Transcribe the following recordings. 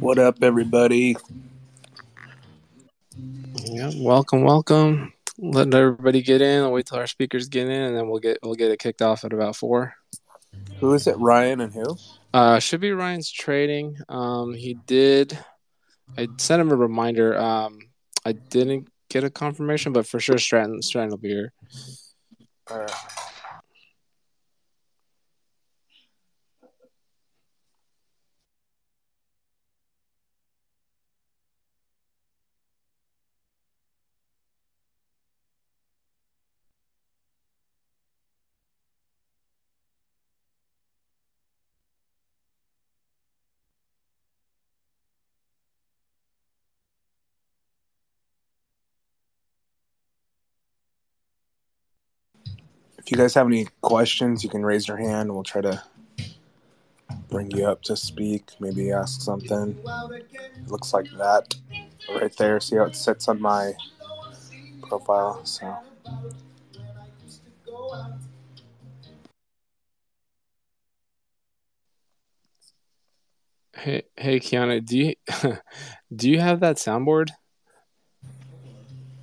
What up, everybody? Yeah, welcome, welcome. Let everybody get in. I'll wait till our speakers get in, and then we'll get we'll get it kicked off at about four. Who is it? Ryan and who? Uh, should be Ryan's trading. Um, he did. I sent him a reminder. Um, I didn't get a confirmation, but for sure Stratton Stratton will be here. All right. If you guys have any questions, you can raise your hand. We'll try to bring you up to speak. Maybe ask something. looks like that right there. See how it sits on my profile. So. Hey, hey, Kiana, do you do you have that soundboard?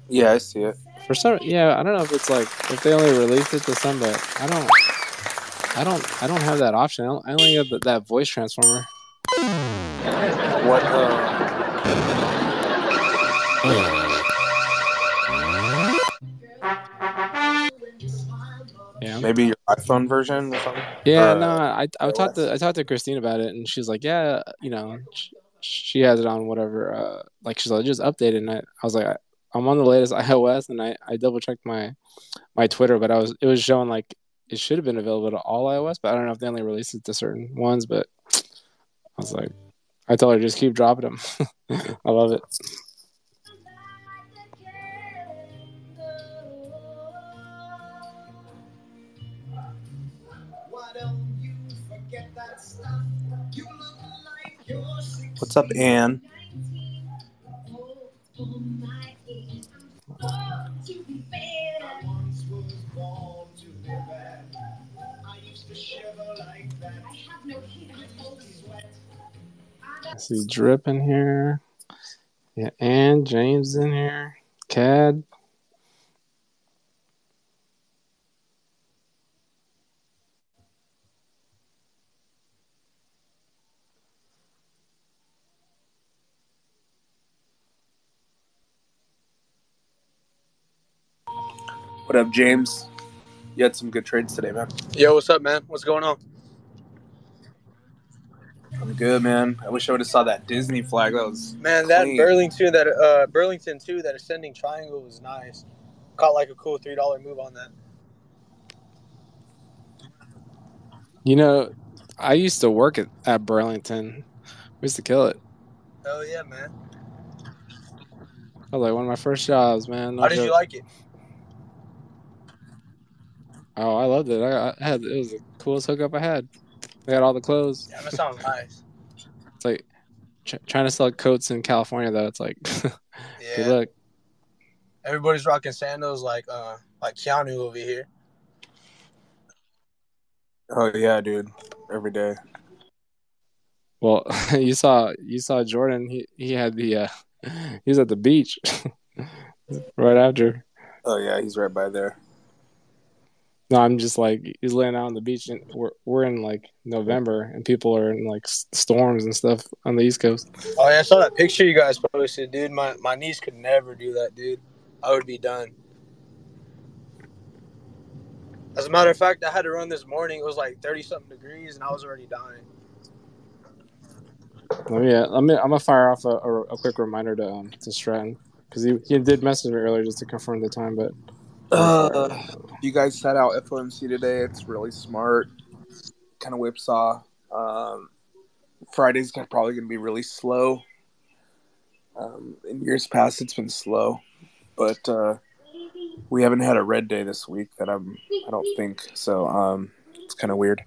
Yeah, I see it. For some, yeah, I don't know if it's like if they only released it to some, but I don't, I don't, I don't have that option. I, don't, I only have the, that voice transformer. What? Uh, Yeah, maybe your iPhone version or something. yeah. Uh, no, I I talked to I talked to Christine about it, and she's like, yeah, you know, she, she has it on whatever. Uh, like she's like, just updated, it. And I, I was like, I, I'm on the latest iOS, and I I double checked my my Twitter, but I was it was showing like it should have been available to all iOS, but I don't know if they only released it to certain ones. But I was like, I told her just keep dropping them. I love it. What's up, Ann? See Drip in here. Yeah, and James in here. Cad. What up, James? You had some good trades today, man. Yo, what's up, man? What's going on? I'm good, man. I wish I would have saw that Disney flag. That was Man, that Clean. Burlington, that uh, Burlington too. that ascending triangle was nice. Caught like a cool three dollar move on that. You know, I used to work at, at Burlington. We used to kill it. Hell yeah, man! That was like one of my first jobs, man. No How did joke. you like it? Oh, I loved it. I, I had it was the coolest hookup I had. They got all the clothes. Yeah, that sounds nice. It's like tr- trying to sell coats in California though. It's like good luck. everybody's rocking sandals like uh like Keanu over here. oh yeah, dude. Every day. Well, you saw you saw Jordan. He he had the uh, he was at the beach right after. Oh yeah, he's right by there. No, I'm just like he's laying out on the beach, and we're we're in like November, and people are in like storms and stuff on the East Coast. Oh yeah, I saw that picture you guys posted, dude. My my niece could never do that, dude. I would be done. As a matter of fact, I had to run this morning. It was like thirty something degrees, and I was already dying. Oh yeah, I'm gonna, I'm gonna fire off a, a, a quick reminder to um, to Stratton because he, he did message me earlier just to confirm the time, but Uh, you guys set out FOMC today. It's really smart. Kind of whipsaw. Um, Friday's probably going to be really slow. Um, in years past, it's been slow, but uh, we haven't had a red day this week that I'm. I don't think so. Um, it's kind of weird.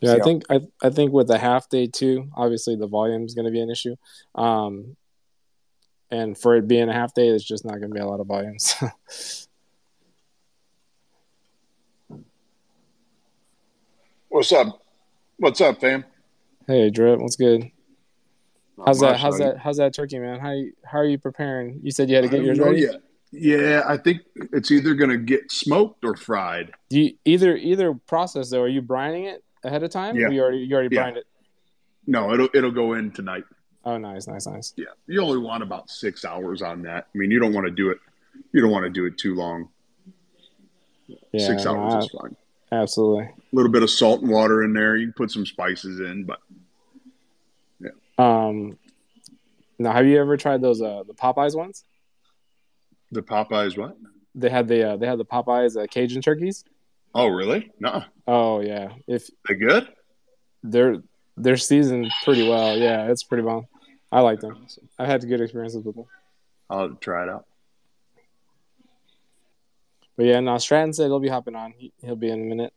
Yeah, I think I I think with the half day too, obviously the volume is going to be an issue. Um, and for it being a half day, it's just not going to be a lot of volumes. What's up? What's up, fam? hey, Drip, what's good? Not How's that? How's like- that? How's that turkey, man? How you, how are you preparing? You said you had to get don't yours ready. yet. Yeah, I think it's either gonna get smoked or fried. Do you either either process though? Are you brining it ahead of time? Yeah. Or you already you already Yeah. brined it. No, it'll it'll go in tonight. Oh, nice, nice, nice. Yeah, you only want about six hours on that. I mean, you don't want to do it. You don't want to do it too long. Yeah, six hours I- is fine. Absolutely. A little bit of salt and water in there. You can put some spices in, but yeah. Um, now have you ever tried those uh the Popeyes ones? the Popeyes what? They had the uh, they had the Popeyes uh, Cajun turkeys. Oh, really? No, Oh yeah, if they good? they're they're seasoned pretty well. Yeah, it's pretty bomb. I like them. I've had good experiences with them. I'll try it out. But yeah, no, Stratton said he'll be hopping on. He, he'll be in a minute.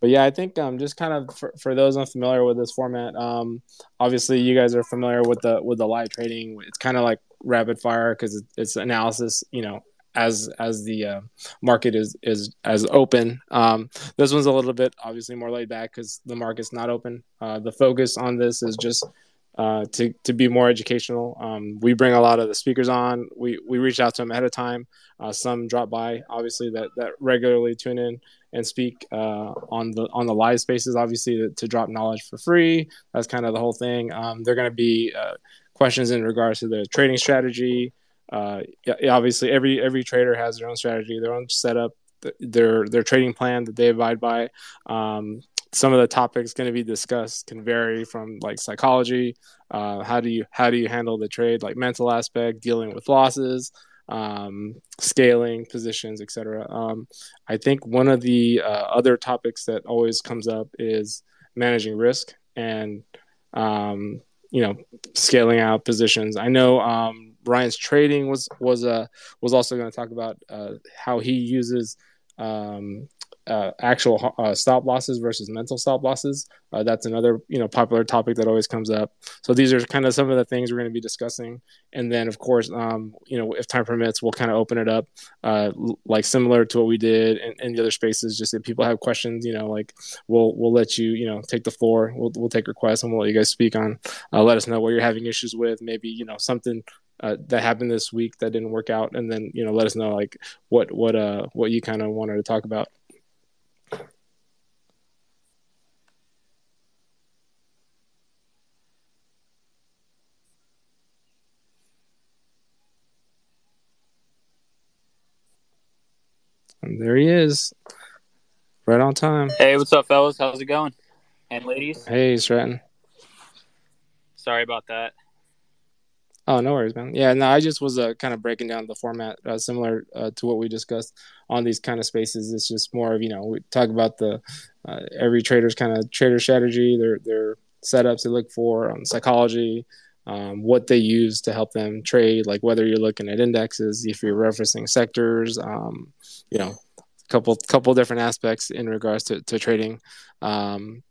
But yeah, I think um, just kind of for, for those unfamiliar with this format, um, obviously you guys are familiar with the with the live trading. It's kind of like rapid fire because it's, it's analysis. You know, as as the uh, market is is as open. Um, this one's a little bit obviously more laid back because the market's not open. Uh, the focus on this is just uh, to to be more educational. Um, we bring a lot of the speakers on. We we reach out to them ahead of time. Uh, some drop by, obviously that that regularly tune in and speak uh, on the on the live spaces. Obviously to, to drop knowledge for free. That's kind of the whole thing. Um, they're going to be uh, questions in regards to the trading strategy. Uh, obviously, every every trader has their own strategy, their own setup, th- their their trading plan that they abide by. Um, some of the topics going to be discussed can vary from like psychology, uh, how do you how do you handle the trade, like mental aspect, dealing with losses, um, scaling positions, etc. Um, I think one of the uh, other topics that always comes up is managing risk and um, you know scaling out positions. I know um, Ryan's trading was was uh, was also going to talk about uh, how he uses um, uh, actual uh, stop losses versus mental stop losses. Uh, that's another you know popular topic that always comes up. So these are kind of some of the things we're going to be discussing, and then of course, um, you know, if time permits, we'll kind of open it up, uh, like similar to what we did in, in the other spaces. Just if people have questions, you know, like we'll we'll let you you know take the floor. We'll we'll take requests and we'll let you guys speak on. Uh, let us know what you're having issues with. Maybe you know something. Uh, that happened this week that didn't work out, and then you know let us know like what what uh what you kind of wanted to talk about. And there he is, right on time. Hey, what's up, fellas? How's it going? And ladies, Hey, Stratton. sorry about that. Oh, no worries, man. Yeah, no, I just was uh, kind of breaking down the format, uh, similar uh, to what we discussed on these kind of spaces. It's just more of you know we talk about the uh, every trader's kind of trader strategy, their their setups they look for, um, psychology, um, what they use to help them trade. Like whether you're looking at indexes, if you're referencing sectors, um, you know, couple couple different aspects in regards to to trading. Um,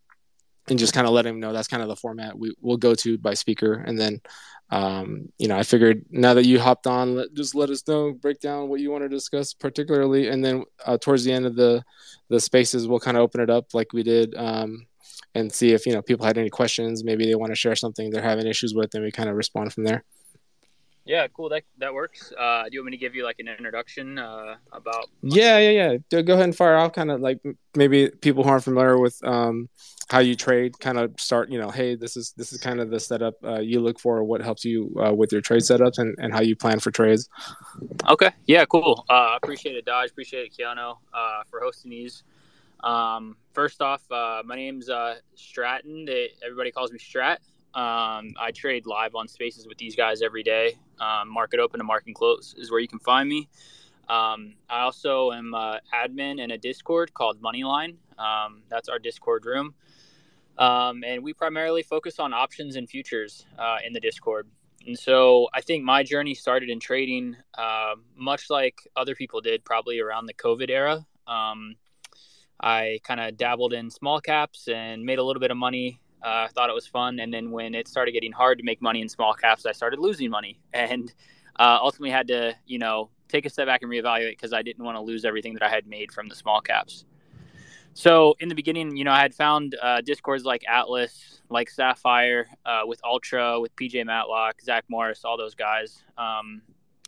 and just kind of let him know that's kind of the format we will go to by speaker and then um, you know i figured now that you hopped on let, just let us know break down what you want to discuss particularly and then uh, towards the end of the the spaces we'll kind of open it up like we did um, and see if you know people had any questions maybe they want to share something they're having issues with and we kind of respond from there Yeah, cool. That that works. Uh, do you want me to give you like an introduction uh, about? yeah yeah yeah Go- go ahead and fire off kind of like maybe people who aren't familiar with um, how you trade kind of start you know hey this is this is kind of the setup uh, you look for what helps you uh, with your trade setups and, and how you plan for trades Okay. Yeah, cool. Uh, appreciate it, Dodge. Appreciate it, Keanu, uh, for hosting these. Um, first off, uh, my name's uh, Stratton. They, everybody calls me Strat. Um, I trade live on Spaces with these guys every day. Um, market open to market close is where you can find me. Um, I also am uh, admin in a Discord called Moneyline. Um, that's our Discord room. Um, and we primarily focus on options and futures uh, in the Discord. And so I think my journey started in trading, uh, much like other people did, probably around the COVID era. Um, I kind of dabbled in small caps and made a little bit of money. I uh, thought it was fun. And then when it started getting hard to make money in small caps, I started losing money and uh, ultimately had to, you know, take a step back and reevaluate because I didn't want to lose everything that I had made from the small caps. so in the beginning, you know, I had found uh, discords like Atlas, like Sapphire, uh, with Ultra, with PJ Matlock, Zach Morris, all those guys, um,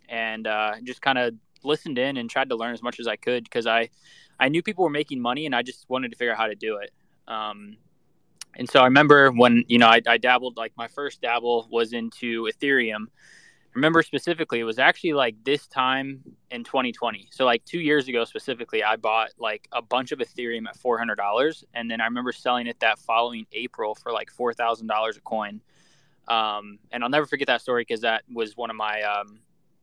and uh, just kind of listened in and tried to learn as much as I could because I, I knew people were making money and I just wanted to figure out how to do it. Um, and so I remember when you know I, I dabbled, like my first dabble was into Ethereum. Remember specifically it was actually like this time in 2020 so like two years ago specifically i bought like a bunch of ethereum at $400 and then i remember selling it that following april for like $4000 a coin. Um, and i'll never forget that story because that was one of my um,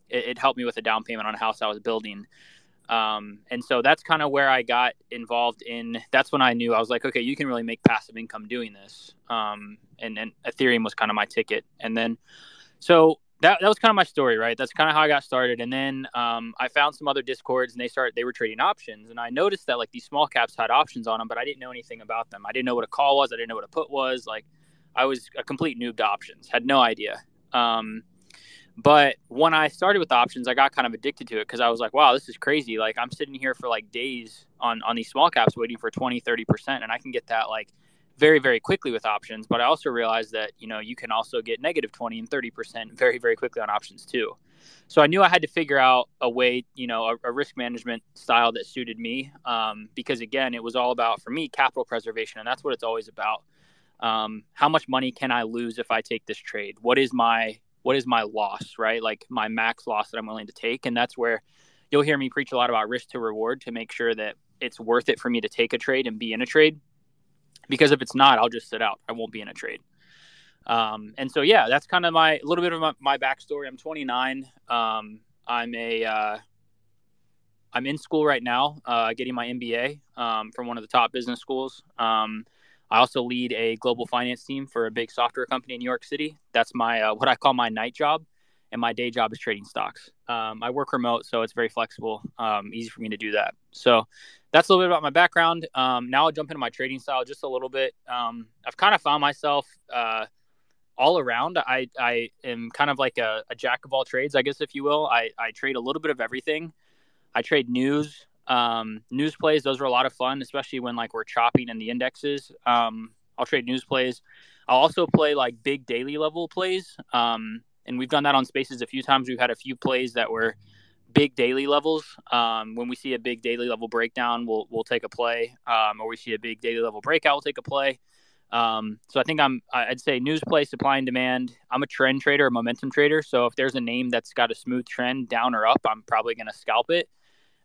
it, it, helped me with a down payment on a house i was building um, and so that's kind of where i got involved in that's when i knew i was like okay you can really make passive income doing this um, and, and ethereum was kind of my ticket and then so that, that was kind of my story, right? That's kind of how I got started. And then um, I found some other discords, and they started they were trading options, and I noticed that like these small caps had options on them, but I didn't know anything about them. I didn't know what a call was. I didn't know what a put was. Like I was a complete noob to options. Had no idea. Um, but when I started with options, I got kind of addicted to it because I was like, wow, this is crazy. Like I'm sitting here for like days on on these small caps waiting for 20, 30 percent, and I can get that like very very quickly with options. But i also realized that you know you can also get negative 20 and 30% very very quickly on options too. So i knew i had to figure out a way you know a, a risk management style that suited me um, because again it was all about for me capital preservation and that's what it's always about. Um, how much money can i lose if i take this trade? What is my what is my loss right like my max loss that i'm willing to take and that's where you'll hear me preach a lot about risk to reward to make sure that it's worth it for me to take a trade and be in a trade because if it's not, I'll just sit out. I won't be in a trade. Um, and so, yeah, that's kind of my a little bit of my, my backstory. I'm 29. Um, I'm a uh, I'm in school right now, uh, getting my MBA um, from one of the top business schools. Um, I also lead a global finance team for a big software company in New York City. That's my uh, what I call my night job, and my day job is trading stocks. Um, I work remote, so it's very flexible, um, easy for me to do that. So that's a little bit about my background. Um, now I'll jump into my trading style just a little bit. Um, I've kind of found myself uh, all around. I, I am kind of like a, a, jack of all trades, I guess, if you will. I, I trade a little bit of everything. I trade news, um, news plays. Those are a lot of fun, especially when like we're chopping in the indexes. Um, I'll trade news plays. I'll also play like big daily level plays. Um, and we've done that on spaces a few times. We've had a few plays that were big daily levels. Um, when we see a big daily level breakdown, we'll we'll take a play, um, or we see a big daily level breakout, we'll take a play. Um, so I think I'm I'd say news play, supply and demand. I'm a trend trader, a momentum trader. So if there's a name that's got a smooth trend down or up, I'm probably going to scalp it.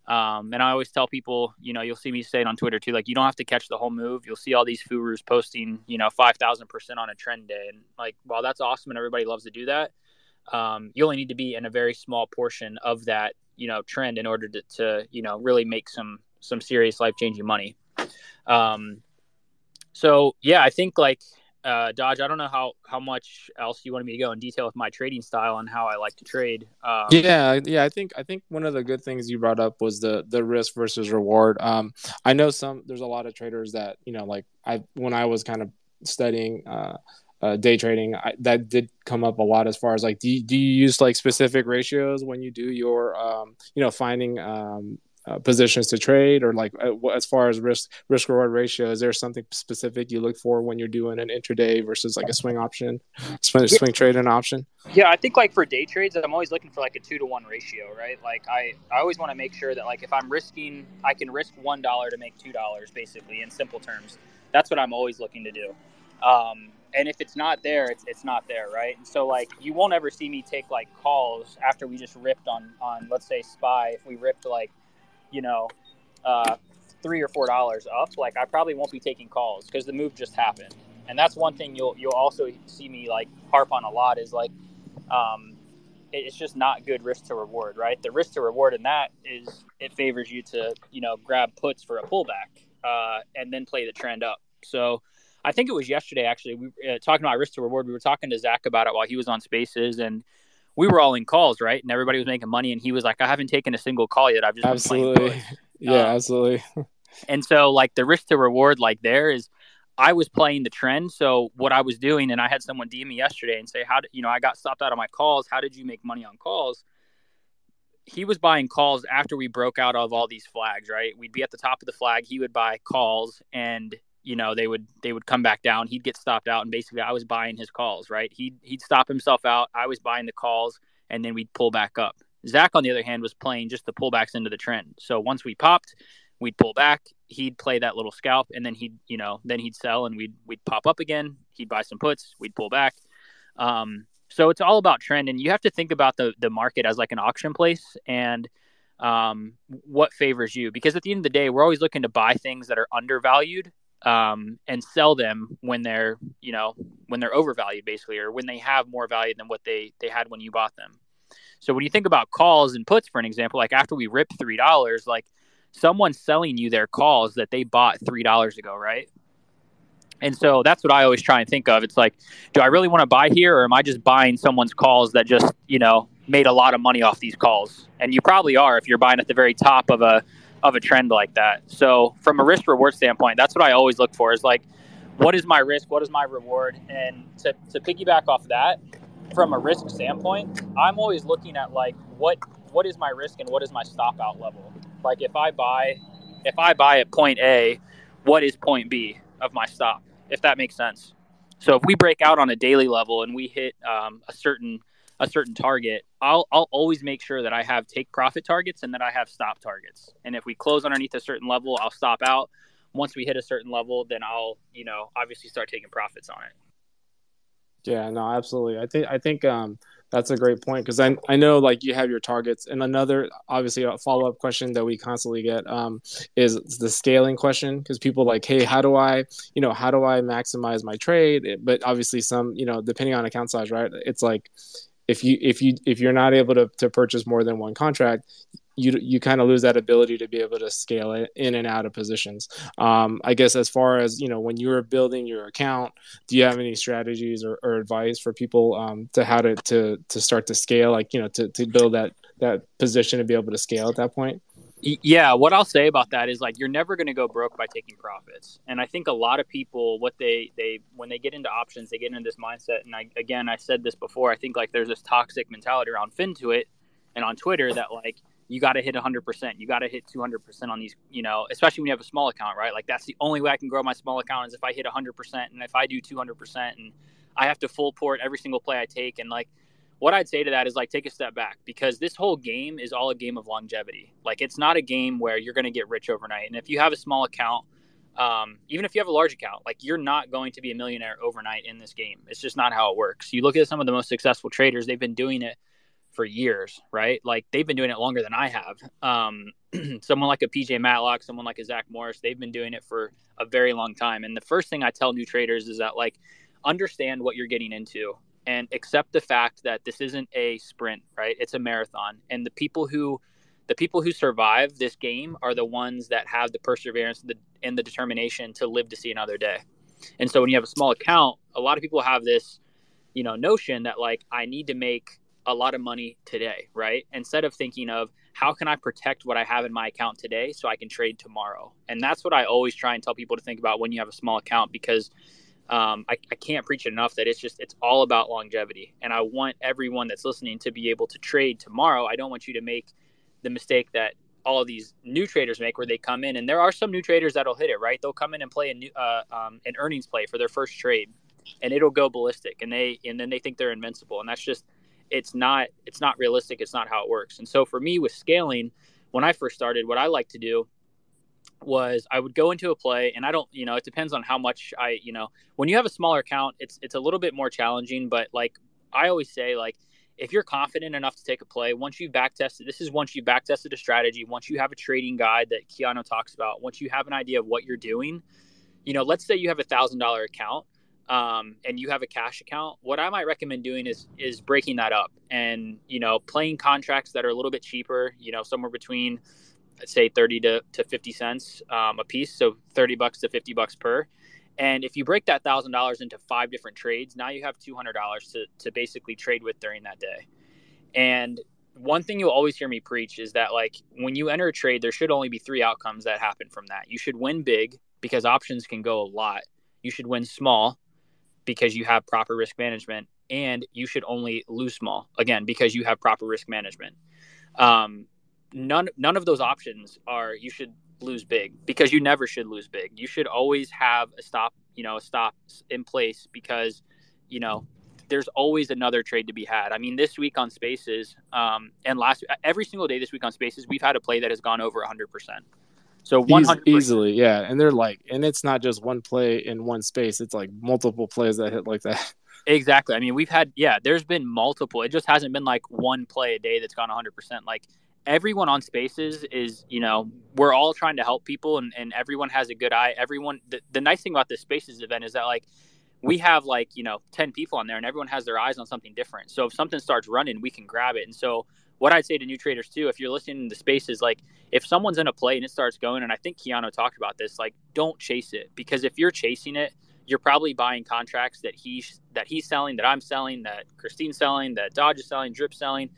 Um, and I always tell people, you know, you'll see me say it on Twitter too, like you don't have to catch the whole move. You'll see all these furus posting, you know, five thousand percent on a trend day, and like, while that's awesome and everybody loves to do that, um, you only need to be in a very small portion of that you know trend in order to, to you know really make some some serious life changing money um so yeah i think like uh, Dodge, I don't know how, how much else you wanted me to go in detail with my trading style and how I like to trade. Um, yeah, yeah, I think I think one of the good things you brought up was the the risk versus reward. Um, I know some there's a lot of traders that you know like I when I was kind of studying uh, uh, day trading I, that did come up a lot as far as like do you, do you use like specific ratios when you do your um, you know finding um, uh, positions to trade or like uh, as far as risk risk reward ratio is there something specific you look for when you're doing an intraday versus like a swing option swing, swing trade and option? Yeah i think like for day trades i'm always looking for like a two to one ratio right? Like i i always want to make sure that like if i'm risking i can risk one dollar to make two dollars basically in simple terms. That's what i'm always looking to do. Um, and if it's not there, it's, it's not there, right? And so like you won't ever see me take like calls after we just ripped on on let's say Spy. If we ripped like, you know, uh, three or four dollars up, like I probably won't be taking calls because the move just happened. And that's one thing you'll you'll also see me like harp on a lot is like, um, it's just not good risk to reward, right? The risk to reward in that is it favors you to you know grab puts for a pullback uh, and then play the trend up. So I think it was yesterday actually. We uh, talking about risk to reward. We were talking to Zach about it while he was on Spaces, and we were all in calls, right? And everybody was making money, and he was like, "I haven't taken a single call yet. I've just absolutely, yeah, um, absolutely." and so, like the risk to reward, like there is, I was playing the trend. So what I was doing, and I had someone DM me yesterday and say, "How did you know I got stopped out of my calls? How did you make money on calls?" he was buying calls after we broke out of all these flags, right? We'd be at the top of the flag. He would buy calls and you know they would they would come back down. He'd get stopped out and basically i was buying his calls right? He'd he'd stop himself out. I was buying the calls and then we'd pull back up. Zach on the other hand was playing just the pullbacks into the trend. So once we popped we'd pull back. He'd play that little scalp and then he'd you know then he'd sell and we'd we'd pop up again. He'd buy some puts. We'd pull back. Um, so it's all about trend and you have to think about the the market as like an auction place and um, what favors you. Because at the end of the day we're always looking to buy things that are undervalued um, and sell them when they're you know when they're overvalued basically or when they have more value than what they they had when you bought them. So when you think about calls and puts for an example like after we rip three dollars like someone's selling you their calls that they bought three dollars ago right? And so that's what i always try and think of. It's like do i really want to buy here or am i just buying someone's calls that just you know made a lot of money off these calls? And you probably are if you're buying at the very top of a of a trend like that. So from a risk reward standpoint, that's what I always look for is like, what is my risk? What is my reward? And to, to piggyback off that, from a risk standpoint, I'm always looking at like what what is my risk and what is my stop out level. Like if I buy if I buy at point A, what is point B of my stop? If that makes sense. So if we break out on a daily level and we hit um, a certain a certain target, I'll I'll always make sure that I have take profit targets and that I have stop targets. And if we close underneath a certain level, I'll stop out. Once we hit a certain level, then I'll, you know, obviously start taking profits on it. Yeah, no, absolutely. I think I think um, that's a great point because I I know like you have your targets, and another obviously a follow up question that we constantly get um, is the scaling question because people like, hey, how do I you know how do I maximize my trade? But obviously some you know depending on account size, right? It's like if you if you if you're not able to, to purchase more than one contract you you kind of lose that ability to be able to scale it in and out of positions. Um, i guess as far as you know when you're building your account do you have any strategies or, or advice for people um, to how to, to to start to scale like you know to, to build that that position to be able to scale at that point yeah, what I'll say about that is like you're never going to go broke by taking profits. And I think a lot of people what they they when they get into options, they get into this mindset and I again, I said this before, I think like there's this toxic mentality around FinTwit and on Twitter that like you got to hit 100%. You got to hit 200% on these, you know, especially when you have a small account, right? Like that's the only way I can grow my small account is if I hit 100% and if I do 200% and I have to full port every single play I take and like what I'd say to that is like take a step back because this whole game is all a game of longevity. Like it's not a game where you're going to get rich overnight. And if you have a small account, um, even if you have a large account, like you're not going to be a millionaire overnight in this game. It's just not how it works. You look at some of the most successful traders; they've been doing it for years, right? Like they've been doing it longer than I have. Um, someone like a PJ Matlock, someone like a Zach Morris, they've been doing it for a very long time. And the first thing I tell new traders is that like understand what you're getting into and accept the fact that this isn't a sprint, right? It's a marathon. And the people who the people who survive this game are the ones that have the perseverance and the, and the determination to live to see another day. And so when you have a small account, a lot of people have this, you know, notion that like I need to make a lot of money today, right? Instead of thinking of how can I protect what I have in my account today so I can trade tomorrow. And that's what I always try and tell people to think about when you have a small account because um, I, I can't preach it enough that it's just it's all about longevity. And i want everyone that's listening to be able to trade tomorrow. I don't want you to make the mistake that all of these new traders make where they come in. And there are some new traders that'll hit it right? They'll come in and play a new uh, um, an earnings play for their first trade and it'll go ballistic and they and then they think they're invincible. And that's just it's not it's not realistic. It's not how it works. And so for me with scaling when i first started what i like to do was I would go into a play and I don't, you know, it depends on how much I, you know, when you have a smaller account, it's it's a little bit more challenging, but like I always say like if you're confident enough to take a play, once you back tested, this is once you back tested a strategy, once you have a trading guide that Keanu talks about, once you have an idea of what you're doing, you know, let's say you have a thousand dollar account um, and you have a cash account. What I might recommend doing is is breaking that up and you know playing contracts that are a little bit cheaper, you know, somewhere between say 30 to, to 50 cents um, a piece. So 30 bucks to 50 bucks per. And if you break that thousand dollars into five different trades, now you have $200 to, to basically trade with during that day. And one thing you'll always hear me preach is that like when you enter a trade, there should only be three outcomes that happen from that. You should win big because options can go a lot. You should win small because you have proper risk management and you should only lose small again because you have proper risk management Um, none none of those options are you should lose big because you never should lose big. You should always have a stop, you know, a stop in place because, you know, there's always another trade to be had. I mean, this week on Spaces, um, and last every single day this week on Spaces, we've had a play that has gone over 100. percent So 100 easily, yeah, and they're like, and it's not just one play in one space; it's like multiple plays that hit like that. Exactly. I mean, we've had, yeah, there's been multiple. It just hasn't been like one play a day that's gone 100%. Like everyone on spaces is you know we're all trying to help people and, and everyone has a good eye. Everyone the, the nice thing about the spaces event is that like we have like you know 10 people on there and everyone has their eyes on something different. So if something starts running we can grab it. And so what i'd say to new traders too if you're listening to spaces like if someone's in a play and it starts going and i think keanu talked about this like don't chase it. Because if you're chasing it you're probably buying contracts that he's that he's selling that i'm selling that christine's selling that dodge is selling drip selling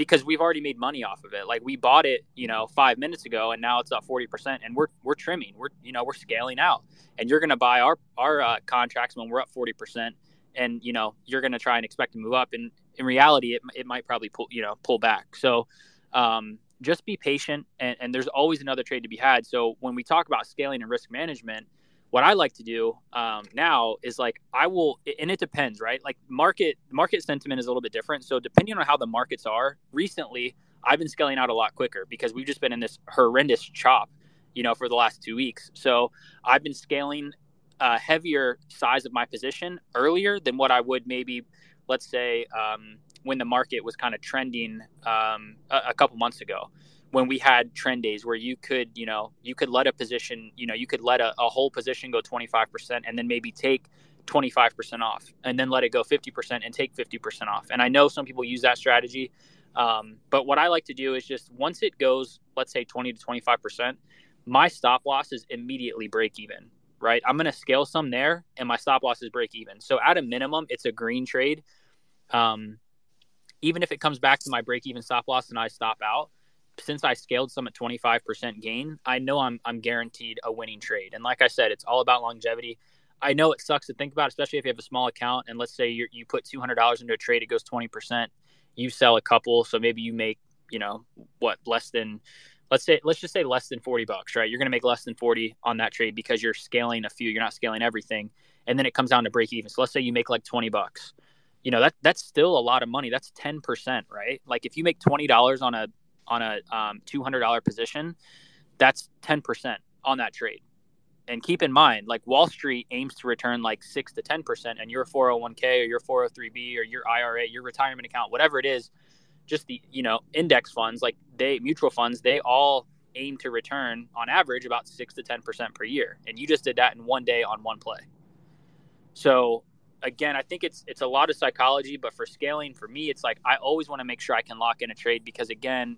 because we've already made money off of it. Like we bought it, you know, five minutes ago, and now it's up forty percent, and we're we're trimming, we're you know we're scaling out, and you're to buy our our uh, contracts when we're up forty percent, and you know you're to try and expect to move up, and in reality, it it might probably pull you know pull back. So. Um, just be patient, and, and there's always another trade to be had. So when we talk about scaling and risk management, what I like to do um, now is like I will, and it depends, right? Like market market sentiment is a little bit different. So depending on how the markets are, recently I've been scaling out a lot quicker because we've just been in this horrendous chop, you know, for the last two weeks. So I've been scaling a heavier size of my position earlier than what I would maybe, let's say, um, when the market was kind of trending um, a, a couple months ago when we had trend days where you could, you know, you could let a position, you know, you could let a, a whole position go 25% and then maybe take 25% off and then let it go 50% and take 50% off. And I know some people use that strategy. Um, but what I like to do is just once it goes, let's say 20 to 25%, my stop loss is immediately break even, right? I'm going to scale some there and my stop loss is break even. So at a minimum, it's a green trade. Um, even if it comes back to my break even stop loss and I stop out, since I scaled some at 25% gain, I know I'm I'm guaranteed a winning trade. And like I said, it's all about longevity. I know it sucks to think about, especially if you have a small account. And let's say you you put $200 into a trade, it goes 20%. You sell a couple, so maybe you make you know what less than let's say let's just say less than 40 bucks right you're going to make less than 40 on that trade because you're scaling a few you're not scaling everything and then it comes down to break even so let's say you make like 20 bucks you know that that's still a lot of money that's 10% right like if you make $20 on a on a um, $200 position, that's 10% on that trade. And keep in mind, like Wall Street aims to return like six to 10%, and your 401k or your 403b or your IRA, your retirement account, whatever it is, just the, you know, index funds, like they, mutual funds, they all aim to return on average about six to 10% per year. And you just did that in one day on one play. So again, I think it's it's a lot of psychology, but for scaling, for me, it's like I always want to make sure I can lock in a trade because again,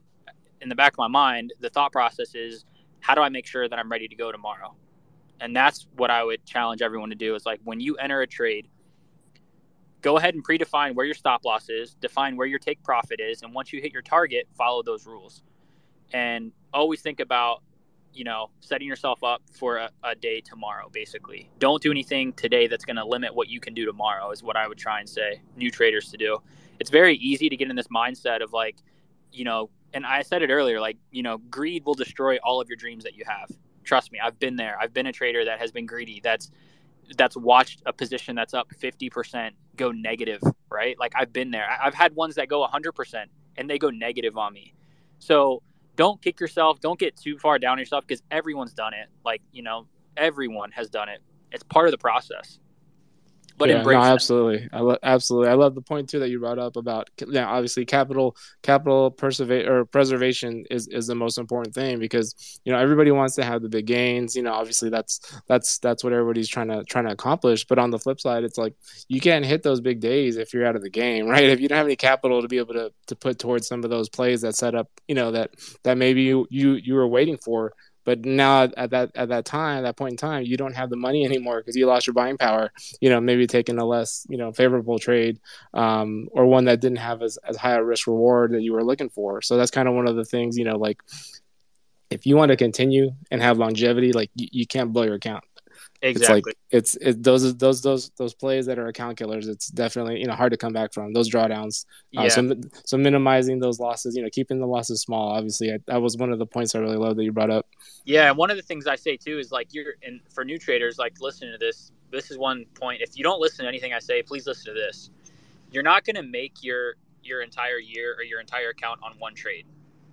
in the back of my mind, the thought process is how do I make sure that I'm ready to go tomorrow? And that's what I would challenge everyone to do is like when you enter a trade, go ahead and predefine where your stop loss is, define where your take profit is, and once you hit your target, follow those rules. And always think about, you know, setting yourself up for a, a day tomorrow, basically. Don't do anything today that's going to limit what you can do tomorrow, is what I would try and say new traders to do. It's very easy to get in this mindset of like, you know, and I said it earlier, like, you know, greed will destroy all of your dreams that you have. Trust me, I've been there. I've been a trader that has been greedy. That's that's watched a position that's up 50% go negative, right? Like I've been there. I've had ones that go 100% and they go negative on me. So don't kick yourself. Don't get too far down yourself because everyone's done it. Like, you know, everyone has done it. It's part of the process but yeah, embrace no, absolutely. I lo- absolutely. I love the point too that you brought up about yeah obviously capital capital preserva- or preservation is is the most important thing because you know everybody wants to have the big gains. You know obviously that's that's that's what everybody's trying to trying to accomplish. But on the flip side it's like you can't hit those big days if you're out of the game right? If you don't have any capital to be able to to put towards some of those plays that set up you know that that maybe you you you were waiting for but now at that at that time, that point in time, you don't have the money anymore because you lost your buying power. You know, maybe taking a less you know favorable trade um, or one that didn't have as, as high a risk reward that you were looking for. So that's kind of one of the things. You know, like if you want to continue and have longevity, like you can't blow your account. Exactly. It's like it's it, those those those those plays that are account killers. It's definitely you know hard to come back from those drawdowns. Uh, yeah. so so minimizing those losses, you know, keeping the losses small. Obviously, I, that was one of the points I really love that you brought up. Yeah, and one of the things I say too is like you're and for new traders, like listening to this. This is one point. If you don't listen to anything I say, please listen to this. You're not going to make your your entire year or your entire account on one trade,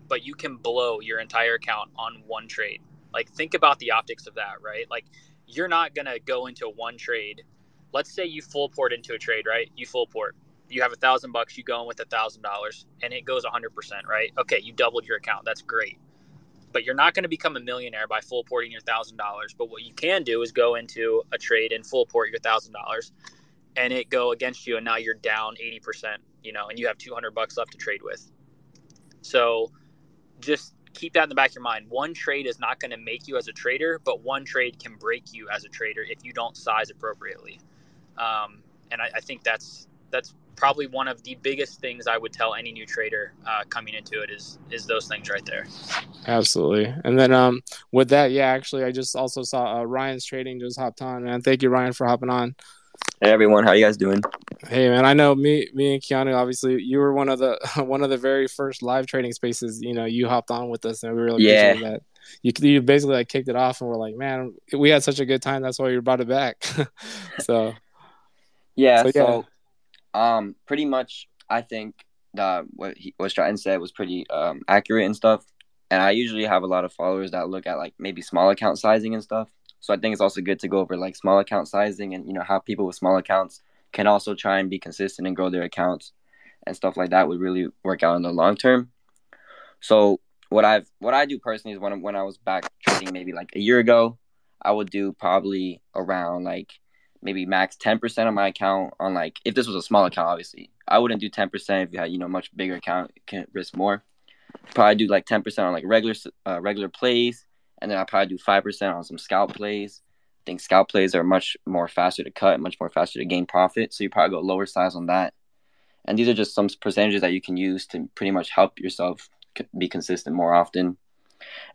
but you can blow your entire account on one trade. Like think about the optics of that, right? Like you're not going to go into one trade. Let's say you full port into a trade, right? You full port. You have a thousand bucks, you go in with a thousand dollars, and it goes a hundred percent, right? Okay, you doubled your account. That's great. But you're not going to become a millionaire by full porting your thousand dollars. But what you can do is go into a trade and full port your thousand dollars, and it go against you, and now you're down eighty percent. You know, and you have two hundred bucks left to trade with. So, just keep that in the back of your mind. One trade is not going to make you as a trader, but one trade can break you as a trader if you don't size appropriately. Um, and I, I, think that's that's probably one of the biggest things I would tell any new trader uh, coming into it is is those things right there. Absolutely. And then um, with that, yeah, actually, I just also saw uh, Ryan's trading just hopped on, man. Thank you, Ryan, for hopping on. Hey everyone, how you guys doing? Hey man, I know me, me and Keanu. Obviously, you were one of the one of the very first live trading spaces. You know, you hopped on with us, and we really yeah. that. You you basically like kicked it off, and we're like, man, we had such a good time. That's why you brought it back. so, yeah, so, yeah. so um, pretty much, I think that what he, what Stratton said was pretty um accurate and stuff. And I usually have a lot of followers that look at like maybe small account sizing and stuff. So I think it's also good to go over like small account sizing and you know how people with small accounts can also try and be consistent and grow their accounts and stuff like that would really work out in the long term. So what I've what I do personally is when when I was back trading maybe like a year ago, I would do probably around like maybe max 10% of my account on like if this was a small account obviously. I wouldn't do 10% if you had, you know, much bigger account, can risk more. Probably do like 10% on like regular uh, regular plays and then I probably do five percent on some scalp plays. Think scalp plays are much more faster to cut, much more faster to gain profit. So you probably go lower size on that. And these are just some percentages that you can use to pretty much help yourself be consistent more often.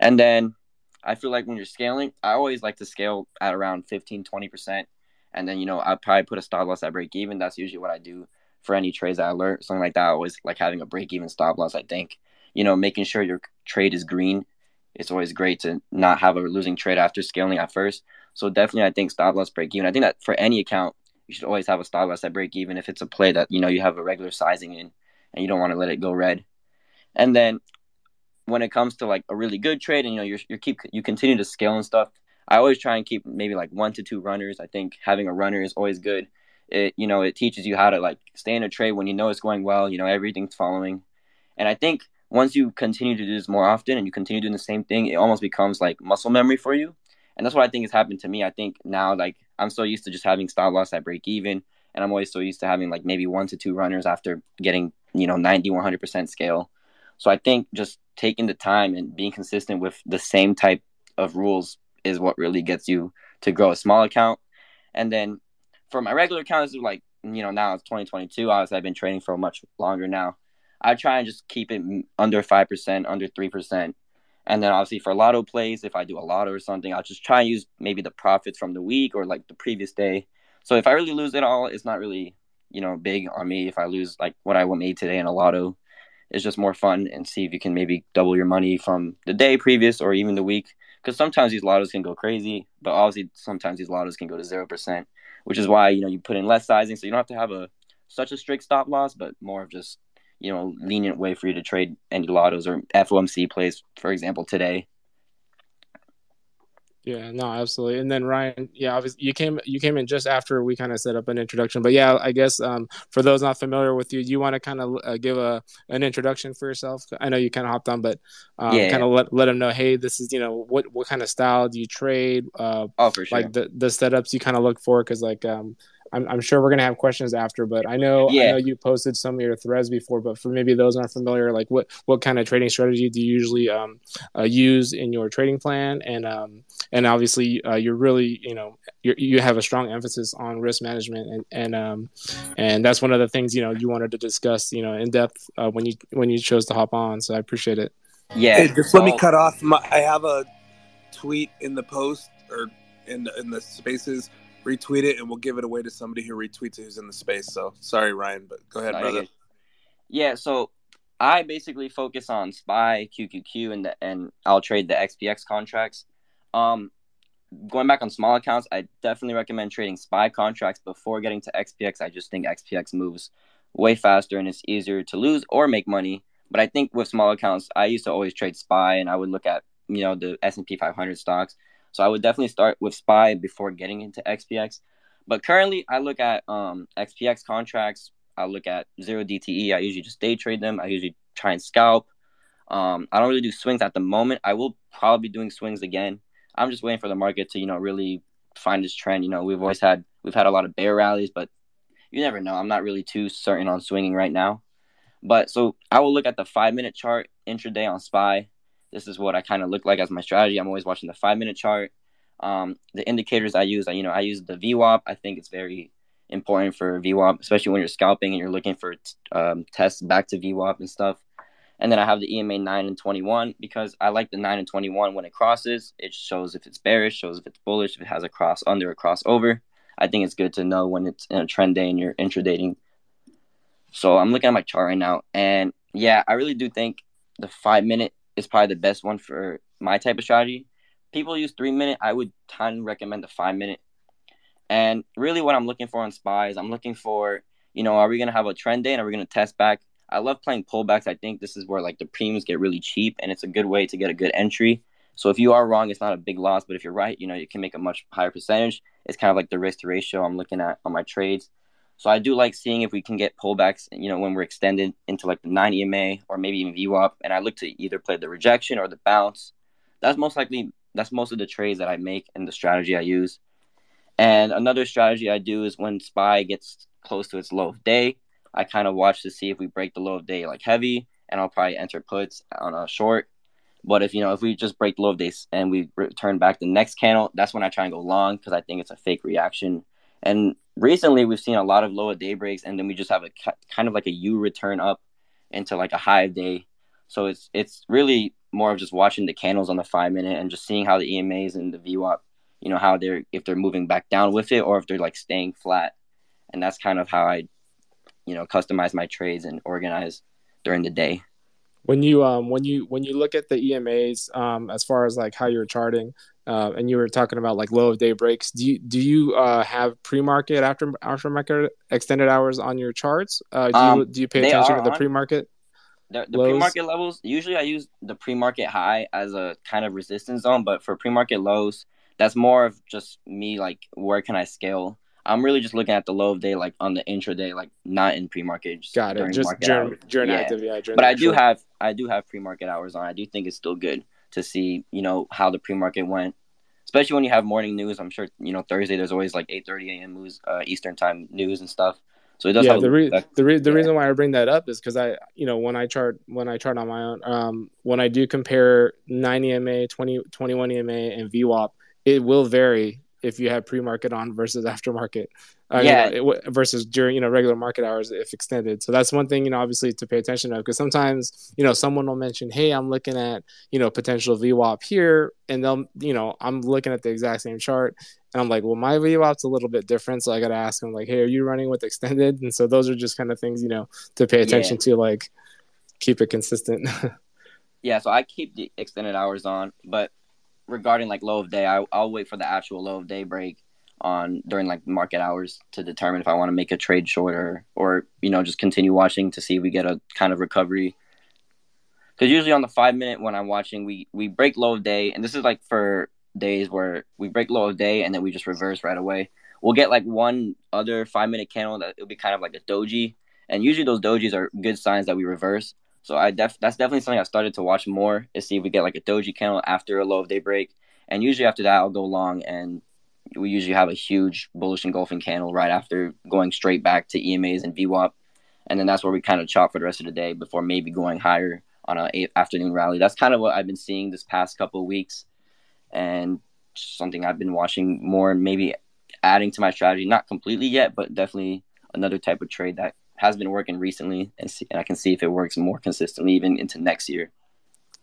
And then I feel like when you're scaling, I always like to scale at around 15, 20%. And then, you know, I probably put a stop loss at break even. That's usually what I do for any trades I learn. Something like that. I always like having a break even stop loss, I think. You know, making sure your trade is green it's always great to not have a losing trade after scaling at first. So definitely, I think stop loss break even. I think that for any account, you should always have a stop loss at break even if it's a play that you know you have a regular sizing in and you don't want to let it go red. And then when it comes to like a really good trade and you know you you keep you continue to scale and stuff, I always try and keep maybe like one to two runners. I think having a runner is always good. It you know it teaches you how to like stay in a trade when you know it's going well. You know everything's following, and I think once you continue to do this more often and you continue doing the same thing, it almost becomes like muscle memory for you. And that's what I think has happened to me. I think now, like, I'm so used to just having stop loss at break even. And I'm always so used to having like maybe one to two runners after getting, you know, 90, 100% scale. So I think just taking the time and being consistent with the same type of rules is what really gets you to grow a small account. And then for my regular account accounts, like, you know, now it's 2022. Obviously, I've been trading for much longer now. I try and just keep it under five percent, under three percent, and then obviously for lotto plays, if I do a lotto or something, I'll just try and use maybe the profits from the week or like the previous day. So if I really lose it all, it's not really you know big on me. If I lose like what I made today in a lotto, it's just more fun and see if you can maybe double your money from the day previous or even the week. Because sometimes these lottos can go crazy, but obviously sometimes these lottos can go to zero percent, which is why you know you put in less sizing, so you don't have to have a such a strict stop loss, but more of just you know lenient way for you to trade any lottos or FOMC plays, for example, today. Yeah, no, absolutely. And then Ryan, yeah, obviously you came you came in just after we kind of set up an introduction. But yeah, I guess um, for those not familiar with you, you want to kind of uh, give a an introduction for yourself. I know you kind of hopped on, but um, yeah. kind of let let them know, hey, this is you know what what kind of style do you trade? Uh, oh, for sure. Like the the setups you kind of look for, because like um, I'm, I'm sure we're gonna have questions after, but I know yeah. I know you posted some of your threads before, but for maybe those aren't familiar, like what what kind of trading strategy do you usually um, uh, use in your trading plan? And um, and obviously uh, you're really you know you you have a strong emphasis on risk management, and and um, and that's one of the things you know you wanted to discuss you know in depth uh, when you when you chose to hop on. So I appreciate it. Yeah, hey, just let me cut off. My, I have a tweet in the post or in in the spaces, retweet it, and we'll give it away to somebody who retweets it who's in the space. So sorry, Ryan, but go ahead, brother. Yeah, so I basically focus on SPY, QQQ, and the, and I'll trade the SPX contracts. Um, going back on small accounts, I definitely recommend trading SPY contracts before getting to SPX. I just think SPX moves way faster and it's easier to lose or make money. But I think with small accounts, I used to always trade SPY and I would look at you know the S and P 500 stocks. So I would definitely start with SPY before getting into SPX. But currently, I look at um, SPX contracts. I look at zero DTE. I usually just day trade them. I usually try and scalp. Um, I don't really do swings at the moment. I will probably be doing swings again. I'm just waiting for the market to you know really find this trend. You know, we've always had we've had a lot of bear rallies, but you never know. I'm not really too certain on swinging right now. But so I will look at the five minute chart intraday on SPY. This is what I kind of look like as my strategy. I'm always watching the five minute chart. Um, the indicators I use, I, you know, I use the VWAP. I think it's very important for VWAP, especially when you're scalping and you're looking for um, tests back to VWAP and stuff. And then I have the EMA 9 and 21 because I like the 9 and 21 when it crosses. It shows if it's bearish, shows if it's bullish, if it has a cross under, a cross over. I think it's good to know when it's in a trend day and you're intradating. So I'm looking at my chart right now. And yeah, I really do think the five minute is probably the best one for my type of strategy. People use three minute. I would of recommend the five minute. And really, what I'm looking for on SPY is I'm looking for, you know, are we going to have a trend day and are we going to test back? I love playing pullbacks. I think this is where like the premiums get really cheap and it's a good way to get a good entry. So if you are wrong, it's not a big loss, but if you're right, you know, you can make a much higher percentage. It's kind of like the risk to ratio I'm looking at on my trades. So I do like seeing if we can get pullbacks, you know, when we're extended into like the 9 EMA or maybe even VWAP. And I look to either play the rejection or the bounce. That's most likely, that's most of the trades that I make and the strategy I use. And another strategy I do is when SPY gets close to its low of day, I kind of watch to see if we break the low of day like heavy, and I'll probably enter puts on a short. But if you know if we just break the low of day and we return back the next candle, that's when I try and go long because I think it's a fake reaction. And recently we've seen a lot of lower day breaks, and then we just have a kind of like a U return up into like a high day. So it's it's really more of just watching the candles on the five minute and just seeing how the EMAs and the VWAP, you know, how they're if they're moving back down with it or if they're like staying flat. And that's kind of how I, you know, customize my trades and organize during the day. When you um when you when you look at the EMAs um as far as like how you're charting, uh, and you were talking about like low of day breaks. Do you do you uh, have pre market after after market extended hours on your charts? Uh, do um, you do you pay attention to the pre market? The, the pre market levels. Usually, I use the pre market high as a kind of resistance zone, but for pre market lows, that's more of just me like where can I scale. I'm really just looking at the low of day, like on the intraday, like not in pre market. Got it. Just during, during yeah. active, yeah. but I do have I do have pre market hours on. I do think it's still good to see, you know, how the pre-market went. Especially when you have morning news. I'm sure, you know, Thursday there's always like 8:30 a.m. news, uh, Eastern time news and stuff. So it does. Yeah, the re- the, re- the yeah. reason why I bring that up is because I, you know, when I chart when I chart on my own, um, when I do compare 9 EMA, 20, 21 EMA, and VWAP, it will vary if you have pre-market on versus aftermarket. Uh, yeah. You know, it, versus during you know regular market hours if extended. So that's one thing you know obviously to pay attention to because sometimes you know someone will mention, hey, I'm looking at you know potential VWAP here, and they'll you know I'm looking at the exact same chart, and I'm like, well, my VWAP's a little bit different, so I got to ask them like, hey, are you running with extended? And so those are just kind of things you know to pay attention yeah. to, like keep it consistent. yeah, so I keep the extended hours on, but regarding like low of day, I, I'll wait for the actual low of day break on during like market hours to determine if I want to make a trade shorter or you know just continue watching to see if we get a kind of recovery. Because usually on the five minute when I'm watching, we we break low of day, and this is like for days where we break low of day and then we just reverse right away. We'll get like one other five minute candle that it'll be kind of like a doji, and usually those dojis are good signs that we reverse. So I def that's definitely something I started to watch more is see if we get like a doji candle after a low of day break. And usually after that I'll go long and we usually have a huge bullish engulfing candle right after going straight back to EMAs and VWAP. And then that's where we kind of chop for the rest of the day before maybe going higher on a afternoon rally. That's kind of what I've been seeing this past couple weeks and something I've been watching more and maybe adding to my strategy. Not completely yet, but definitely another type of trade that has been working recently, and, see, and I can see if it works more consistently even into next year.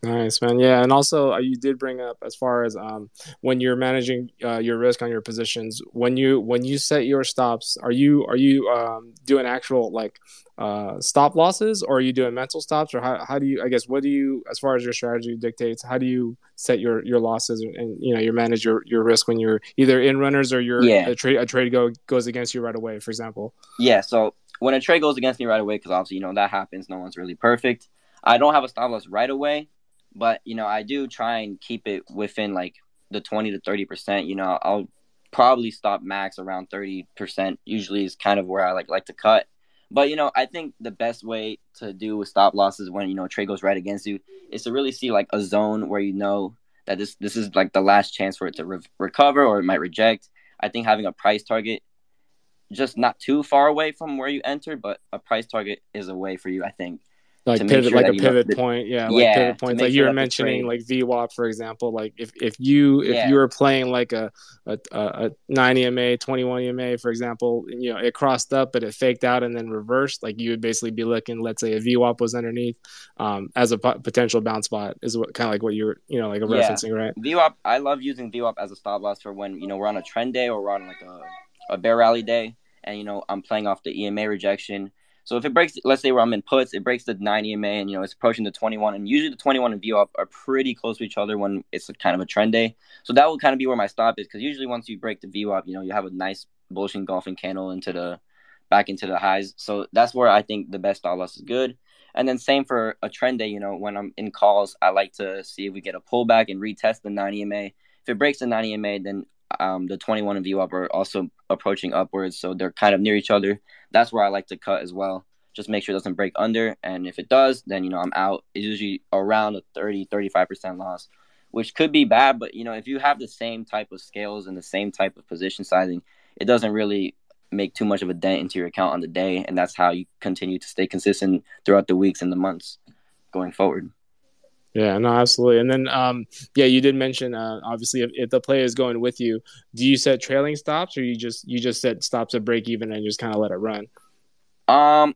Nice man, yeah, and also uh, you did bring up as far as um, when you're managing uh, your risk on your positions. When you when you set your stops, are you are you um, doing actual like uh, stop losses, or are you doing mental stops, or how, how do you? I guess what do you, as far as your strategy dictates, how do you set your your losses and, you know you manage your your risk when you're either in runners or you're yeah. a trade a trade go goes against you right away, for example. Yeah, so when a trade goes against me right away, because obviously you know that happens, no one's really perfect. I don't have a stop loss right away but you know I do try and keep it within like the 20 to 30 percent. You know I'll probably stop max around 30 percent. Usually is kind of where I like like to cut. But you know I think the best way to do with stop losses when you know trade goes right against you is to really see like a zone where you know that this this is like the last chance for it to re- recover or it might reject. I think having a price target just not too far away from where you entered, but a price target is a way for you, I think, like pivot, sure like a pivot know, point, yeah, like yeah, pivot points. Like you were mentioning, like VWAP, for example. Like if, if you if yeah. you were playing like a a, a nine EMA, twenty one EMA, for example, you know it crossed up, but it faked out and then reversed. Like you would basically be looking, let's say a VWAP was underneath, um, as a p- potential bounce spot is what kind of like what you're you know like a yeah. referencing, right? VWAP, I love using VWAP as a stop loss for when you know we're on a trend day or we're on like a a bear rally day, and you know I'm playing off the EMA rejection so if it breaks, let's say where I'm in puts, it breaks the 9 EMA and you know it's approaching the 21, and usually the 21 and VWAP are pretty close to each other when it's kind of a trend day. So that will kind of be where my stop is because usually once you break the VWAP, you know you have a nice bullish engulfing candle into the back into the highs. So that's where I think the best stop loss is good. And then same for a trend day, you know, when I'm in calls, I like to see if we get a pullback and retest the 9 EMA. If it breaks the 9 EMA, then um, the 21 and VWAP are also approaching upwards, so they're kind of near each other. That's where I like to cut as well. Just make sure it doesn't break under, and if it does, then you know I'm out. It's usually around a 30, 35 percent loss, which could be bad. But you know if you have the same type of scales and the same type of position sizing, it doesn't really make too much of a dent into your account on the day, and that's how you continue to stay consistent throughout the weeks and the months going forward. Yeah, no, absolutely. And then, um, yeah, you did mention uh, obviously if, if the player is going with you, do you set trailing stops or you just you just set stops at break even and just kind of let it run? Um,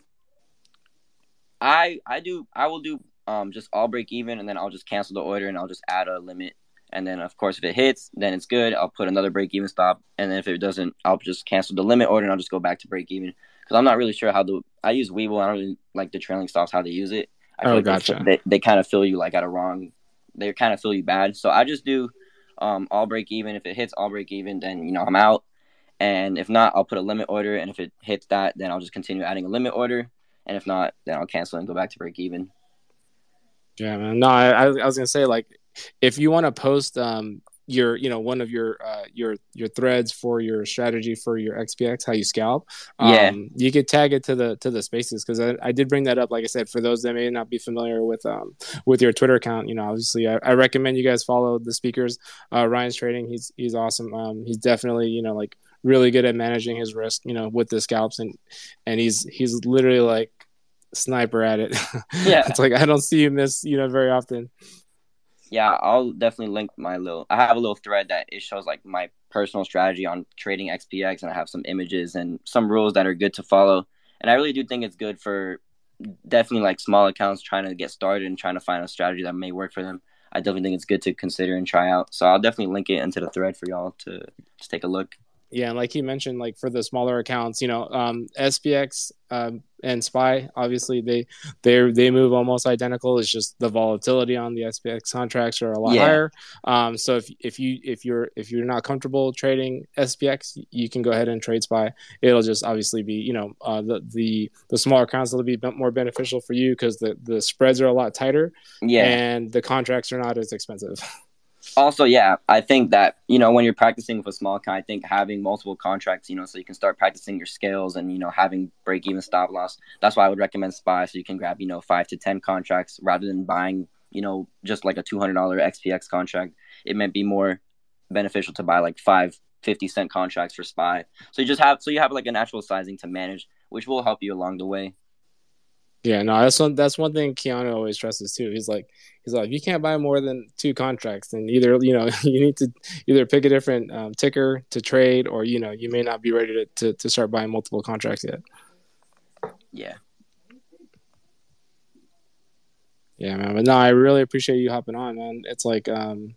I I do I will do um just all break even and then I'll just cancel the order and I'll just add a limit. And then of course if it hits then it's good. I'll put another break even stop. And then if it doesn't I'll just cancel the limit order and I'll just go back to break even. Because I'm not really sure how the I use Webull I don't really like the trailing stops how they use it I feel oh, like gotcha. They, they kind of feel you like at a wrong. They kind of feel you bad. So I just do um, all break even. If it hits all break even, then you know I'm out. And if not, I'll put a limit order. And if it hits that, then I'll just continue adding a limit order. And if not, then I'll cancel and go back to break even. Yeah, man. No, I, I was gonna say like, if you want to post um, your you know one of your uh, your your threads for your strategy for your SPX how you scalp. Um, yeah you could tag it to the to the spaces because I, I did bring that up like i said for those that may not be familiar with um with your twitter account you know obviously i, I recommend you guys follow the speakers. Uh ryan's trading he's he's awesome. Um he's definitely you know like really good at managing his risk you know with the scalps and and he's he's literally like sniper at it. Yeah. It's like i don't see you miss you know very often yeah, I'll definitely link my little. I have a little thread that it shows like my personal strategy on trading SPX, and I have some images and some rules that are good to follow. And I really do think it's good for definitely like small accounts trying to get started and trying to find a strategy that may work for them. I definitely think it's good to consider and try out. So I'll definitely link it into the thread for y'all to just take a look. Yeah, and like he mentioned, like for the smaller accounts, you know, um, SPX um, and SPY, obviously they they they move almost identical. It's just the volatility on the SPX contracts are a lot yeah. higher. Um, so if if you if you're if you're not comfortable trading SPX, you can go ahead and trade SPY. It'll just obviously be you know uh, the the the smaller accounts will be more beneficial for you because the the spreads are a lot tighter. Yeah, and the contracts are not as expensive. also yeah i think that you know when you're practicing with a small account i think having multiple contracts you know so you can start practicing your skills and you know having break even stop loss that's why i would recommend spy so you can grab you know five to ten contracts rather than buying you know just like a $200 SPX contract. It might be more beneficial to buy like five 50 cent contracts for spy. So you just have so you have like an actual sizing to manage which will help you along the way yeah, no, that's one. That's one thing Keanu always stresses too. He's like, he's like, if you can't buy more than two contracts, then either you know you need to either pick a different um, ticker to trade, or you know you may not be ready to, to, to start buying multiple contracts yet. Yeah. Yeah, man. But no, I really appreciate you hopping on, man. It's like um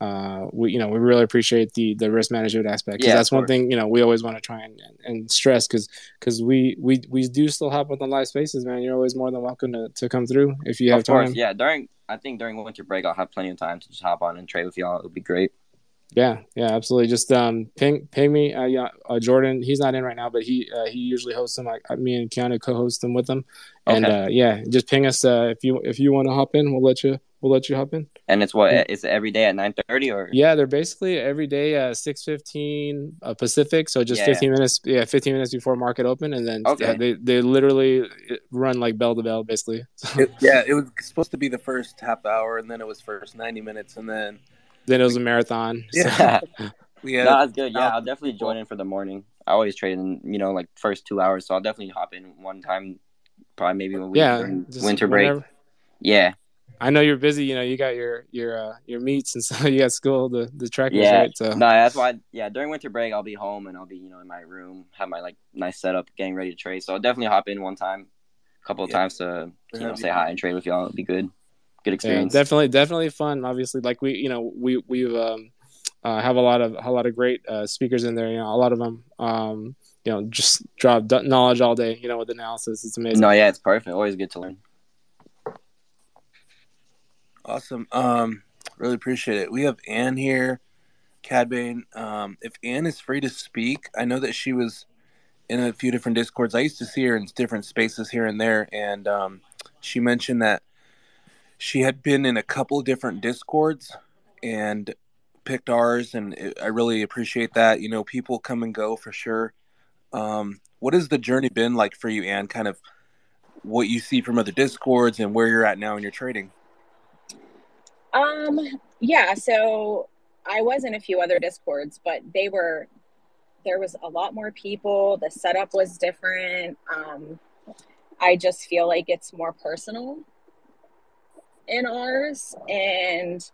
uh, we you know we really appreciate the the risk management aspect. Yeah, that's one thing you know we always want to try and, and stress because because we we we do still hop on the live spaces, man. You're always more than welcome to, to come through if you have of course, time. Yeah, during I think during winter break I'll have plenty of time to just hop on and trade with y'all. It'll be great. Yeah, yeah, absolutely. Just um, ping ping me. Uh, yeah, uh, Jordan, he's not in right now, but he uh, he usually hosts them. Like me and Keanu co-host them with them, and okay. uh, yeah, just ping us uh, if you if you want to hop in. We'll let you we'll let you hop in. And it's what it's every day at nine thirty or yeah, they're basically every day uh six fifteen uh, Pacific, so just yeah. fifteen minutes yeah fifteen minutes before market open, and then okay. yeah, they they literally run like bell to bell basically. it, yeah, it was supposed to be the first half hour, and then it was first ninety minutes, and then then it was a marathon. Yeah. yeah. No, that's good. Yeah, I'll definitely join in for the morning. I always trade in, you know, like first two hours, so I'll definitely hop in one time, probably maybe when we yeah, winter break. Whenever. Yeah. I know you're busy. You know, you got your your uh, your meets and so you got school, the the trackers, yeah. right? So no, that's why. Yeah, during winter break, I'll be home and I'll be you know in my room, have my like nice setup, getting ready to trade. So I'll definitely hop in one time, a couple of yeah. times to you know say hi and trade with y'all. It'll be good good experience. Yeah, definitely, definitely fun. Obviously, like we, you know, we we've um, uh, have a lot of a lot of great uh, speakers in there. You know, a lot of them, um, you know, just drop knowledge all day. You know, with analysis, it's amazing. No, yeah, it's perfect. Always good to learn. Awesome. Um, really appreciate it. We have Anne here, Cadbane. Um, if Anne is free to speak, I know that she was in a few different discords. I used to see her in different spaces here and there, and um, she mentioned that she had been in a couple different discords and picked ours and it, i really appreciate that you know people come and go for sure. Um, what has the journey been like for you and kind of what you see from other discords and where you're at now in your trading? Um yeah so i was in a few other discords but they were there was a lot more people. The setup was different. Um i just feel like it's more personal in ours and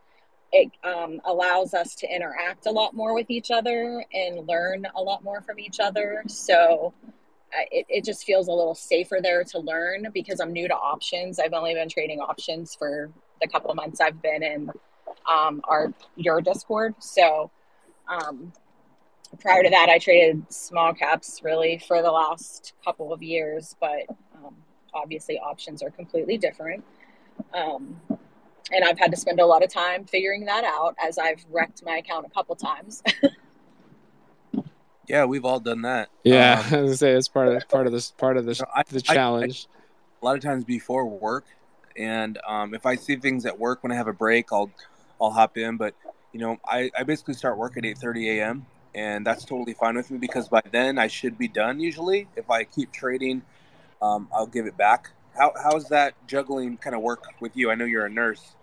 it um, allows us to interact a lot more with each other and learn a lot more from each other. So it, it just feels a little safer there to learn because i'm new to options. I've only been trading options for the couple months i've been in um, our your discord. So um, prior to that i traded small caps really for the last couple of years but um, obviously options are completely different um, and I've had to spend a lot of time figuring that out as I've wrecked my account a couple times. yeah, we've all done that. Yeah, um, I was say it's part of part of this part of this I, the challenge. I, I, a lot of times before work, and um, if I see things at work when I have a break, I'll I'll hop in. But you know, I, I basically start work at eight thirty a.m. and that's totally fine with me because by then I should be done. Usually, if I keep trading, um, I'll give it back how how's that juggling kind of work with you? I know you're a nurse.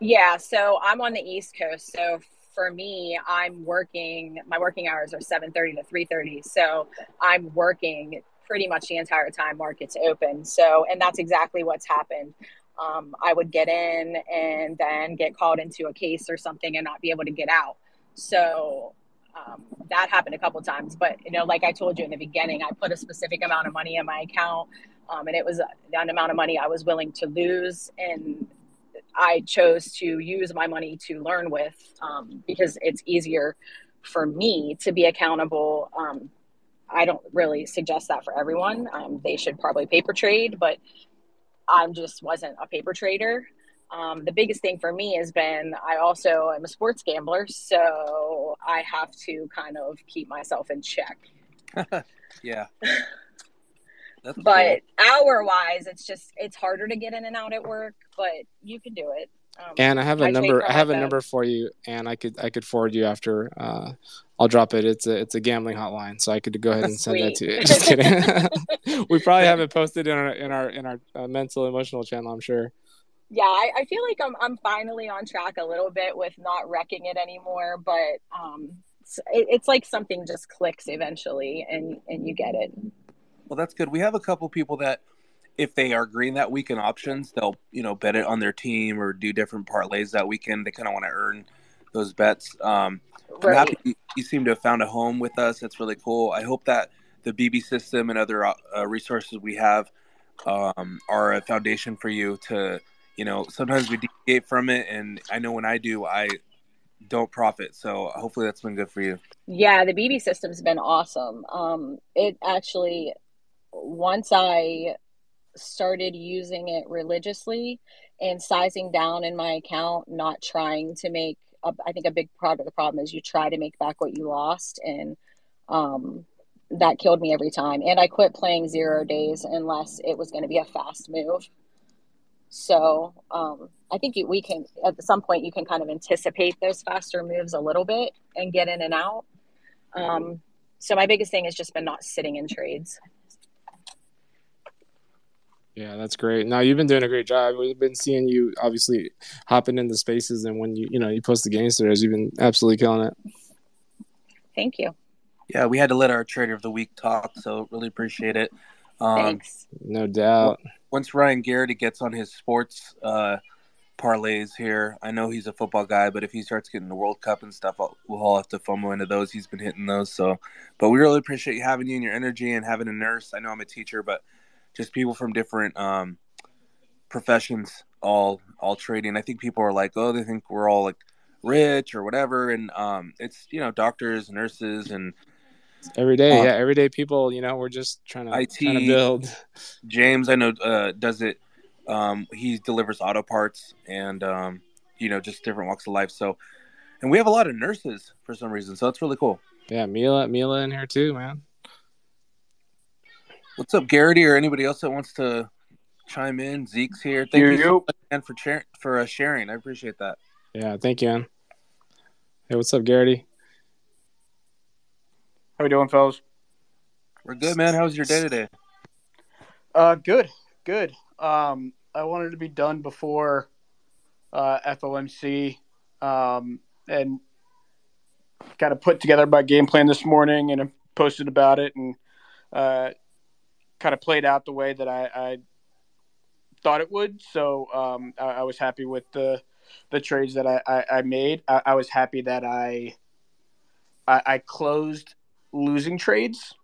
Yeah, so I'm on the East Coast. So for me, I'm working. My working hours are 7:30 to 3:30. So I'm working pretty much the entire time market's open. So, and that's exactly what's happened. Um, I would get in and then get called into a case or something and not be able to get out. So um, that happened a couple times. But you know, like I told you in the beginning, I put a specific amount of money in my account um, and it was an amount of money I was willing to lose. And I chose to use my money to learn with um, because it's easier for me to be accountable. Um, I don't really suggest that for everyone. Um, they should probably paper trade, but I just wasn't a paper trader. Um, the biggest thing for me has been I also am a sports gambler, so I have to kind of keep myself in check. yeah. That's but cool. hour wise, it's just it's harder to get in and out at work, but you can do it. Um, and I have a I number. I have a number for you, and I could I could forward you after. Uh, I'll drop it. It's a it's a gambling hotline, so I could go ahead and send that to you. Just kidding. we probably have it posted in our in our in our uh, mental emotional channel. I'm sure. Yeah, I, I, feel like I'm I'm finally on track a little bit with not wrecking it anymore, but um, it's, it, it's like something just clicks eventually, and and you get it. Well, that's good. We have a couple people that, if they are green that weekend options, they'll you know bet it on their team or do different parlays that weekend. They kind of want to earn those bets. Um, right. I'm happy you seem to have found a home with us. That's really cool. I hope that the BB system and other uh, resources we have um, are a foundation for you to you know, sometimes we deviate from it, and I know when I do, I don't profit. So hopefully that's been good for you. Yeah, the BB system's been awesome. Um, it actually, once I started using it religiously and sizing down in my account, not trying to make. A, I think a big part of the problem is you try to make back what you lost, and um, that killed me every time. And I quit playing zero days unless it was going to be a fast move. So um, I think we can at some point you can kind of anticipate those faster moves a little bit and get in and out. Um, so my biggest thing has just been not sitting in trades. Yeah, that's great. Now you've been doing a great job. We've been seeing you obviously hopping into spaces, and when you you know you post the game stories, you've been absolutely killing it. Thank you. Yeah, we had to let our trader of the week talk, so really appreciate it. Um, Thanks. No doubt. Once Ryan Garrity gets on his sports uh, parlays here, I know he's a football guy, but if he starts getting the World Cup and stuff, I'll, we'll all have to FOMO into those. He's been hitting those. So, but we really appreciate you having you and your energy and having a nurse. I know I'm a teacher, but just people from different um, professions all all trading. I think people are like, oh, they think we're all like rich or whatever, and um, it's you know doctors, nurses, and every day, uh, yeah, everyday people. You know, we're just trying to, IT, trying to build. James, I know, uh, does it. Um, he delivers auto parts and um, you know just different walks of life. So, and we have a lot of nurses for some reason, so that's really cool. Yeah, Mila, Mila in here too, man. What's up, Garrity, or anybody else that wants to chime in? Zeke's here. Thank you, you so much, for cha- for uh, sharing. I appreciate that. Yeah, thank you, man. Hey, what's up, Garrity? How we doing, fellas? We're good, man. How was your day today? Uh, good, good. Um, I wanted to be done before uh, FOMC, um, and kind of put together my game plan this morning, and I posted about it, and uh, kind of played out the way that I, I thought it would. So um, I, I, was happy with the the trades that I, I, I made. I, was happy that I, I closed losing trades,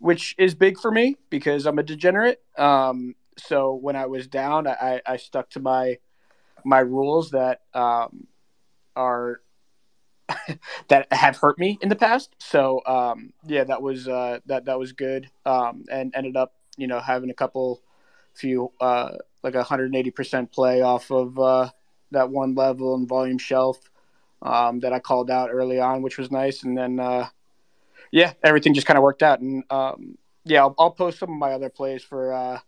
which is big for me because I'm a degenerate. Um, so when I was down, I, I stuck to my my rules that um, are that have hurt me in the past. So um, yeah, that was uh, that that was good, um, and ended up you know having a couple few uh, like a hundred eighty percent play off of uh, that one level and volume shelf um, that I called out early on, which was nice, and then uh, yeah, everything just kind of worked out, and um, yeah, I'll, I'll, post some of my other plays for uh,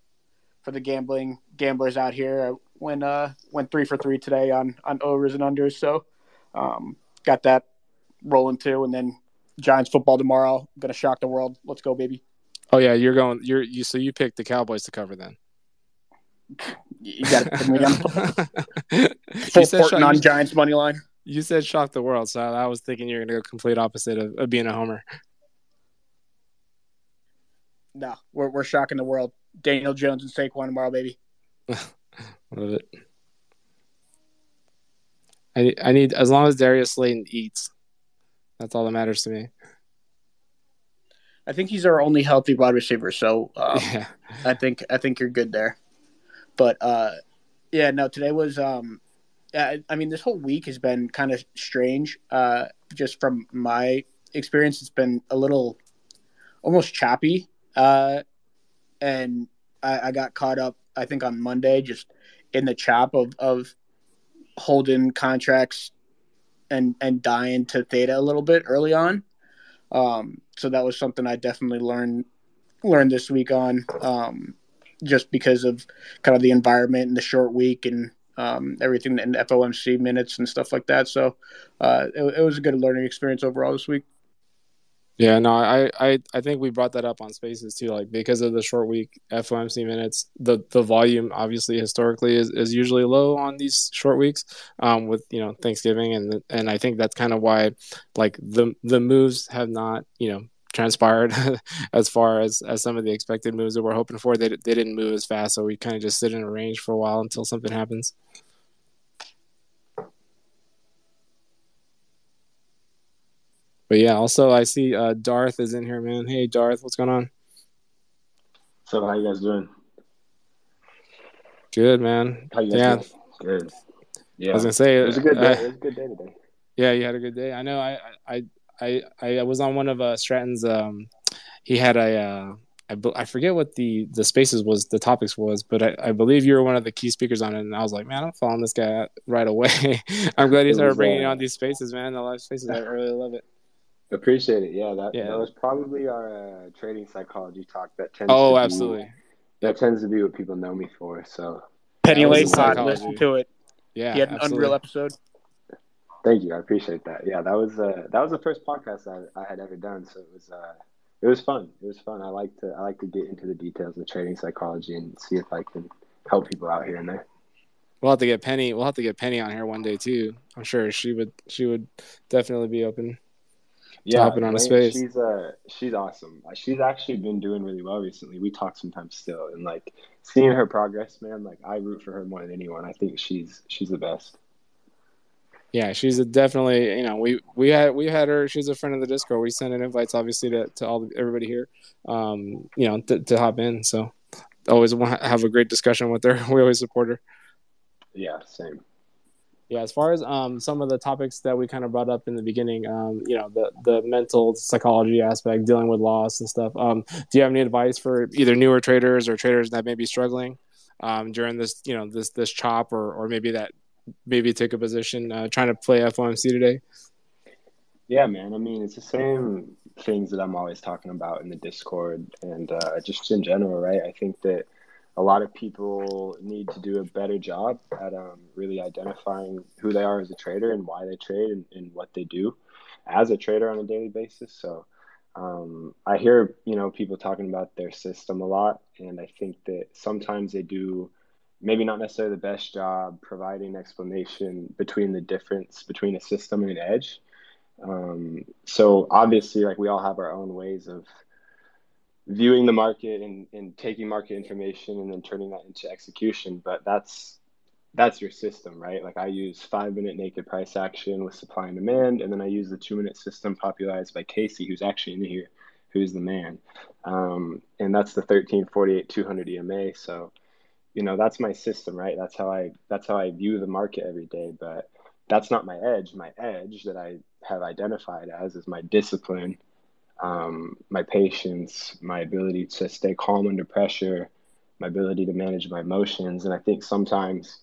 for the gambling gamblers out here. I went uh, went three for three today on on overs and unders, so um, got that rolling too. And then Giants football tomorrow. I'm gonna shock the world. Let's go, baby. Oh yeah, you're going. You're you. So you picked the Cowboys to cover then. You got to put me on full shock, on Giants money line. You said shock the world, so I was thinking you're gonna go complete opposite of, of being a homer. No, we're we're shocking the world. Daniel Jones and Saquon tomorrow, baby. Love it. I I need as long as Darius Slayton eats. That's all that matters to me. I think he's our only healthy wide receiver, so um, yeah. I think I think you're good there. But uh, yeah, no, today was um, I, I mean, this whole week has been kind of strange. Uh, just from my experience, it's been a little almost choppy. Uh, and I, I got caught up, I think, on Monday, just in the chop of of holding contracts and and dying to theta a little bit early on. Um, so that was something I definitely learned learned this week on, um, just because of kind of the environment and the short week and um, everything in FOMC minutes and stuff like that. So uh, it, it was a good learning experience overall this week. Yeah, no, I, I, I think we brought that up on Spaces too. Like because of the short week FOMC minutes, the the volume obviously historically is, is usually low on these short weeks, um, with you know Thanksgiving and and I think that's kind of why, like the the moves have not you know transpired as far as as some of the expected moves that we're hoping for. They they didn't move as fast, so we kind of just sit in a range for a while until something happens. But yeah, also I see uh, Darth is in here, man. Hey, Darth, what's going on? So how you guys doing? Good man. How you yeah. Doing? Good. Yeah. I was gonna say it was a good day. Uh, it was a good day today. Yeah, you had a good day. I know. I I I I was on one of uh, Stratton's. Um, he had a. Uh, I, I forget what the the spaces was the topics was but I, I believe you were one of the key speakers on it and I was like man I'm following this guy right away I'm glad he started bringing uh, on these spaces man the live spaces I really love it appreciate it yeah that, yeah. that was probably our uh, trading psychology talk that tends oh absolutely that tends to be what people know me for so Penny Lane Pod listen to it yeah he had an absolutely. unreal episode Thank you. I appreciate that. Yeah, that was uh, that was the first podcast I, I had ever done, so it was uh, it was fun. It was fun. I like to I like to get into the details of trading psychology and see if I can help people out here and there. We'll have to get Penny. We'll have to get Penny on here one day too. I'm sure she would. She would definitely be open. Yeah, hopping on a space. She's uh she's awesome. She's actually been doing really well recently. We talk sometimes still, and like seeing her progress, man. Like I root for her more than anyone. I think she's she's the best yeah, she's definitely you know we we had we had her. She's a friend of the Discord. We sent in invites obviously to, to all everybody here, um, you know, to, to hop in. So always want have a great discussion with her. We always support her. Yeah, same. Yeah, as far as um, some of the topics that we kind of brought up in the beginning, um, you know, the the mental psychology aspect, dealing with loss and stuff. Um, do you have any advice for either newer traders or traders that may be struggling um, during this, you know, this this chop or or maybe that maybe take a position uh, trying to play FOMC today? Yeah, man. I mean, it's the same things that I'm always talking about in the Discord and uh, just in general, right? I think that a lot of people need to do a better job at um, really identifying who they are as a trader and why they trade and, and what they do as a trader on a daily basis. So um, I hear, you know, people talking about their system a lot, and I think that sometimes they do maybe not necessarily the best job providing explanation between the difference between a system and an edge. Um, so obviously, like we all have our own ways of viewing the market and, and taking market information and then turning that into execution. But that's that's your system, right? Like I use five minute naked price action with supply and demand, and then I use the two minute system popularized by Casey, who's actually in here, who's the man. Um, and that's the 1348 200 EMA. So you know that's my system right that's how i that's how i view the market every day but that's not my edge my edge that i have identified as is my discipline um, my patience my ability to stay calm under pressure my ability to manage my emotions. And i think sometimes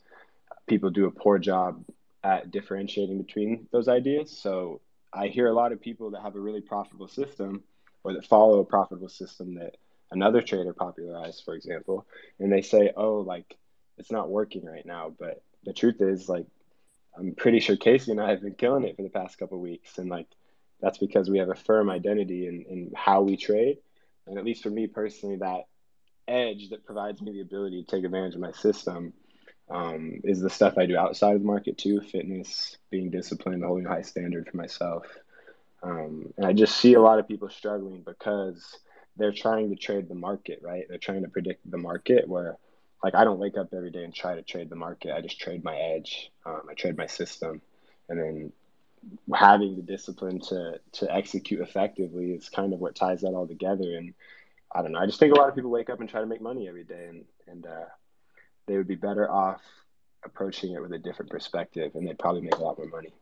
people do a poor job at differentiating between those ideas. So i hear a lot of people that have a really profitable system or that follow a profitable system that another trader popularized, for example, and they say, "Oh, like it's not working right now," but the truth is, like, I'm pretty sure Casey and I have been killing it for the past couple weeks, and like that's because we have a firm identity in, in how we trade, and at least for me personally, that edge that provides me the ability to take advantage of my system um, is the stuff I do outside of the market too, fitness, being disciplined, holding a high standard for myself. Um, and I just see a lot of people struggling because they're trying to trade the market, right? They're trying to predict the market where like I don't wake up every day and try to trade the market. I just trade my edge. Um, I trade my system, and then having the discipline to to execute effectively is kind of what ties that all together. And I don't know. I just think a lot of people wake up and try to make money every day, and and uh, they would be better off approaching it with a different perspective, and they'd probably make a lot more money.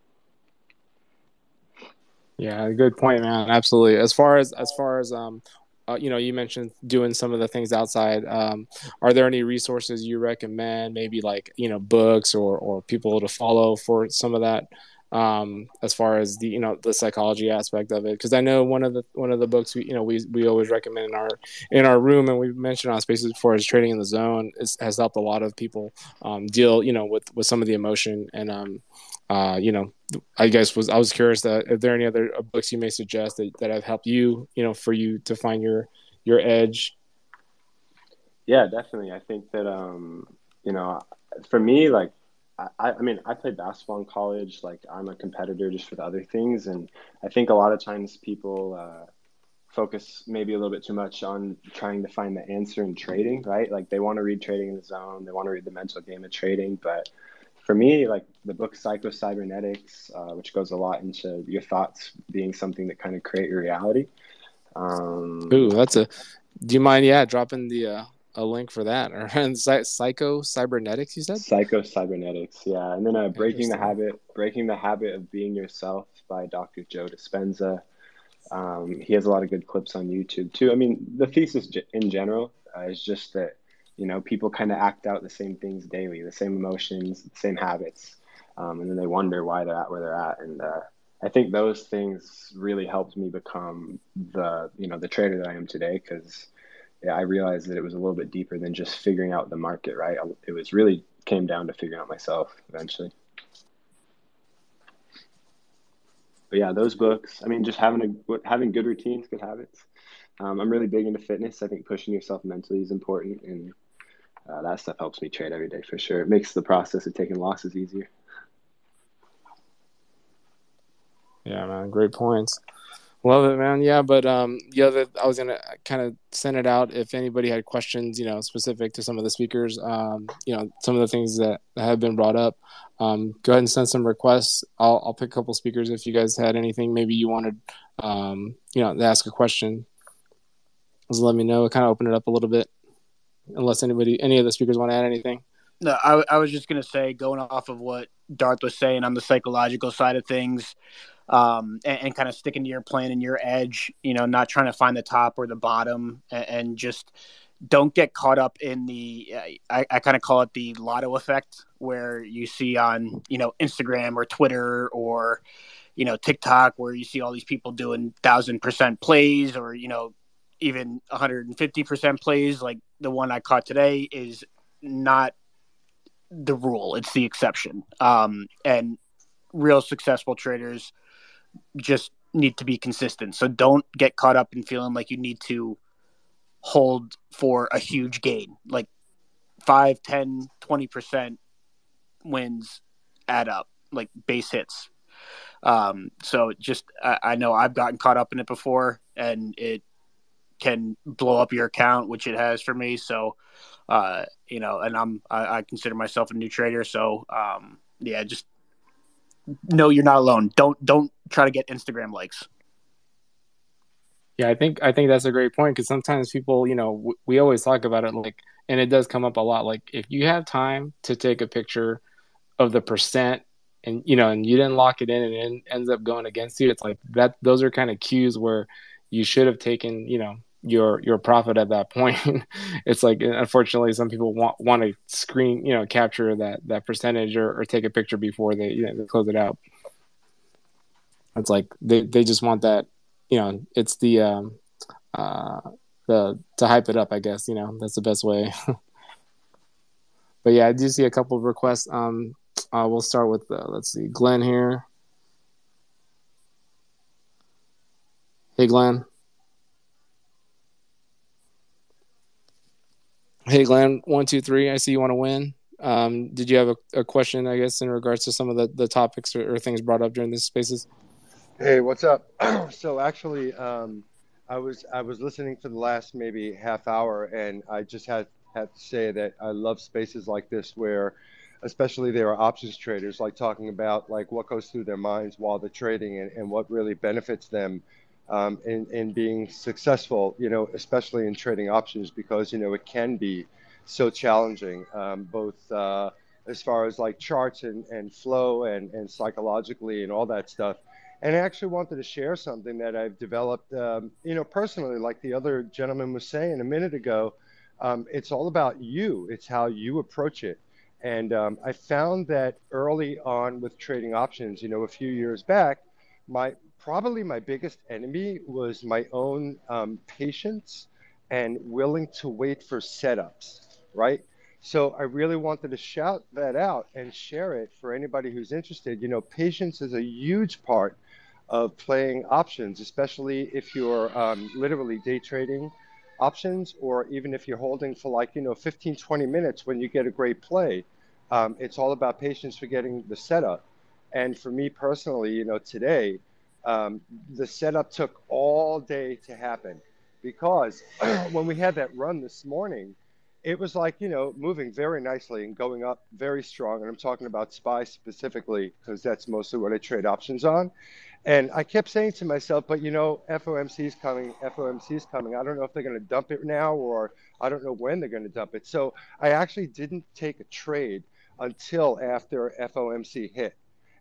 Yeah, good point, man. Absolutely. As far as as far as um uh, you know, you mentioned doing some of the things outside. Um, are there any resources you recommend? Maybe like you know books or or people to follow for some of that. Um, as far as the you know the psychology aspect of it, because I know one of the one of the books we you know we we always recommend in our in our room, and we've mentioned on spaces before is trading in the zone is, has helped a lot of people um, deal you know with with some of the emotion and um, uh, you know, I guess was I was curious that if there are any other uh, books you may suggest that, that have helped you, you know, for you to find your your edge. Yeah, definitely. I think that um, you know, for me, like I, I mean, I played basketball in college. Like I'm a competitor just with other things, and I think a lot of times people uh, focus maybe a little bit too much on trying to find the answer in trading, right? Like they want to read Trading in the Zone, they want to read the mental game of trading, but for me, like the book Psycho Cybernetics, uh, which goes a lot into your thoughts being something that kind of create your reality. Um, Ooh, that's a. Do you mind? Yeah, dropping the uh, a link for that. Or Psycho Cybernetics, you said? Psycho Cybernetics, yeah. And then uh, Breaking the Habit, Breaking the Habit of Being Yourself by Dr. Joe Dispenza. Um, he has a lot of good clips on YouTube too. I mean, the thesis in general uh, is just that you know people kind of act out the same things daily, the same emotions, the same habits, um, and then they wonder why they're at where they're at. And uh, I think those things really helped me become the you know the trader that I am today because I realized that it was a little bit deeper than just figuring out the market. Right, it was really came down to figuring out myself eventually. But yeah, those books. I mean, just having a having good routines, good habits. Um, I'm really big into fitness. I think pushing yourself mentally is important, and uh, that stuff helps me trade every day for sure. It makes the process of taking losses easier. Yeah, man, great points. Love it, man. Yeah, but um, the, I was gonna kind of send it out if anybody had questions, you know, specific to some of the speakers, um, you know, some of the things that have been brought up. Um, go ahead and send some requests. I'll I'll pick a couple speakers if you guys had anything. Maybe you wanted, um, you know, to ask a question. Just let me know. Kind of open it up a little bit, unless anybody, any of the speakers want to add anything. No, I, I was just gonna say, going off of what Darth was saying on the psychological side of things um, and, and, kind of sticking to your plan and your edge, you know, not trying to find the top or the bottom and, and just don't get caught up in the, I, I kind of call it the lotto effect where you see on, you know, Instagram or Twitter or, you know, TikTok where you see all these people doing thousand percent plays or, you know, even 150% plays like the one I caught today is not the rule. It's the exception. Um, and real successful traders, just need to be consistent. So don't get caught up in feeling like you need to hold for a huge gain. Like 5, 10, 20% wins add up, like base hits. Um, so just, I, I know I've gotten caught up in it before and it can blow up your account, which it has for me. So, uh, you know, and I'm, I, I consider myself a new trader. So, um, yeah, just no, you're not alone. Don't don't try to get Instagram likes. Yeah, I think I think that's a great point because sometimes people, you know, w- we always talk about it like, and it does come up a lot. Like, if you have time to take a picture of the percent, and you know, and you didn't lock it in, and it ends up going against you, it's like that. Those are kind of cues where you should have taken, you know, your your profit at that point. it's like unfortunately some people want want to screen you know capture that that percentage or, or take a picture before they you know they close it out. It's like they they just want that you know it's the um uh the to hype it up I guess you know that's the best way. but yeah, I do see a couple of requests. Um, uh, we'll start with uh, let's see Glenn here. Hey Glenn. Hey, Glenn, one, two, three. I see you want to win. Um, did you have a, a, question, I guess, in regards to some of the, the topics or, or things brought up during these spaces? Hey, what's up? so actually, um, I was I was listening for the last maybe half hour, and I just had had to say that I love spaces like this where, especially there are options traders like talking about like what goes through their minds while they're trading and, and what really benefits them um, in, in being successful, you know, especially in trading options because, you know, it can be so challenging, um, both uh, as far as like charts and, and flow and, and psychologically and all that stuff. And I actually wanted to share something that I've developed, um, you know, personally, like the other gentleman was saying a minute ago. Um, it's all about you, it's how you approach it. And um, I found that early on with trading options, you know, a few years back, my probably my biggest enemy was my own um, patience and willing to wait for setups, right? So I really wanted to shout that out and share it for anybody who's interested. You know, patience is a huge part of playing options, especially if you're um, literally day trading options or even if you're holding for like, you know, 15, 20 minutes when you get a great play. Um, it's all about patience for getting the setup. And for me personally, you know, today, um, the setup took all day to happen because when we had that run this morning, it was like, you know, moving very nicely and going up very strong. And I'm talking about SPY specifically because that's mostly what I trade options on. And I kept saying to myself, but you know, FOMC is coming, FOMC is coming. I don't know if they're going to dump it now or I don't know when they're going to dump it. So I actually didn't take a trade until after FOMC hit.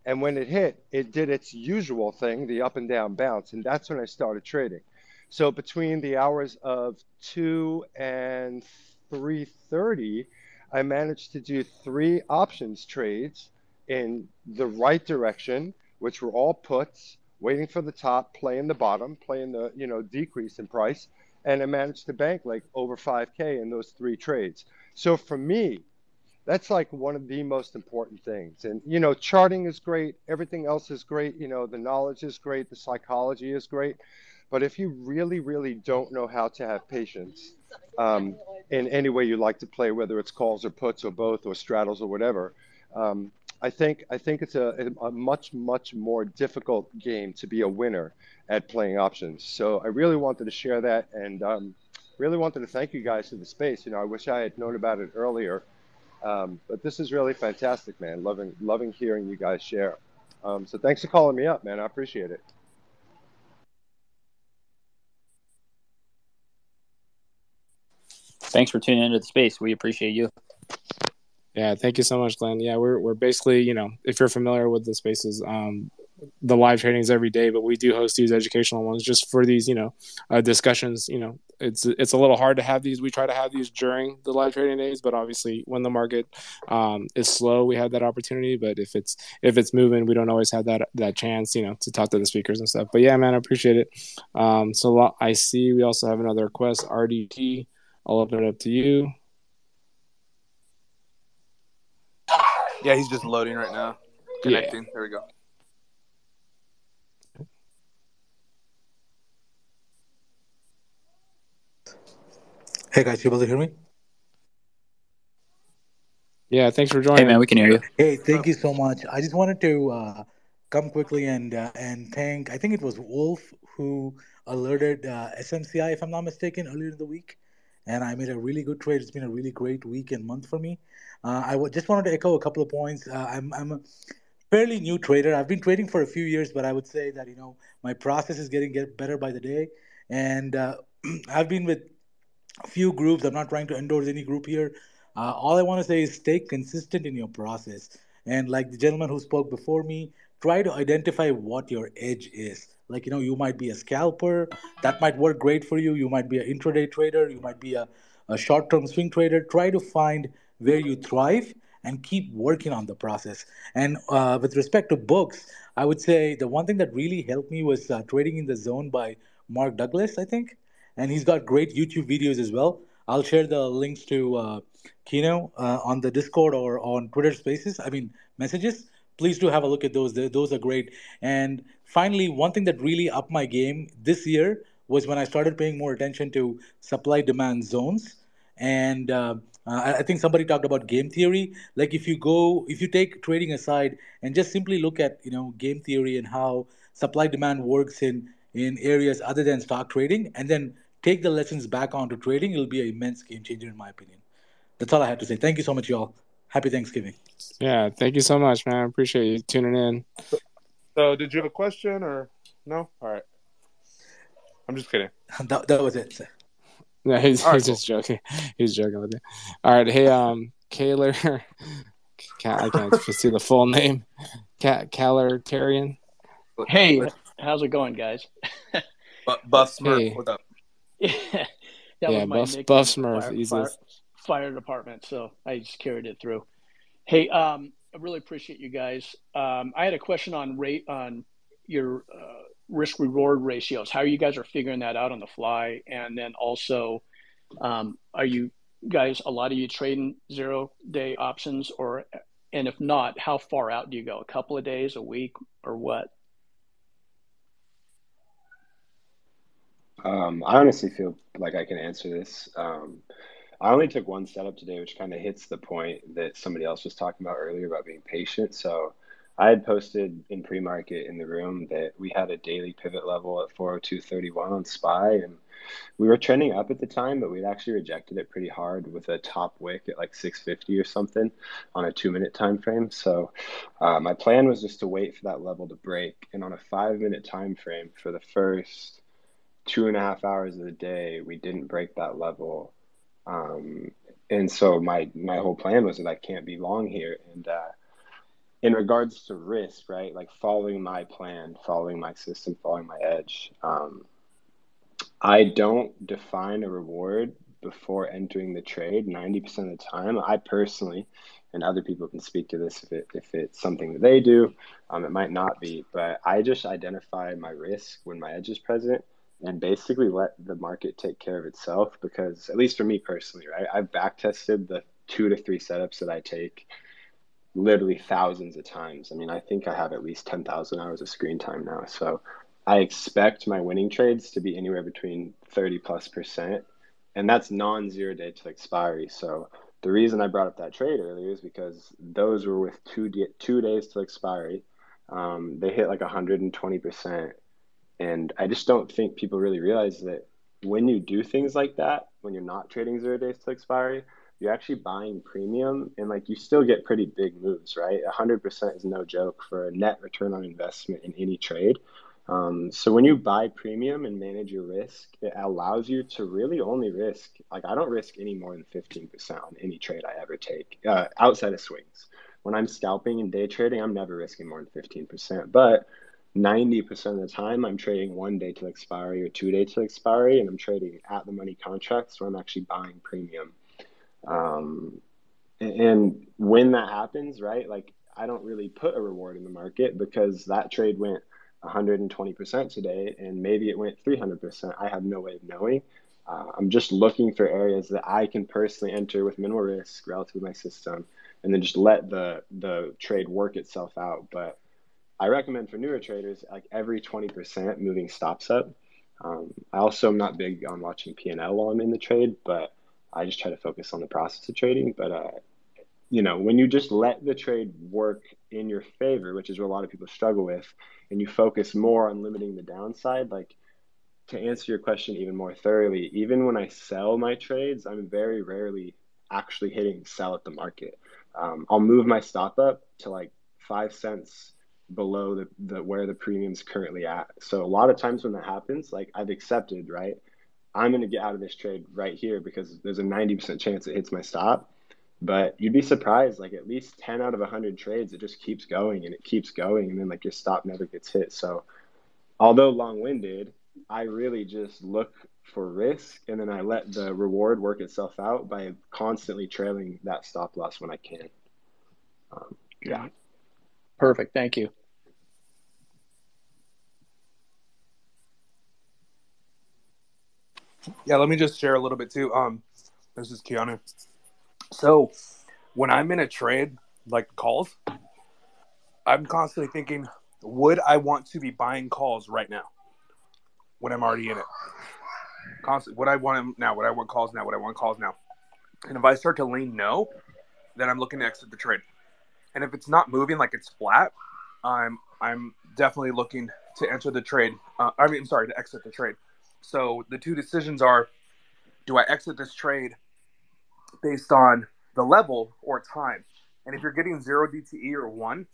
And when it hit, it did its usual thing, the up and down bounce. And that's when I started trading. So between the hours of 2 and 3:30, I managed to do three options trades in the right direction, which were all puts, waiting for the top, playing the bottom, playing the, you know, decrease in price, and I managed to bank like over 5k in those three trades. So for me, that's like one of the most important things. And you know, charting is great, everything else is great, you know, the knowledge is great, the psychology is great, but if you really, really don't know how to have patience um, in any way you like to play, whether it's calls or puts or both or straddles or whatever, um, I think I think it's a, a much much more difficult game to be a winner at playing options. So I really wanted to share that and um, really wanted to thank you guys for the space. You know, I wish I had known about it earlier. Um, but this is really fantastic, man. Loving loving hearing you guys share. Um, so thanks for calling me up, man. I appreciate it. Thanks for tuning into the space. We appreciate you. Yeah, thank you so much, Glenn. Yeah, we're we're basically, you know, if you're familiar with the spaces, um, the live trainings every day, but we do host these educational ones just for these, you know, uh, discussions. You know, it's it's a little hard to have these. We try to have these during the live trading days, but obviously when the market um, is slow, we have that opportunity. But if it's if it's moving, we don't always have that that chance, you know, to talk to the speakers and stuff. But yeah, man, I appreciate it. Um, so I see we also have another request, RDT. I'll open it up to you. Yeah, he's just loading right now. Connecting. Yeah. There we go. Hey guys, you able to hear me? Yeah, thanks for joining. Hey man, we can hear you. Hey, thank you so much. I just wanted to uh, come quickly and uh, and thank. I think it was Wolf who alerted uh, SMCI, if I'm not mistaken, earlier in the week, and I made a really good trade. It's been a really great week and month for me. Uh, I w- just wanted to echo a couple of points. Uh, I'm I'm a fairly new trader. I've been trading for a few years, but I would say that you know my process is getting get better by the day, and uh, I've been with a few groups. I'm not trying to endorse any group here. Uh, all I want to say is stay consistent in your process. And like the gentleman who spoke before me, try to identify what your edge is. Like, you know, you might be a scalper. That might work great for you. You might be an intraday trader. You might be a, a short term swing trader. Try to find where you thrive and keep working on the process. And uh, with respect to books, I would say the one thing that really helped me was uh, Trading in the Zone by Mark Douglas, I think and he's got great YouTube videos as well. I'll share the links to uh, Kino uh, on the Discord or on Twitter Spaces. I mean messages. Please do have a look at those. Those are great. And finally, one thing that really upped my game this year was when I started paying more attention to supply demand zones. And uh, I think somebody talked about game theory. Like if you go, if you take trading aside and just simply look at you know game theory and how supply demand works in in areas other than stock trading, and then take the lessons back onto trading, it'll be an immense game changer, in my opinion. That's all I had to say. Thank you so much, y'all. Happy Thanksgiving. Yeah, thank you so much, man. I appreciate you tuning in. So, did you have a question or no? All right. I'm just kidding. that, that was it. No, he's, right, he's cool. just joking. He's joking with you. All right. Hey, um, Kaler, can't, I can't see the full name. Cat Kaler Tarian. Hey, how's it going, guys? Buff Smurf, hey. what's up? Yeah, that yeah, was my Buff, Buff Smurf, fire, fire, fire, department. So I just carried it through. Hey, um, I really appreciate you guys. Um, I had a question on rate on your uh, risk reward ratios. How you guys are figuring that out on the fly, and then also, um, are you guys a lot of you trading zero day options, or and if not, how far out do you go? A couple of days, a week, or what? Um, I honestly feel like I can answer this. Um, I only took one setup today, which kind of hits the point that somebody else was talking about earlier about being patient. So I had posted in pre-market in the room that we had a daily pivot level at 402.31 on SPY, and we were trending up at the time, but we'd actually rejected it pretty hard with a top wick at like 650 or something on a two-minute time frame. So uh, my plan was just to wait for that level to break, and on a five-minute time frame for the first two and a half hours of the day, we didn't break that level. Um, and so my my whole plan was that I can't be long here. And uh, in regards to risk, right, like following my plan, following my system, following my edge, um, I don't define a reward before entering the trade 90% of the time. I personally, and other people can speak to this if, it, if it's something that they do, um, it might not be, but I just identify my risk when my edge is present and basically let the market take care of itself because, at least for me personally, right, I've back tested the two to three setups that I take literally thousands of times. I mean, I think I have at least 10,000 hours of screen time now. So I expect my winning trades to be anywhere between 30 plus percent. And that's non zero day to expiry. So the reason I brought up that trade earlier is because those were with two, two days to expiry. Um, they hit like 120%. And I just don't think people really realize that when you do things like that, when you're not trading zero days to expiry, you're actually buying premium and like you still get pretty big moves, right? 100% is no joke for a net return on investment in any trade. Um, so when you buy premium and manage your risk, it allows you to really only risk, like I don't risk any more than 15% on any trade I ever take uh, outside of swings. When I'm scalping and day trading, I'm never risking more than 15%. But 90% of the time, I'm trading one day to expiry or two day to expiry, and I'm trading at the money contracts where I'm actually buying premium. Um, and when that happens, right, like I don't really put a reward in the market because that trade went 120% today and maybe it went 300%. I have no way of knowing. Uh, I'm just looking for areas that I can personally enter with minimal risk relative to my system and then just let the the trade work itself out. But I recommend for newer traders like every 20% moving stops up. Um, I also am not big on watching P&L while I'm in the trade, but I just try to focus on the process of trading. But uh, you know, when you just let the trade work in your favor, which is what a lot of people struggle with, and you focus more on limiting the downside, like to answer your question even more thoroughly, even when I sell my trades, I'm very rarely actually hitting sell at the market. Um, I'll move my stop up to like five cents below the, the where the premium's currently at. So a lot of times when that happens, like I've accepted, right? I'm going to get out of this trade right here because there's a 90% chance it hits my stop. But you'd be surprised, like at least 10 out of 100 trades, it just keeps going and it keeps going. And then like your stop never gets hit. So although long winded, I really just look for risk and then I let the reward work itself out by constantly trailing that stop loss when I can. Um, yeah. Perfect. Thank you. Yeah, let me just share a little bit too. Um, this is Keanu. So, when I'm in a trade like calls, I'm constantly thinking, would I want to be buying calls right now when I'm already in it? Constantly, would I want them now? Would I want calls now? Would I want calls now? And if I start to lean no, then I'm looking to exit the trade. And if it's not moving like it's flat, I'm I'm definitely looking to enter the trade. Uh, I mean, I'm sorry, to exit the trade. So the two decisions are: do I exit this trade based on the level or time? And if you're getting zero DTE or one,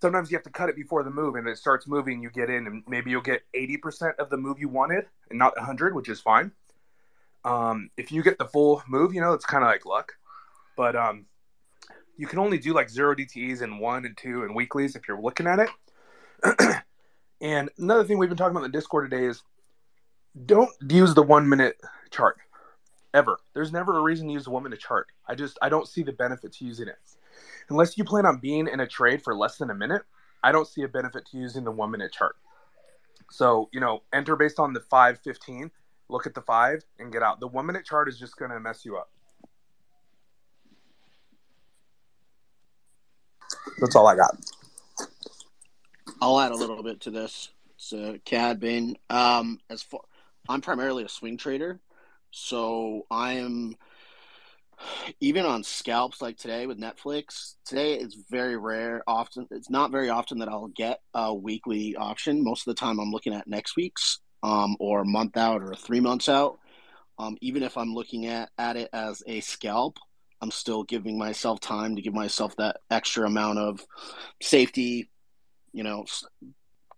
sometimes you have to cut it before the move, and it starts moving. You get in, and maybe you'll get 80% of the move you wanted, and not 100, which is fine. Um, if you get the full move, you know it's kind of like luck. But um, you can only do like zero DTEs in one and two and weeklies if you're looking at it. and another thing we've been talking about in the Discord today is don't use the one minute chart ever. There's never a reason to use a one minute chart. I just I don't see the benefit to using it unless you plan on being in a trade for less than a minute. I don't see a benefit to using the one minute chart. So you know, enter based on the five fifteen. Look at the five and get out. The one minute chart is just going to mess you up. That's all I got. I'll add a little bit to this. So, Cad Bane, um, as far I'm primarily a swing trader, so I am even on scalps like today with Netflix. Today it's very rare. Often it's not very often that I'll get a weekly option. Most of the time I'm looking at next week's um, or a month out or three months out. Um, even if I'm looking at, at it as a scalp, I'm still giving myself time to give myself that extra amount of safety, you know,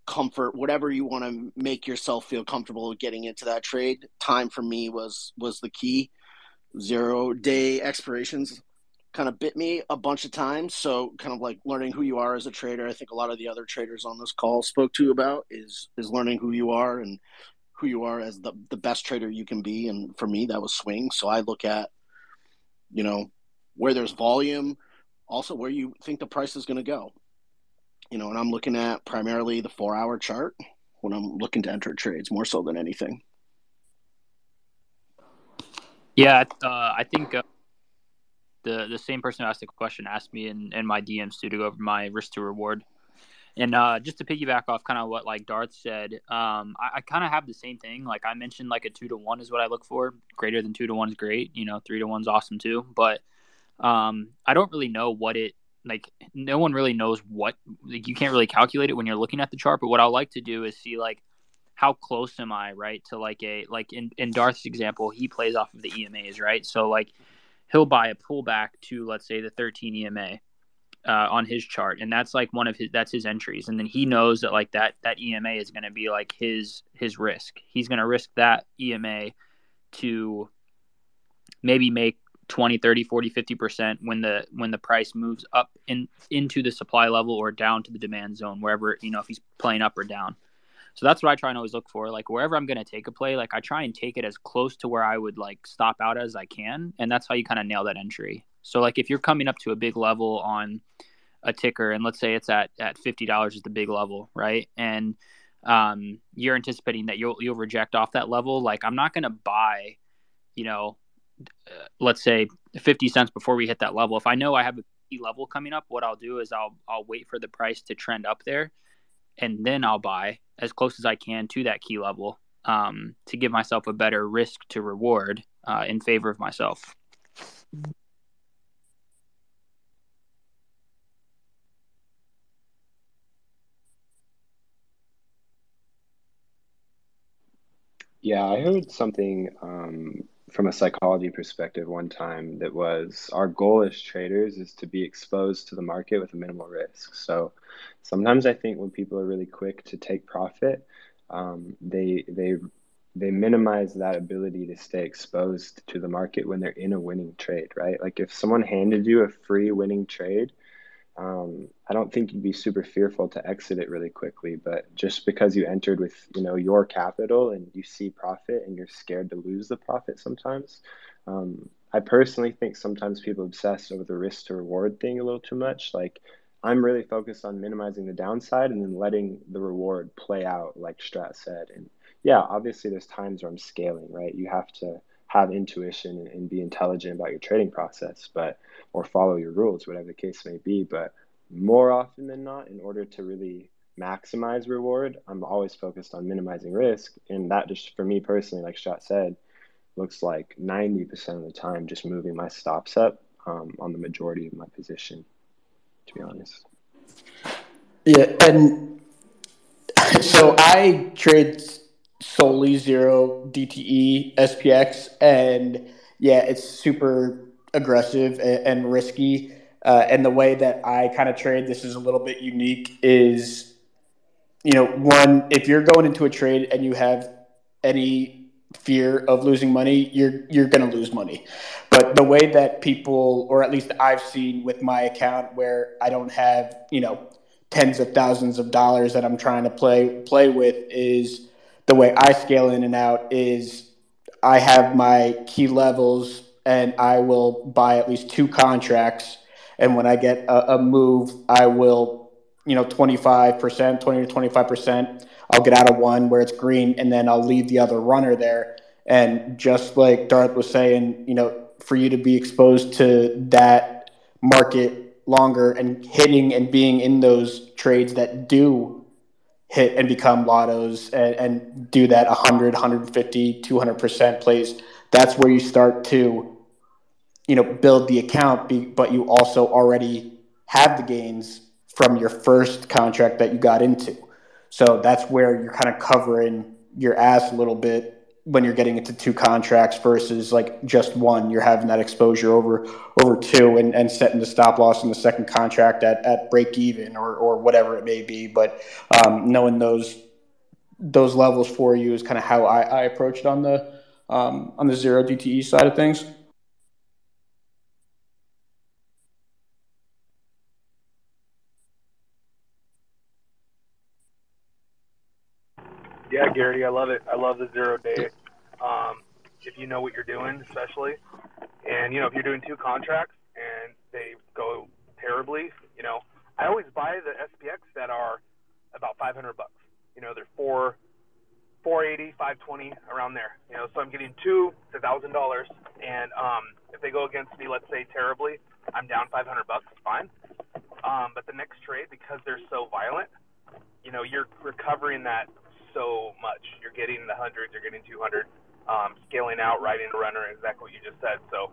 comfort, whatever you want to make yourself feel comfortable getting into that trade. Time for me was was the key. zero day expirations kind of bit me a bunch of times. So kind of like learning who you are as a trader. I think a lot of the other traders on this call spoke to about is is learning who you are and who you are as the the best trader you can be. And for me, that was swing. So I look at, you know, where there's volume, also where you think the price is going to go. You know, and I'm looking at primarily the four hour chart when I'm looking to enter trades more so than anything. Yeah, uh, I think uh, the the same person who asked the question asked me in, in my DMs too to go over my risk to reward. And uh, just to piggyback off kind of what like Darth said, um, I, I kind of have the same thing. Like I mentioned, like a two to one is what I look for. Greater than two to one is great. You know, three to one's awesome too. But um, I don't really know what it like. No one really knows what like you can't really calculate it when you're looking at the chart. But what I like to do is see like how close am I right to like a like in in Darth's example, he plays off of the EMAs, right? So like he'll buy a pullback to let's say the 13 EMA uh, on his chart, and that's like one of his that's his entries, and then he knows that like that that EMA is going to be like his his risk. He's going to risk that EMA to maybe make 20 30 40 50% when the when the price moves up in into the supply level or down to the demand zone wherever you know if he's playing up or down so that's what I try and always look for. Like wherever I'm going to take a play, like I try and take it as close to where I would like stop out as I can, and that's how you kind of nail that entry. So like if you're coming up to a big level on a ticker, and let's say it's at at fifty dollars is the big level, right? And um, you're anticipating that you'll you'll reject off that level. Like I'm not going to buy, you know, uh, let's say 50 cents before we hit that level. If I know I have a key level coming up, what I'll do is I'll I'll wait for the price to trend up there and then I'll buy as close as I can to that key level um, to give myself a better risk to reward uh, in favor of myself. Yeah, I heard something um, from a psychology perspective one time that was our goal as traders is to be exposed to the market with a minimal risk. So sometimes I think when people are really quick to take profit, um, they they they minimize that ability to stay exposed to the market when they're in a winning trade, right? Like if someone handed you a free winning trade, um, I don't think you'd be super fearful to exit it really quickly. But just because you entered with you know your capital and you see profit and you're scared to lose the profit sometimes, um, I personally think sometimes people obsess over the risk to reward thing a little too much. Like I'm really focused on minimizing the downside and then letting the reward play out, like Strat said. And yeah, obviously there's times where I'm scaling, right? You have to have intuition and be intelligent about your trading process, but or follow your rules, whatever the case may be. But more often than not, in order to really maximize reward, I'm always focused on minimizing risk. And that just for me personally, like Strat said, looks like 90% of the time just moving my stops up um, on the majority of my position, to be honest. Yeah, and so I trade solely zero DTE SPX, and yeah, it's super aggressive and, and risky. Uh, and the way that I kind of trade this is a little bit unique. Is you know, one if you're going into a trade and you have any fear of losing money, you're you're going to lose money. But the way that people, or at least I've seen with my account, where I don't have you know tens of thousands of dollars that I'm trying to play play with, is the way I scale in and out is I have my key levels and I will buy at least two contracts. And when I get a, a move, I will, you know, 25%, 20 to 25%. I'll get out of one where it's green and then I'll leave the other runner there. And just like Darth was saying, you know, for you to be exposed to that market longer and hitting and being in those trades that do hit and become lottos and, and do that 100 150 200% plays that's where you start to you know build the account but you also already have the gains from your first contract that you got into. So that's where you're kind of covering your ass a little bit when you're getting into two contracts versus like just one, you're having that exposure over over two and, and setting the stop loss in the second contract at, at break even or, or whatever it may be. But um, knowing those those levels for you is kind of how I, I approached on the um, on the zero DTE side of things. Yeah, Garrity, I love it. I love the zero day um, if you know what you're doing, especially, and you know if you're doing two contracts and they go terribly, you know, I always buy the SPX that are about 500 bucks. You know, they're four, 480, 520 around there. You know, so I'm getting two, it's thousand dollars, and um, if they go against me, let's say terribly, I'm down 500 bucks. Fine. Um, but the next trade, because they're so violent, you know, you're recovering that so much. You're getting the hundreds, you're getting 200, um, scaling out, riding a runner, exactly what you just said. So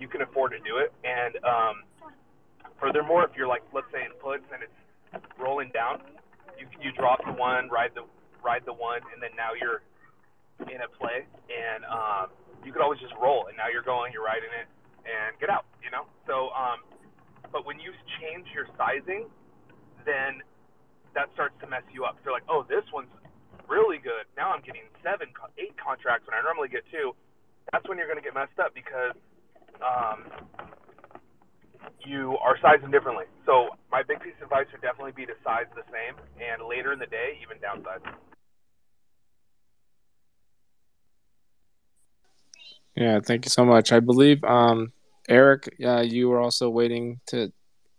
you can afford to do it. And um, furthermore, if you're like, let's say in puts and it's rolling down, you you drop the one, ride the ride the one, and then now you're in a play, and um, you could always just roll, and now you're going, you're riding it, and get out. You know. So, um, but when you change your sizing, then that starts to mess you up. So like, oh, this one's really good. Now I'm getting seven, eight contracts when I normally get two. That's when you're going to get messed up because um, you are sizing differently. So my big piece of advice would definitely be to size the same, and later in the day, even downsize. Yeah, thank you so much. I believe um, Eric, uh, you were also waiting to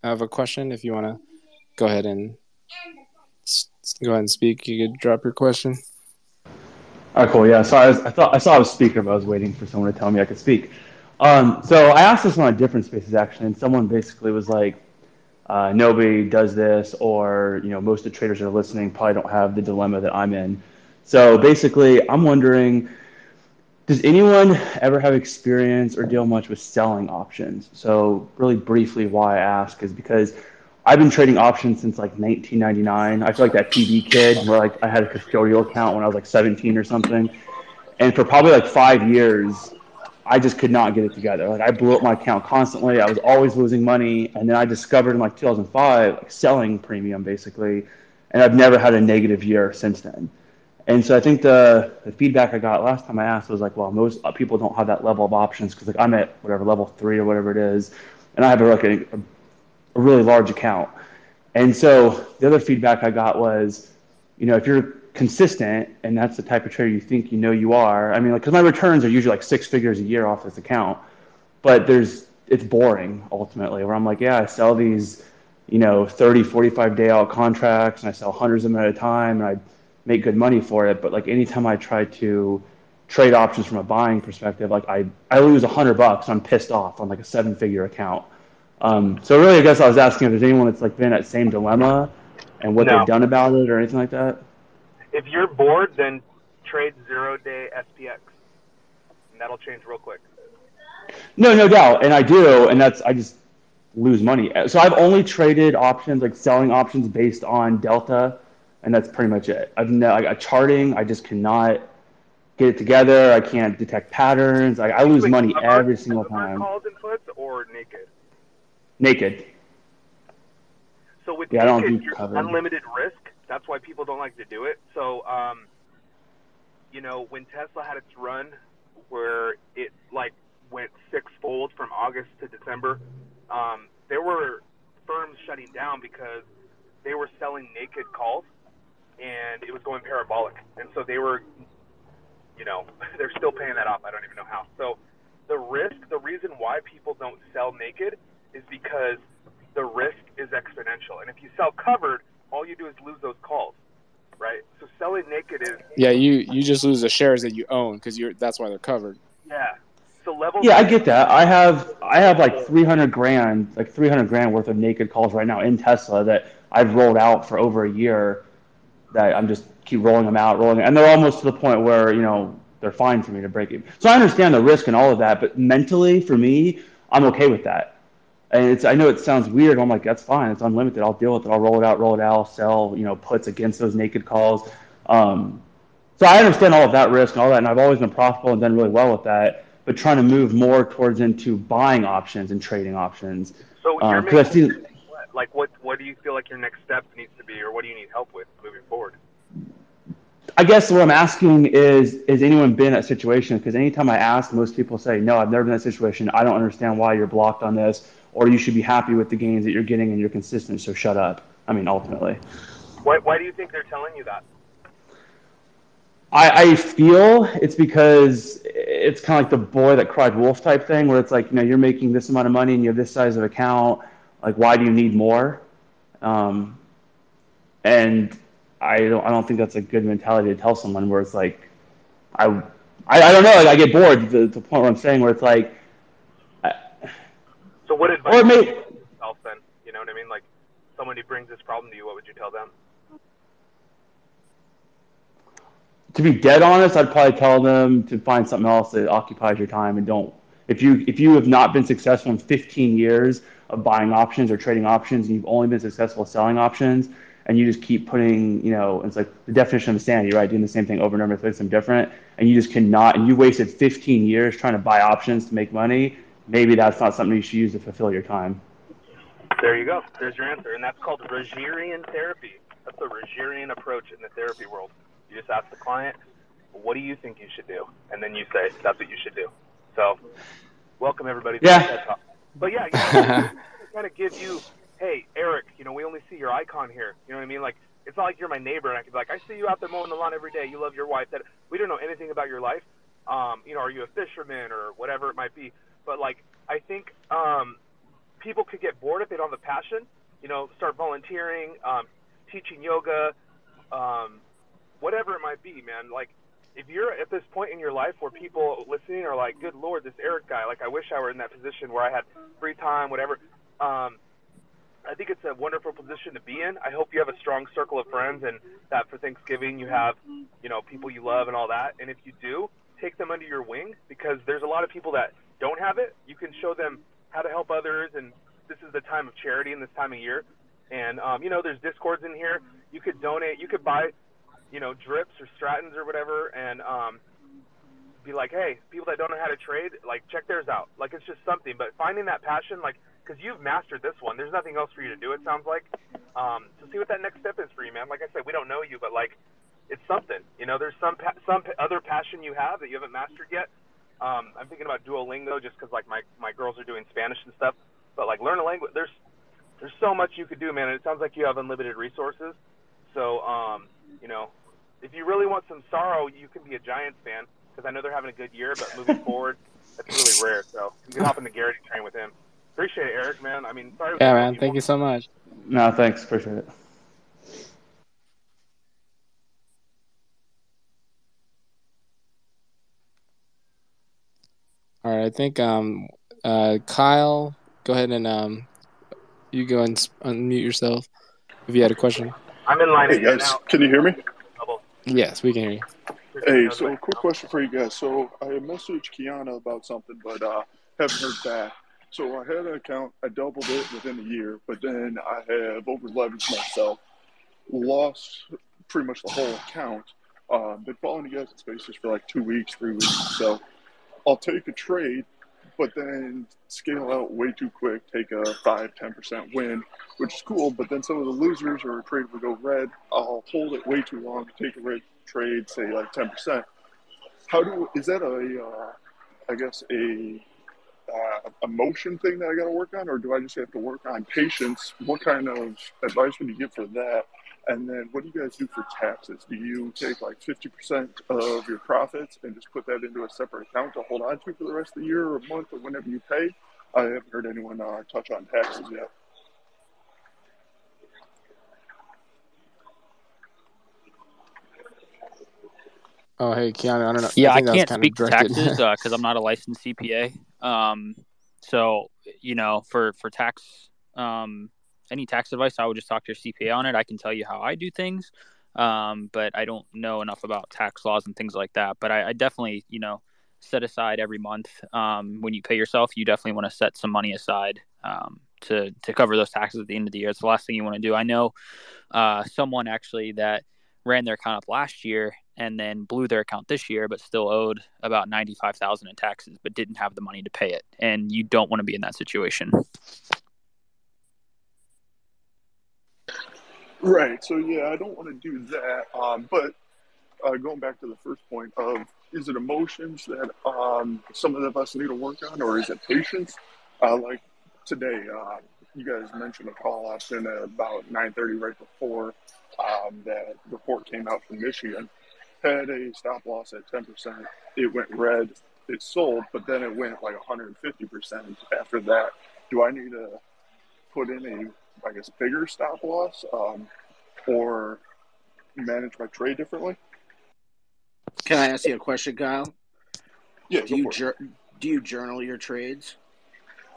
have a question. If you want to go ahead and go ahead and speak. You could drop your question. All right, cool. Yeah, sorry. I, was, I thought I saw I was speaker, but I was waiting for someone to tell me I could speak. Um, so I asked this on different spaces actually, and someone basically was like, uh, "Nobody does this," or you know, most of the traders that are listening probably don't have the dilemma that I'm in. So basically, I'm wondering, does anyone ever have experience or deal much with selling options? So really briefly, why I ask is because I've been trading options since like 1999. I feel like that TV kid where like I had a custodial account when I was like 17 or something. And for probably like five years, I just could not get it together. Like I blew up my account constantly. I was always losing money. And then I discovered in like 2005, like selling premium basically. And I've never had a negative year since then. And so I think the, the feedback I got last time I asked was like, well, most uh, people don't have that level of options because like I'm at whatever level three or whatever it is, and I have a, like a, a a really large account. And so the other feedback I got was, you know, if you're consistent and that's the type of trader you think you know you are, I mean, like, because my returns are usually like six figures a year off this account, but there's, it's boring ultimately, where I'm like, yeah, I sell these, you know, 30, 45 day out contracts and I sell hundreds of them at a time and I make good money for it. But like anytime I try to trade options from a buying perspective, like I, I lose hundred bucks. I'm pissed off on like a seven figure account. Um, so really, I guess I was asking if there's anyone that's like been at same dilemma and what no. they've done about it or anything like that. If you're bored, then trade zero day SPX, and that'll change real quick. No, no doubt, and I do, and that's I just lose money. So I've only traded options like selling options based on delta, and that's pretty much it. I've no like, charting. I just cannot get it together. I can't detect patterns. I, I lose Wait, money every single time. Calls and puts or naked. Naked. So with yeah, naked, you're covered. unlimited risk. That's why people don't like to do it. So, um, you know, when Tesla had its run where it like went sixfold from August to December, um, there were firms shutting down because they were selling naked calls and it was going parabolic. And so they were, you know, they're still paying that off. I don't even know how. So the risk, the reason why people don't sell naked is because the risk is exponential. And if you sell covered, all you do is lose those calls, right? So selling naked is yeah, you you just lose the shares that you own because you're that's why they're covered. Yeah. So level. Yeah, I get that. I have I have like three hundred grand, like three hundred grand worth of naked calls right now in Tesla that I've rolled out for over a year. That I'm just keep rolling them out, rolling, and they're almost to the point where you know they're fine for me to break it. So I understand the risk and all of that, but mentally for me, I'm okay with that. And it's I know it sounds weird. I'm like, that's fine. It's unlimited. I'll deal with it. I'll roll it out, roll it out, sell, you know, puts against those naked calls. Um, so I understand all of that risk and all that, and I've always been profitable and done really well with that. But trying to move more towards into buying options and trading options. So um, making, see, like what what do you feel like your next step needs to be, or what do you need help with moving forward? I guess what I'm asking is, has anyone been in that situation? Because anytime I ask, most people say, no, I've never been in that situation. I don't understand why you're blocked on this or you should be happy with the gains that you're getting and you're consistent. So shut up. I mean, ultimately. Why, why do you think they're telling you that? I, I feel it's because it's kind of like the boy that cried wolf type thing, where it's like, you know, you're making this amount of money and you have this size of account. Like, why do you need more? Um, and I don't, I don't think that's a good mentality to tell someone where it's like, I, I, I don't know, like I get bored to the point where I'm saying where it's like. So what advice Or it may- would you give yourself then? You know what I mean? Like someone who brings this problem to you, what would you tell them? to be dead honest, I'd probably tell them to find something else that occupies your time and don't. If you if you have not been successful in 15 years of buying options or trading options, and you've only been successful selling options, and you just keep putting, you know, it's like the definition of insanity, right? Doing the same thing over and over, doing something different, and you just cannot, and you wasted 15 years trying to buy options to make money. Maybe that's not something you should use to fulfill your time. There you go. There's your answer, and that's called Rogerian therapy. That's the Rogerian approach in the therapy world. You just ask the client, "What do you think you should do?" and then you say, "That's what you should do." So, welcome everybody to Yeah. the TED Talk. But yeah, you know, kind of give you, "Hey, Eric, you know, we only see your icon here. You know what I mean? Like, it's not like you're my neighbor, and I could be like, I see you out there mowing the lawn every day. You love your wife. That we don't know anything about your life. Um, you know, are you a fisherman or whatever it might be? But like, I think um, people could get bored if they don't have a passion. You know, start volunteering, um, teaching yoga, um, whatever it might be, man. Like, if you're at this point in your life where people listening are like, "Good Lord, this Eric guy! Like, I wish I were in that position where I had free time, whatever." Um, I think it's a wonderful position to be in. I hope you have a strong circle of friends, and that for Thanksgiving you have, you know, people you love and all that. And if you do, take them under your wing because there's a lot of people that don't have it. You can show them how to help others, and this is the time of charity in this time of year. And um, you know, there's discords in here. You could donate. You could buy, you know, drips or Stratons or whatever, and um, be like, hey, people that don't know how to trade, like check theirs out. Like it's just something. But finding that passion, like, because you've mastered this one, there's nothing else for you to do. It sounds like. Um, so see what that next step is for you, man. Like I said, we don't know you, but like, it's something. You know, there's some pa- some pa- other passion you have that you haven't mastered yet. Um, I'm thinking about Duolingo just because like my my girls are doing Spanish and stuff. But like, learn a language. There's there's so much you could do, man. And it sounds like you have unlimited resources. So, um, you know, if you really want some sorrow, you can be a Giants fan because I know they're having a good year, but moving forward, that's really rare. So you can hop in the Garrity train with him. Appreciate it, Eric, man. I mean, sorry. Yeah, man. Thank you so much. No, thanks. Appreciate it. All right, I think um, uh, Kyle, go ahead and um, you go and unmute yourself if you had a question. I'm in line Hey guys, now. can you hear me? Yes, we can hear you. Hey, so quick question for you guys. So I messaged Kiana about something, but uh, haven't heard back. So I had an account, I doubled it within a year, but then I have over leveraged myself, lost pretty much the whole account. Uh, been following you guys in spaces for like two weeks, three weeks. So I'll take a trade, but then scale out way too quick, take a 5 10% win, which is cool. But then some of the losers or a trade will go red. I'll hold it way too long, take a red trade, say like 10%. How do, is that a, uh, I guess, a uh, emotion thing that I got to work on, or do I just have to work on patience? What kind of advice would you give for that? And then what do you guys do for taxes? Do you take like 50% of your profits and just put that into a separate account to hold on to for the rest of the year or month or whenever you pay? I haven't heard anyone uh, touch on taxes yet. Oh, hey, Keanu, I don't know. Yeah, I, think that can't speak of to directed. taxes because I'm not a licensed CPA. Um, so you know, for for tax, um, any tax advice, I would just talk to your CPA on it. I can tell you how I do things, um, but I don't know enough about tax laws and things like that. But I, I definitely, you know, set aside every month um, when you pay yourself. You definitely want to set some money aside um, to to cover those taxes at the end of the year. It's the last thing you want to do. I know uh, someone actually that ran their account up last year and then blew their account this year, but still owed about ninety five thousand in taxes, but didn't have the money to pay it. And you don't want to be in that situation. Right. So yeah, I don't want to do that. Um, but uh, going back to the first point of is it emotions that um, some of us need to work on, or is it patience? Uh, like today, uh, you guys mentioned a call I option at about 9:30 right before um, that report came out from Michigan. had a stop loss at 10%. It went red, it sold, but then it went like 150% after that. Do I need to put in a, I guess, bigger stop loss um, or manage my trade differently? Can I ask you a question, Kyle? Yeah, do you jur- do you journal your trades?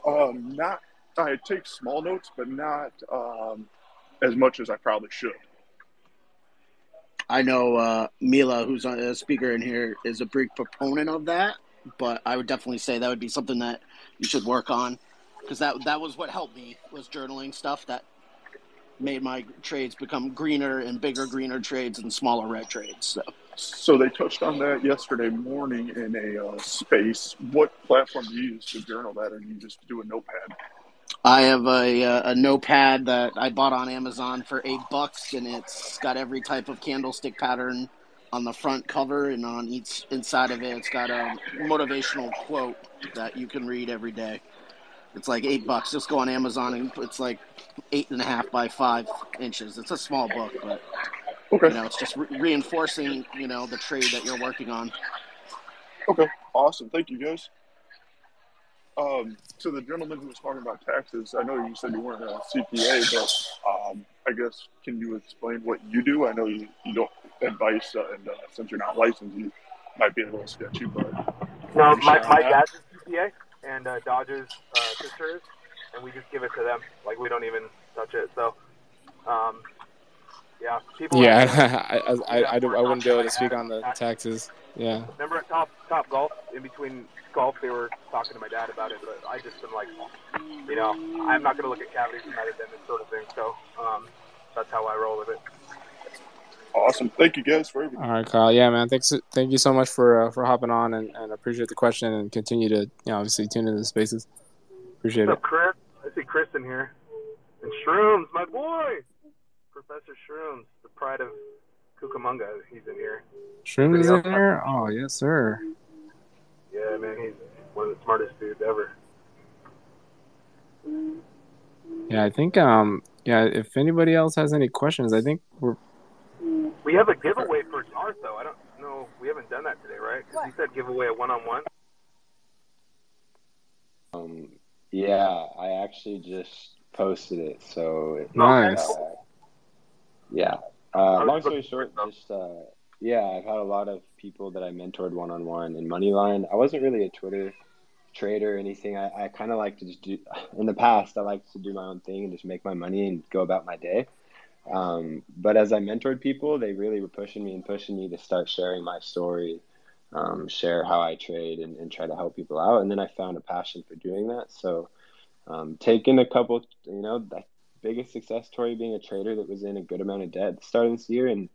Um, not. I take small notes, but not um, as much as I probably should. I know uh, Mila, who's a speaker in here, is a big proponent of that. But I would definitely say that would be something that you should work on because that that was what helped me was journaling stuff that made my trades become greener and bigger greener trades and smaller red trades. So. So they touched on that yesterday morning in a uh, space. What platform do you use to journal that, or do you just do a notepad? I have a, uh, a notepad that I bought on Amazon for eight bucks, and it's got every type of candlestick pattern on the front cover, and on each inside of it, it's got a motivational quote that you can read every day. It's like eight bucks. Just go on Amazon, and it's like eight and a half by five inches. It's a small book, but okay. you know, it's just re- reinforcing you know the trade that you're working on. Okay, awesome. Thank you, guys. Um, to the gentleman who was talking about taxes, I know you said you weren't a CPA, but um, I guess can you explain what you do? I know you, you don't advice, uh, and uh, since you're not licensed, you might be a little sketchy. But no, my, my dad's a CPA, and uh, Dodge's uh, sister is, and we just give it to them. Like we don't even touch it. So, um, yeah, people. Yeah, I, I, I, I, I wouldn't be able to speak on the taxes. Yeah. Remember at Top Top Golf, in between golf, they were talking to my dad about it, but I just been like, you know, I'm not going to look at cavities and this sort of thing. So um, that's how I roll with it. Awesome. Thank you guys for everything. All right, Kyle. Yeah, man. Thanks. Thank you so much for uh, for hopping on and, and appreciate the question and continue to you know obviously tune into the spaces. Appreciate What's it. up, Chris? I see Chris in here. And Shrooms, my boy, Professor Shrooms, the pride of Cucamonga. He's in here. Shrooms is in here. Oh yes, sir. Yeah, man, he's one of the smartest dudes ever. Yeah, I think um yeah, if anybody else has any questions, I think we're We have a giveaway for Darth, though. I don't know. We haven't done that today, right? Because you said giveaway a one-on-one. Um, yeah, I actually just posted it, so it, Nice. uh, yeah. Uh, long story short, just uh, yeah, I've had a lot of people that I mentored one on one in Moneyline. I wasn't really a Twitter trader or anything. I, I kind of like to just do. In the past, I liked to do my own thing and just make my money and go about my day. Um, but as I mentored people, they really were pushing me and pushing me to start sharing my story, um, share how I trade, and, and try to help people out. And then I found a passion for doing that. So, um, taking a couple, you know, the biggest success story being a trader that was in a good amount of debt at the start of this year, and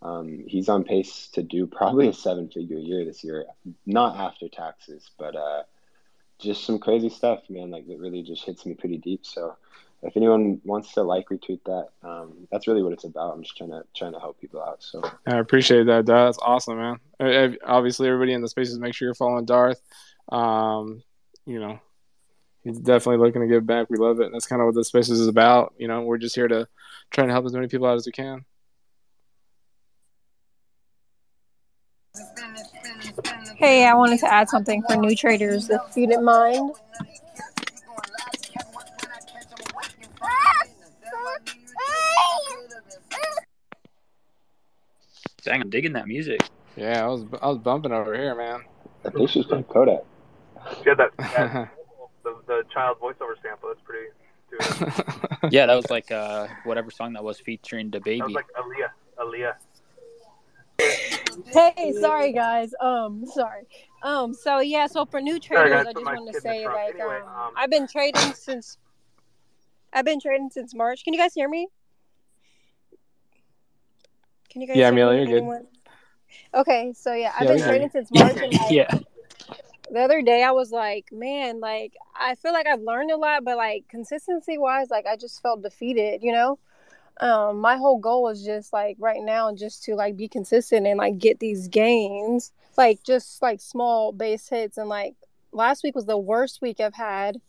um, he's on pace to do probably a seven-figure year this year, not after taxes, but uh, just some crazy stuff, man. Like that really just hits me pretty deep. So if anyone wants to like retweet that, um, that's really what it's about. I'm just trying to trying to help people out. So I appreciate that. That's awesome, man. Uh, uh, Obviously, everybody in the spaces, make sure you're following Darth. Um, you know, he's definitely looking to give back. We love it. That's kind of what the spaces is about. You know, we're just here to try and help as many people out as we can. Hey, I wanted to add something for new traders, if you didn't mind. Dang, I'm digging that music. Yeah, I was I was bumping over here, man. I think she's from Kodak. She had that, that the, the child voiceover sample. That's pretty. Dude. yeah, that was like uh, whatever song that was featuring the baby. That was like Aaliyah. Aaliyah. Hey, sorry guys. Um, sorry. Um, so yeah, so for new Sorry, traders, guys, I just my wanted to say like Anyway, um, um, I've been trading since I've been trading since March. Can you guys hear me? Can you guys Yeah, hear Amelia, me? you're good. Okay, so yeah, I've Yeah, been we hear trading since March and like yeah. the other day I was like, man, like I feel like I've learned a lot, but like consistency wise, like I just felt defeated, you know? Um, my whole goal is just like right now just to like be consistent and like get these gains, like just like small base hits and like last week was the worst week I've had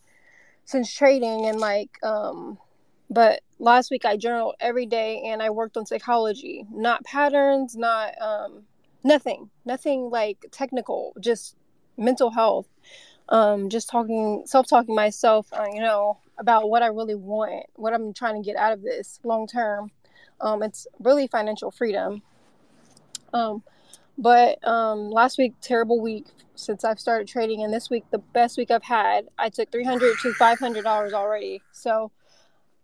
since trading and like um but last week I journaled every day and I worked on psychology, not patterns, not um nothing, nothing like technical, just mental health. Um, just talking, self talking myself, uh, you know, about what I really want, what I'm trying to get out of this long term. Um, it's really financial freedom. Um, but um, last week, terrible week since I've started trading, and this week, the best week I've had. I took three hundred to five hundred dollars already. So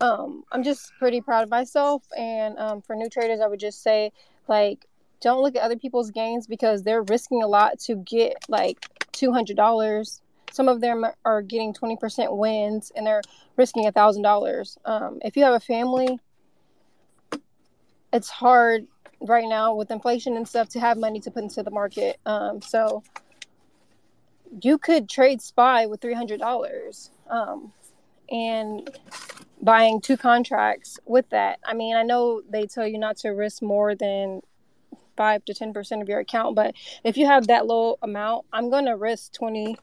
um, I'm just pretty proud of myself. And um, for new traders, I would just say, like, don't look at other people's gains because they're risking a lot to get like two hundred dollars. Some of them are getting twenty percent wins, and they're risking a thousand dollars. Um, if you have a family, it's hard right now with inflation and stuff to have money to put into the market. Um, so you could trade SPY with three hundred dollars um, and buying two contracts with that. I mean, I know they tell you not to risk more than five to ten percent of your account, but if you have that low amount, I'm gonna risk 20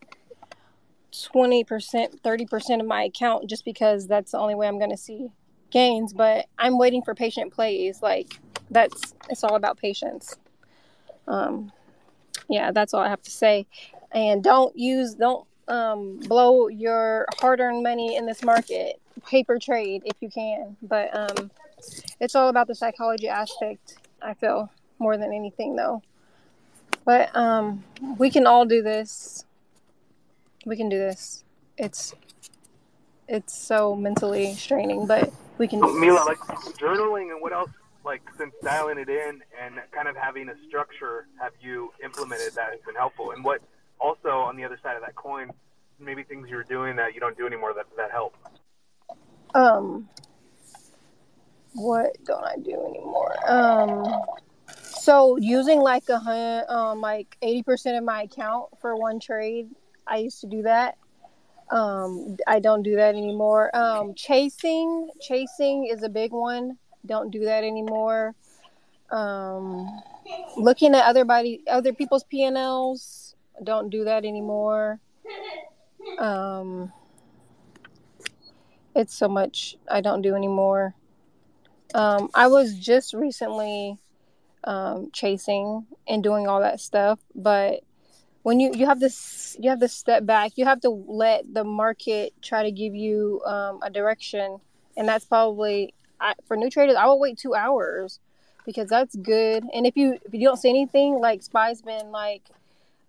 percent, thirty percent of my account just because that's the only way I'm gonna see gains. But I'm waiting for patient plays. Like that's it's all about patience. Um, yeah, that's all I have to say. And don't use don't um, blow your hard-earned money in this market. Paper trade if you can, but um, it's all about the psychology aspect. I feel more than anything, though. But um, we can all do this. We can do this. It's it's so mentally straining, but we can. Mila, like journaling and what else like since dialing it in and kind of having a structure have you implemented that has been helpful and what also on the other side of that coin maybe things you're doing that you don't do anymore that that help. Um what don't i do anymore? Um so using like a hundred um like 80% of my account for one trade i used to do that. Um i don't do that anymore. Um chasing chasing is a big one. Don't do that anymore. Um, looking at other body, other people's P&Ls, don't do that anymore. Um, it's so much I don't do anymore. Um, I was just recently um, chasing and doing all that stuff, but when you you have this you have to step back you have to let the market try to give you um, a direction and that's probably I, for new traders, I will wait two hours because that's good. And if you if you don't see anything, like Spy's been like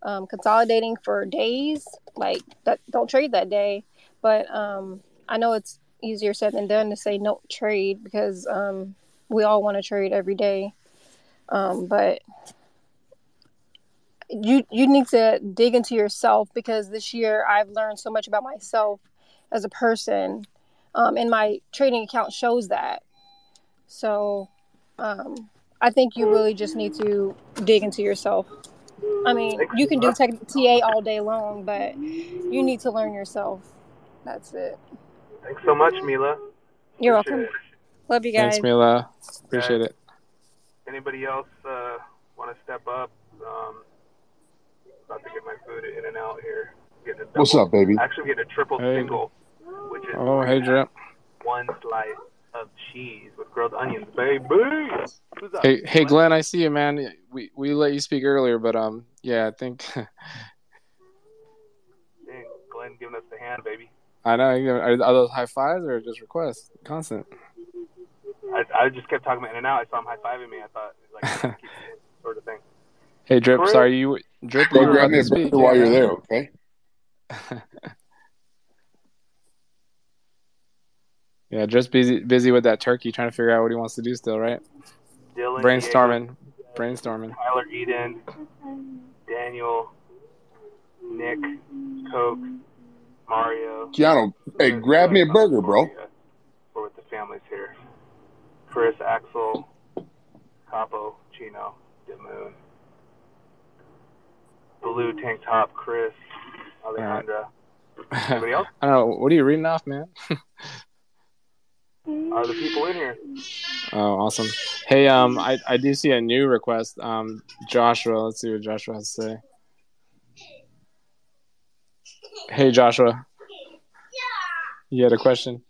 um, consolidating for days, like that don't trade that day. But um, I know it's easier said than done to say no trade because um, we all want to trade every day. Um, but you you need to dig into yourself because this year I've learned so much about myself as a person um, and my trading account shows that. So um, I think you really just need to dig into yourself. I mean, you can do tech, TA all day long, but you need to learn yourself. That's it. Thanks so much, Mila. You're Appreciate welcome. it. Love you guys. Thanks, Mila. Appreciate it. Anybody else uh, want to step up? Um, about to get my food in and out here. Getting a double, What's up, baby? Actually, getting a triple Hey. single, which is Oh, hey, Drip. one slice of cheese with grilled onions, baby. Hey, hey, Glenn, I see you, man. We we let you speak earlier, but um, yeah, I think Dang, Glenn giving us the hand, baby. I know. Are, are those high fives or just requests? Constant. I, I just kept talking about in and out. I saw him high fiving me. I thought it was like sort of thing. Hey, Drip. Chris? Sorry, you Drip. Go You were grab about me a speak. while yeah, you're there, okay? Yeah, just busy busy with that turkey, trying to figure out what he wants to do still, right? Dylan, Brainstorming, brainstorming. Tyler Eden, Daniel, Nick, Coke, Mario. Keanu, hey, grab me a burger, bro. We're with the families here. Chris, Axel, Capo, Chino, Demoon, Blue Tank Top, Chris, Alejandra. Anybody else? I don't know. What are you reading off, man? Are the people in here? Oh, awesome. Hey, um, I, I do see a new request. Um, Joshua. Let's see what Joshua has to say. Hey, Joshua. You had a question?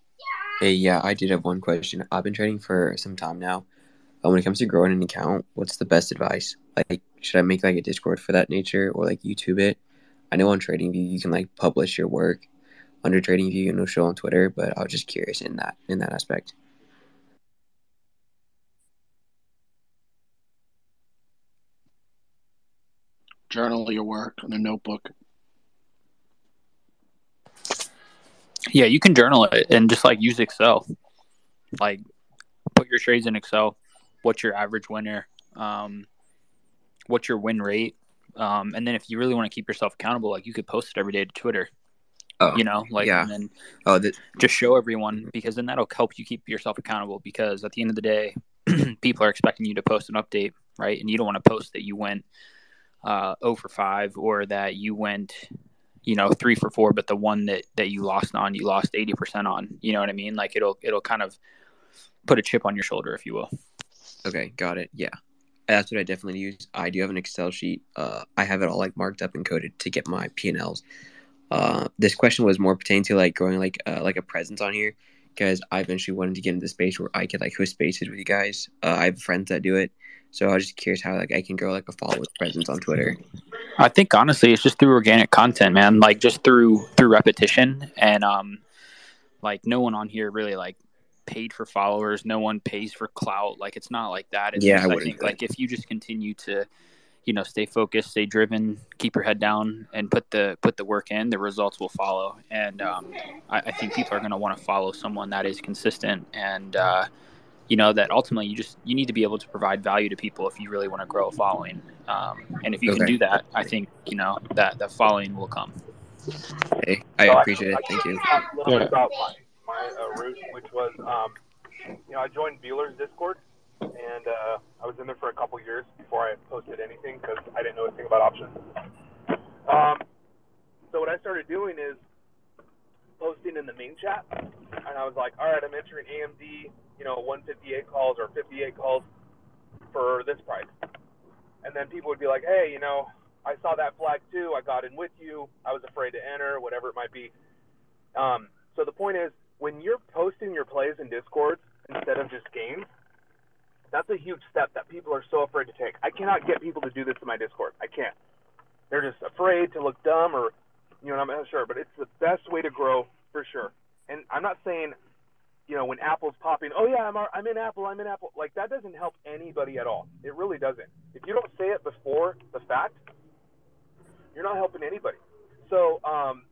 Hey, yeah, I did have one question. I've been trading for some time now. Uh, when it comes to growing an account, what's the best advice? Like, should I make like a Discord for that nature or like YouTube it? I know on TradingView you can like publish your work under TradingView and it'll show on Twitter, but I was just curious in that in that aspect. Journal your work in a notebook. Yeah, you can journal it and just like use Excel. Like put your trades in Excel. What's your average winner? Um, what's your win rate? Um, and then if you really want to keep yourself accountable, like you could post it every day to Twitter. Oh, you know, like yeah. and then Oh, that just show everyone because then that'll help you keep yourself accountable. Because at the end of the day, people are expecting you to post an update, right? And you don't want to post that you went uh, 0 for five or that you went, you know, three for four, but the one that that you lost on, you lost eighty percent on. You know what I mean? Like it'll it'll kind of put a chip on your shoulder, if you will. Okay, got it. Yeah. That's what I definitely use. I do have an Excel sheet. Uh, I have it all like marked up and coded to get my P and Ls. Uh, this question was more pertaining to like growing like uh, like a presence on here because I eventually wanted to get into the space where I could like host spaces with you guys. Uh, I have friends that do it, so I was just curious how like I can grow like a followers presence on Twitter. I think honestly, it's just through organic content, man. Like just through through repetition, and um, like no one on here really like paid for followers. No one pays for clout. Like it's not like that. It's Yeah, I just, I, wouldn't think like if you just continue to, you know, stay focused, stay driven, keep your head down, and put the put the work in, the results will follow. And um, I, I think people are going to want to follow someone that is consistent and. Uh, you know that ultimately you just you need to be able to provide value to people if you really want to grow a following um, and if you can do that i think you know that that following will come Hey, I So appreciate it. Thank you. a little Yeah. bit about my, my uh, route, which was, um, you know, I joined Bueller's Discord, and uh, I was in there for a couple years before I posted anything because I didn't know anything about options. Um, so what I started doing is posting in the main chat, and I was like, all right, I'm entering AMD, you know, 158 calls or 58 calls for this price. And then people would be like, hey, you know, I saw that flag too. I got in with you. I was afraid to enter, whatever it might be. Um, so the point is, when you're posting your plays in Discord instead of just games, that's a huge step that people are so afraid to take. I cannot get people to do this in my Discord. I can't. They're just afraid to look dumb or, you know, I'm not sure, but it's the best way to grow for sure. And I'm not saying, you know, when Apple's popping, oh yeah, I'm I'm in Apple, I'm in Apple. Like that doesn't help anybody at all. It really doesn't. If you don't say it before the fact, you're not helping anybody. So um,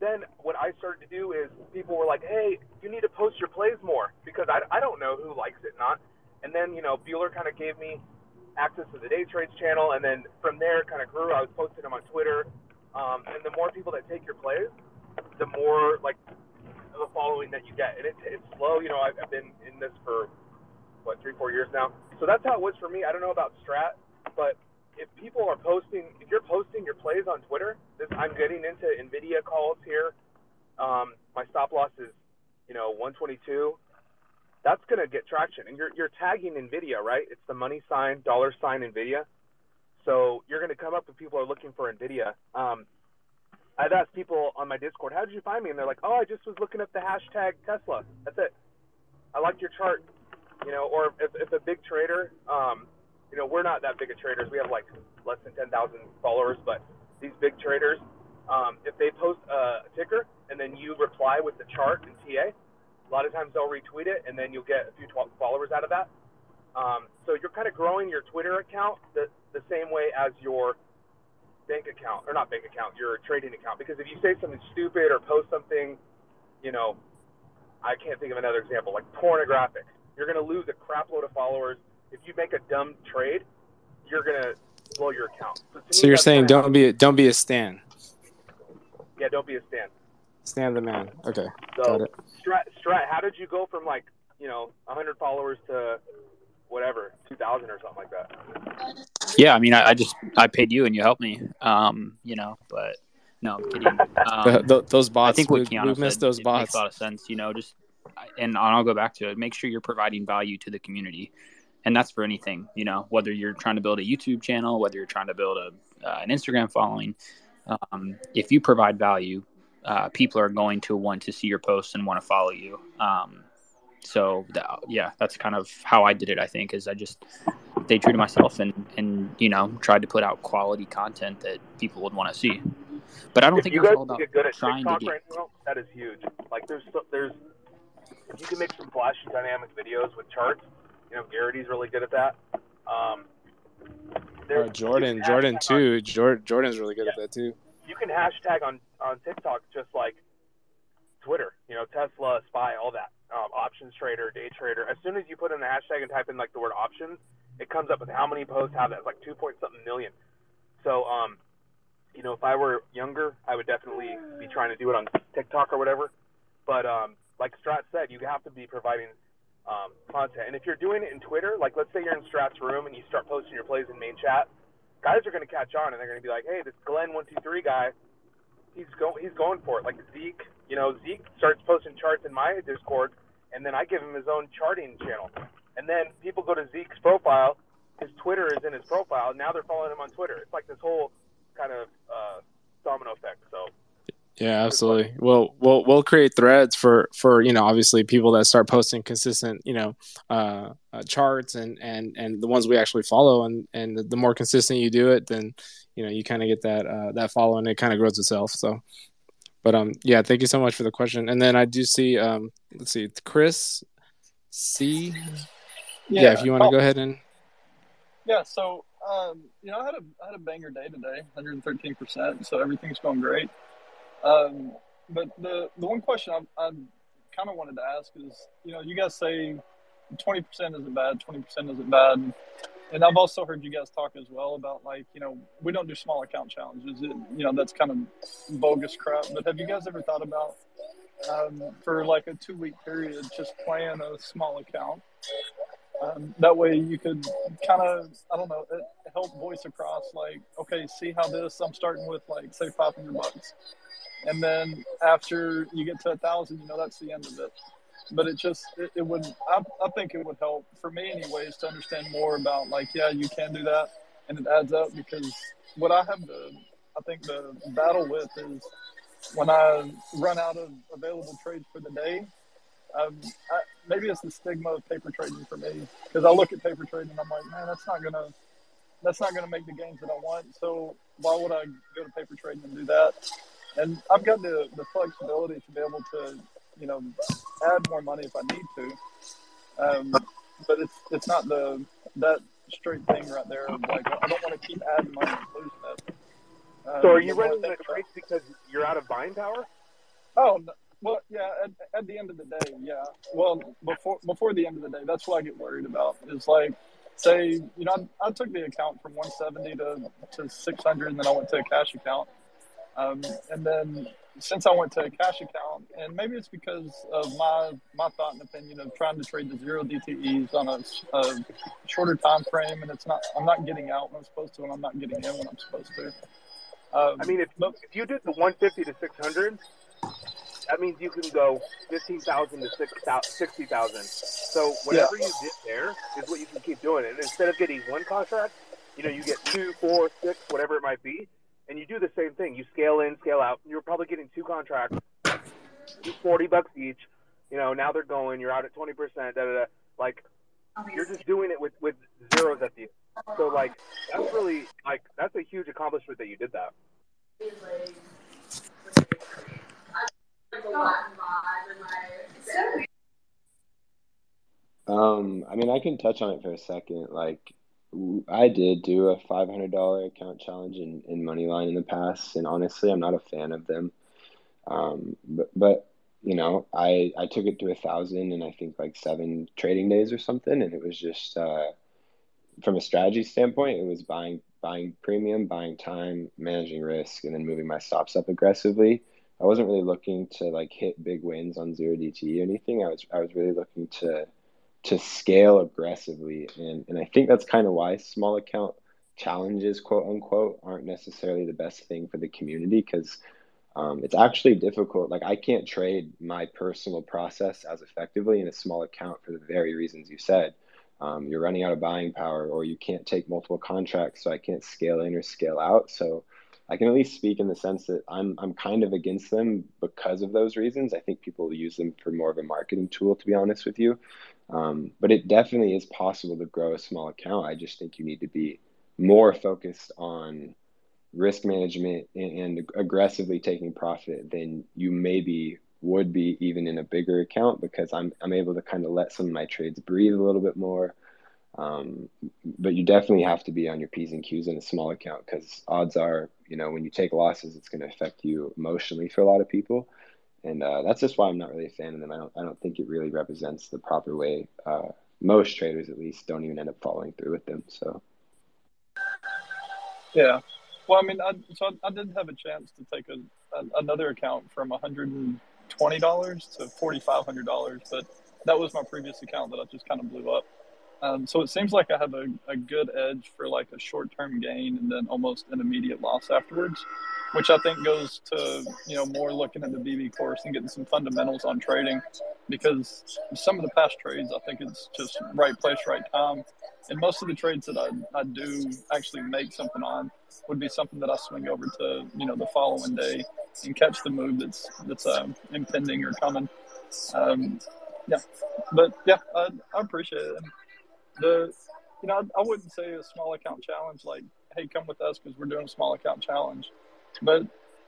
then what I started to do is people were like, hey, you need to post your plays more because I, I don't know who likes it not. And then, you know, Bueller kind of gave me access to the Day Trades channel. And then from there it kind of grew. I was posting them on Twitter. Um, and the more people that take your plays, the more like the following that you get. And it, it's slow. You know, I've, I've been in this for, what, three, four years now. So that's how it was for me. I don't know about Strat, but if people are posting, if you're posting your plays on Twitter, this, I'm getting into Nvidia calls here. Um, my stop loss is, you know, 122. That's gonna get traction, and you're you're tagging Nvidia, right? It's the money sign, dollar sign Nvidia. So you're gonna come up with people are looking for Nvidia. Um, I've asked people on my Discord, how did you find me? And they're like, oh, I just was looking up the hashtag Tesla. That's it. I liked your chart. You know, or if, if a big trader, um, you know, we're not that big of traders. We have like less than 10,000 followers, but these big traders, um, if they post a ticker and then you reply with the chart and TA, a lot of times they'll retweet it and then you'll get a few followers out of that. Um, so you're kind of growing your Twitter account the, the same way as your bank account, or not bank account, your trading account. Because if you say something stupid or post something, you know, I can't think of another example, like pornographic, you're going to lose a crap load of followers. If you make a dumb trade, you're going to blow your account. So, So me, you're saying don't be a, don't be a stan. yeah, don't be a stan. Stan the man. Okay, got So, it. Strat, Strat, how did you go from like, you know, 100 followers to whatever, 2,000 or something like that? yeah i mean i, I just i paid you and you helped me um you know but no i'm kidding um, Th- th- those bots. i think what we, Keanu we missed said, those it bots. makes a lot of sense you know just and i'll go back to it make sure you're providing value to the community and that's for anything you know whether you're trying to build a youtube channel whether you're trying to build a uh, an instagram following um, if you provide value uh, people are going to want to see your posts and want to follow you um, so that, yeah that's kind of how i did it i think is i just stay true to myself and and you know tried to put out quality content that people would want to see. But I don't if think you it's guys all about get good at trying to get. right now, that is huge. Like there's so- there's if you can make some flashy dynamic videos with charts, you know Garrity's really good at that. Um, Uh, Jordan, Jordan too. Jor- Jordan's really good at that too. you can hashtag on on TikTok just like Twitter, you know, Tesla, Spy, all that. Um, options trader, day trader. As soon as you put in the hashtag and type in like the word options, it comes up with how many posts have that. Like two point something million. So, um, you know, if I were younger, I would definitely be trying to do it on TikTok or whatever. But um, like Strat said, you have to be providing um, content. And if you're doing it in Twitter, like let's say you're in Strat's room and you start posting your plays in main chat, guys are going to catch on and they're going to be like, hey, this Glenn one two three guy, he's going he's going for it. Like Zeke, you know, Zeke starts posting charts in my Discord, and then I give him his own charting channel. And then people go to Zeke's profile, his Twitter is in his profile. Now they're following him on Twitter. It's like this whole kind of uh, domino effect. So Yeah, absolutely. We'll we'll we'll create threads for for you know obviously people that start posting consistent you know uh, uh, charts and and and the ones we actually follow and and the more consistent you do it, then you know you kind of get that uh, that follow and it kind of grows itself. So, but um yeah, thank you so much for the question. And then I do see um let's see Chris C. Yeah, Yeah, if you want to oh. go ahead and Yeah, so um, you know, I had a I had a banger day today, 113 percent. So everything's going great. Um, but the the one question I, I kind of wanted to ask is, you know, you guys say 20 percent isn't bad, 20 percent isn't bad, and I've also heard you guys talk as well about like, you know, we don't do small account challenges. It, you know, that's kind of bogus crap. But have you guys ever thought about um, for like a two week period just playing a small account? Um, that way you could kind of, I don't know, help voice across like, okay, see how this, I'm starting with like, say 500 bucks. And then after you get to a thousand, you know, that's the end of it. But it just, it, it would, I, I think it would help for me anyways to understand more about like, yeah, you can do that. And it adds up because what I have the, I think the battle with is when I run out of available trades for the day, um, I, maybe it's the stigma of paper trading for me because I look at paper trading and I'm like, man, that's not gonna that's not gonna make the gains that I want. So why would I go to paper trading and do that? And I've got the, the flexibility to be able to, you know, add more money if I need to. Um, but it's it's not the that straight thing right there. Of like I don't want to keep adding money and losing it. Um, So are you running the trades because you're out of buying power? Oh, no. well, yeah. At, at the end of the day, yeah. Well, before before the end of the day, that's what I get worried about. Is like, say, you know, I, I took the account from 170 to to 600, and then I went to a cash account. Um, and then since I went to a cash account, and maybe it's because of my my thought and opinion of trying to trade the zero DTEs on a, a shorter time frame, and it's not I'm not getting out when I'm supposed to, and I'm not getting in when I'm supposed to. Um, I mean, if, if you did the 150 to 600, that means you can go 15,000 to 60,000. So whatever you did there is what you can keep doing. And instead of getting one contract, you know, you get two, four, six, whatever it might be, and you do the same thing. You scale in, scale out. You're probably getting two contracts, 40 bucks each. You know, now they're going. You're out at 20%. Da, da, da. Like, you're just doing it with with zeros at the end. So like, that's really like that's a huge accomplishment that you did that. Um, I mean, I can touch on it for a second. Like, I did do a five hundred dollar account challenge in in Moneyline in the past, and honestly, I'm not a fan of them. Um, but but you know, I I took it to a thousand and I think like seven trading days or something, and it was just uh, from a strategy standpoint, it was buying buying premium, buying time, managing risk, and then moving my stops up aggressively. I wasn't really looking to like hit big wins on zero DTE or anything. I was I was really looking to to scale aggressively, and and I think that's kind of why small account challenges, quote unquote, aren't necessarily the best thing for the community because um, it's actually difficult. Like I can't trade my personal process as effectively in a small account for the very reasons you said. Um, you're running out of buying power, or you can't take multiple contracts, so I can't scale in or scale out. So I can at least speak in the sense that I'm I'm kind of against them because of those reasons. I think people use them for more of a marketing tool, to be honest with you. Um, but it definitely is possible to grow a small account. I just think you need to be more focused on risk management and, aggressively taking profit than you maybe would be even in a bigger account because I'm I'm able to kind of let some of my trades breathe a little bit more. Um, but you definitely have to be on your P's and Q's in a small account because odds are, you know, when you take losses, it's going to affect you emotionally for a lot of people. And uh, that's just why I'm not really a fan of them. I don't, I don't think it really represents the proper way. Uh, most traders, at least, don't even end up following through with them. So, yeah. Well, I mean, I, so I, did have a chance to take a, a another account from 120 dollars to 4,500 dollars, but that was my previous account that I just kind of blew up. Um, so it seems like I have a, a good edge for like a short term gain and then almost an immediate loss afterwards, which I think goes to, you know, more looking at the BB course and getting some fundamentals on trading because some of the past trades, I think it's just right place, right time. And most of the trades that I, I do actually make something on would be something that I swing over to, you know, the following day and catch the move that's, that's um, impending or coming. Um, yeah, but yeah, I, I appreciate it the you know I, wouldn't say a small account challenge like hey come with us because we're doing a small account challenge, but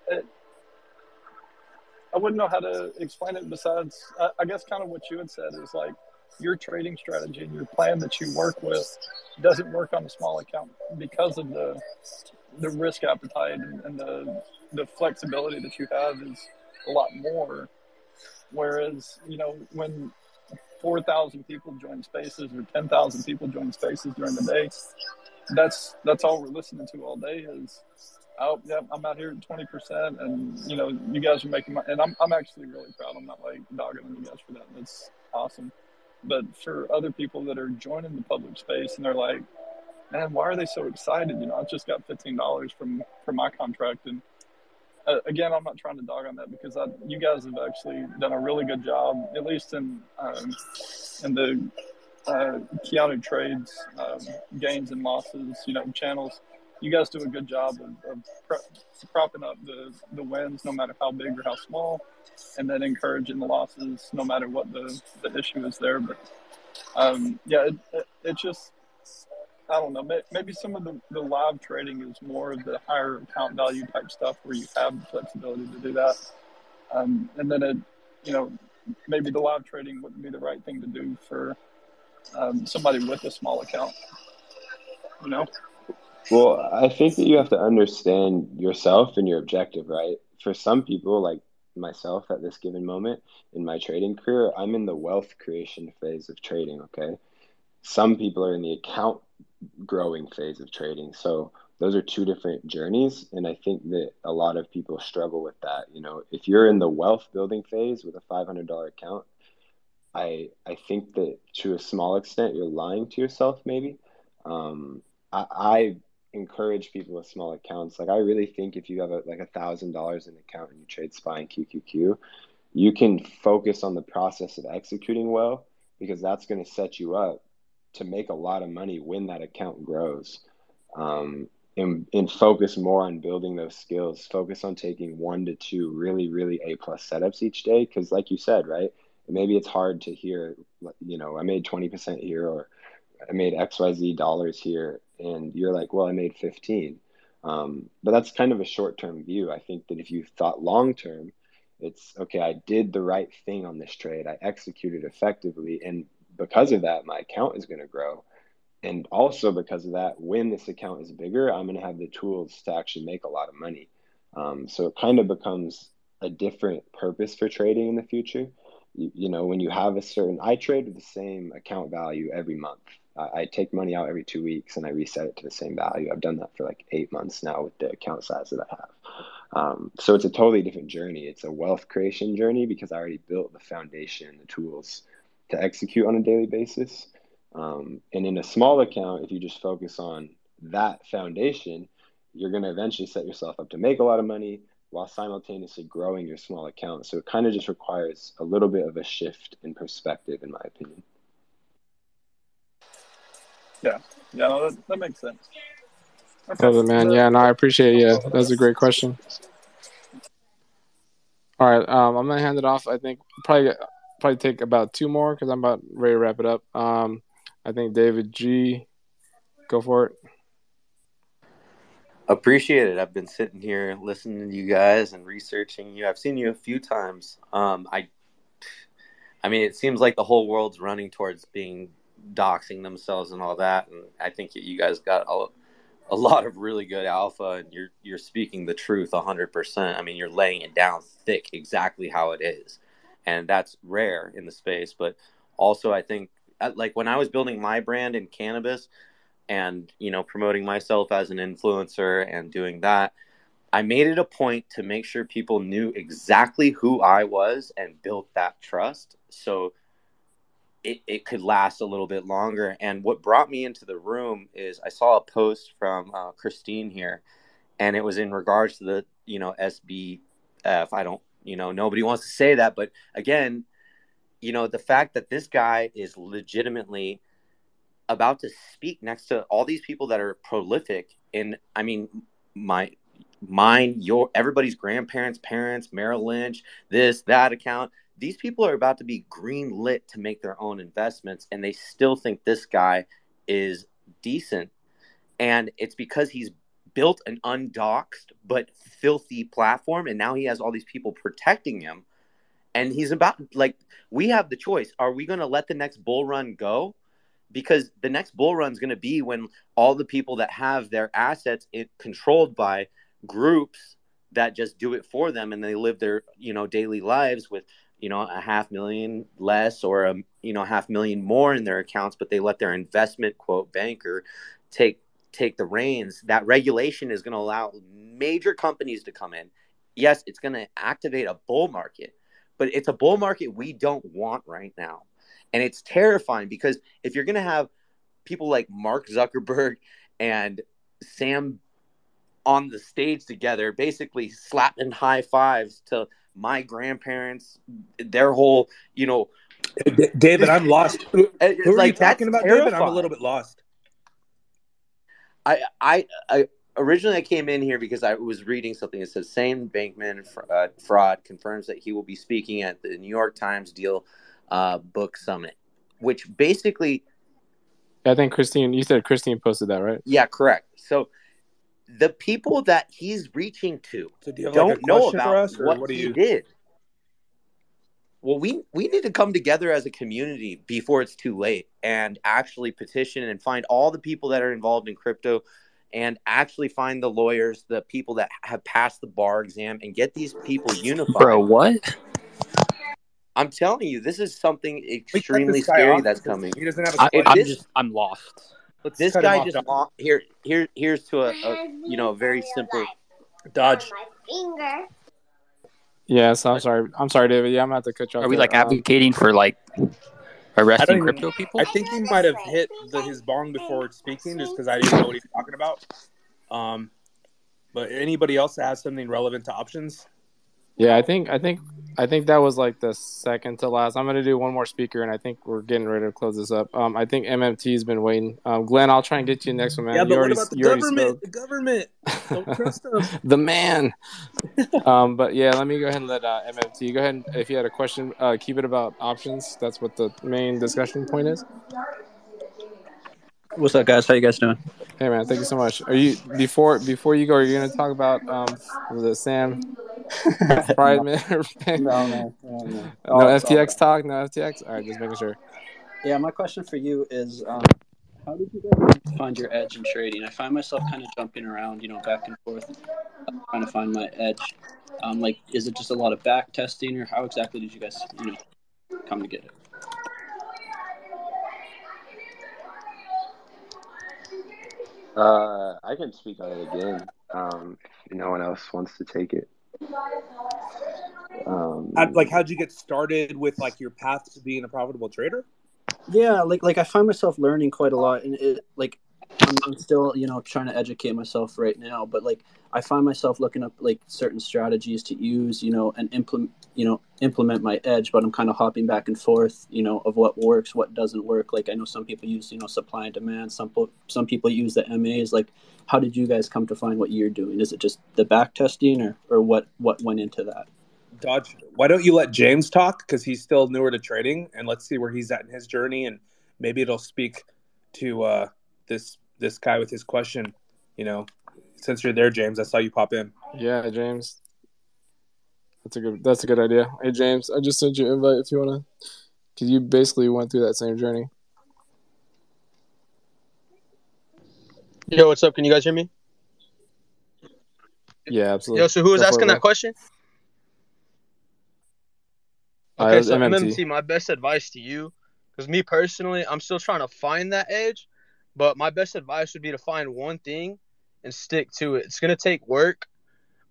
it, I wouldn't know how to explain it besides I, I guess kind of what you had said is like your trading strategy and your plan that you work with doesn't work on a small account because of the the risk appetite and, and the the flexibility that you have is a lot more. Whereas, you know, when 4,000 people join spaces or 10,000 people join spaces during the day, that's that's all we're listening to all day is, oh, yeah, I'm out here at 20%. And, you know, you guys are making my, and I'm, I'm actually really proud. I'm not like dogging on you guys for that. That's awesome. But for other people that are joining the public space and they're like, man, why are they so excited? You know, I just got $15 from, from my contract and, uh, again, I'm not trying to dog on that because I, you guys have actually done a really good job, at least in um, in the uh, Keanu trades um, gains and losses, you know, channels. You guys do a good job of, of pre- propping up the, the wins, no matter how big or how small, and then encouraging the losses, no matter what the, the issue is there. But um, yeah, it, it, it just I don't know. Maybe some of the, the live trading is more of the higher account value type stuff where you have the flexibility to do that. Um, and then it, you know, maybe the live trading wouldn't be the right thing to do for um, somebody with a small account. You know. Well, I think that you have to understand yourself and your objective, right? For some people, like myself at this given moment in my trading career, I'm in the wealth creation phase of trading, okay? Some people are in the account growing phase of trading. So those are two different journeys. And I think that a lot of people struggle with that. You know, if you're in the wealth building phase with a $500 account, I, I think that to a small extent, you're lying to yourself, maybe. Um, I, I encourage people with small accounts. Like, I really think if you have a, like a thousand dollars in account and you trade SPY and QQQ, you can focus on the process of executing well because that's going to set you up to make a lot of money when that account grows. Um, and, and focus more on building those skills. Focus on taking one to two really, really A plus setups each day. Because, like you said, right, maybe it's hard to hear. You know, I made twenty percent here, or I made X Y Z dollars here, and you're like, well, I made fifteen. Um, but that's kind of a short term view. I think that if you thought long term, it's okay. I did the right thing on this trade. I executed effectively, and because of that, my account is going to grow. And also because of that, when this account is bigger, I'm going to have the tools to actually make a lot of money. Um, so it kind of becomes a different purpose for trading in the future. You, you, know, when you have a certain, I trade with the same account value every month. I, I take money out every two weeks and I reset it to the same value. I've done that for like eight months now with the account size that I have. Um, so it's a totally different journey. It's a wealth creation journey because I already built the foundation, the tools to execute on a daily basis. Um, and in a small account, if you just focus on that foundation, you're going to eventually set yourself up to make a lot of money while simultaneously growing your small account. So it kind of just requires a little bit of a shift in perspective, in my opinion. Yeah, yeah, no, that, that makes sense. Okay. man. Yeah, no, I appreciate it. Yeah, that was a great question. All right, um, I'm gonna hand it off. I think probably probably take about two more because I'm about ready to wrap it up. Um, I think David G, go for it. Appreciate it. I've been sitting here listening to you guys and researching you. I've seen you a few times. Um, I, I mean, it seems like the whole world's running towards being doxing themselves and all that, and I think you guys got a, a lot of really good alpha, and you're you're speaking the truth hundred percent. I mean, you're laying it down thick, exactly how it is, and that's rare in the space. But also, I think uh, like when I was building my brand in cannabis and you know promoting myself as an influencer and doing that i made it a point to make sure people knew exactly who i was and built that trust so it, it could last a little bit longer and what brought me into the room is i saw a post from uh, christine here and it was in regards to the you know sbf i don't you know nobody wants to say that but again you know the fact that this guy is legitimately about to speak next to all these people that are prolific and i mean my mine your everybody's grandparents parents merrill lynch this that account these people are about to be green lit to make their own investments and they still think this guy is decent. And it's because he's built an undoxed but filthy platform and now he has all these people protecting him. And he's about like we have the choice. Are we going to let the next bull run go? Because the next bull run is going to be when all the people that have their assets it, controlled by groups that just do it for them and they live their you know daily lives with you know a half million less or a you know half million more in their accounts but they let their investment quote banker take take the reins that regulation is going to allow major companies to come in yes it's going to activate a bull market but it's a bull market we don't want right now and it's terrifying because if you're going to have people like Mark Zuckerberg and Sam on the stage together, basically slapping high fives to my grandparents, their whole, you know. David, I'm lost. Who, who are like, you talking about, terrifying. David? I'm a little bit lost. I, I, I originally I came in here because I was reading something that says Sam Bankman uh, fraud confirms that he will be speaking at the New York Times deal uh, book summit, which basically. I think Christine, you said Christine posted that, right? Yeah, correct. So the people that he's reaching to So do you have, don't like, a know about for us, or what, what do he you- did. Well, we we need to come together as a community before it's too late and actually petition and find all the people that are involved in crypto and actually find the lawyers, the people that have passed the bar exam and get these people unified. Bro, what? I'm telling you, this is something extremely scary off that's coming. he doesn't have a I, If I'm this- just I'm lost. Let's this guy just Dodge. lo- here here here's to a, a you know a very simple Dodge. Yeah, so I'm sorry. I'm sorry, David. Yeah, I'm gonna have to cut you off. Are we there. like Um, advocating for like arresting even, crypto people? I think he might have hit the, his bong before speaking, just because I didn't know what he's talking about. Um, but anybody else that has something relevant to options? Yeah, I think I think I think that was like the second to last. I'm gonna do one more speaker, and I think we're getting ready to close this up. Um, I think MMT's been waiting. Um, Glenn, I'll try and get you next one, man. yeah, you but what already, about the government? The government. Don't trust them. the man. um, but yeah, let me go ahead and let uh, MMT go ahead. And, if you had a question, uh, keep it about options. That's what the main discussion point is. What's up, guys? How you guys doing? Hey man, thank you so much. Are you before before you go? Are you going to talk about um was it Sam Pride Man? No, no, no, no. no Oh, all FTX talk. No FTX. All right, just making sure. Yeah, my question for you is, um, how did you guys find your edge in trading? I find myself kind of jumping around, you know, back and forth, uh, trying to find my edge. Um, like, is it just a lot of back testing, or how exactly did you guys, you know, come to get it? Uh, I can speak on it again. Um, if no one else wants to take it. Um, How, like, how'd you get started with like your path to being a profitable trader? Yeah, like like I find myself learning quite a lot, and it like I'm, I'm still you know trying to educate myself right now. But like I find myself looking up like certain strategies to use, you know, and implement you know implement my edge. But I'm kind of hopping back and forth, you know, of what works, what doesn't work. Like I know some people use you know supply and demand. Some po- some people use the MAs. Like how did you guys come to find what you're doing? Is it just the back testing, or or what what went into that? Dodge, why don't you let James talk because he's still newer to trading, and let's see where he's at in his journey, and maybe it'll speak to uh, this this guy with his question. You know, since you're there, James, I saw you pop in. Yeah, James. That's a good. That's a good idea. Hey, James, I just sent you an invite if you wanna, because you basically went through that same journey. Yo, what's up? Can you guys hear me? Yeah, absolutely. Yo, so who was Go asking that question? Okay, it was so MMT. MMT, my best advice to you, because me personally, I'm still trying to find that edge, but my best advice would be to find one thing and stick to it. It's gonna take work,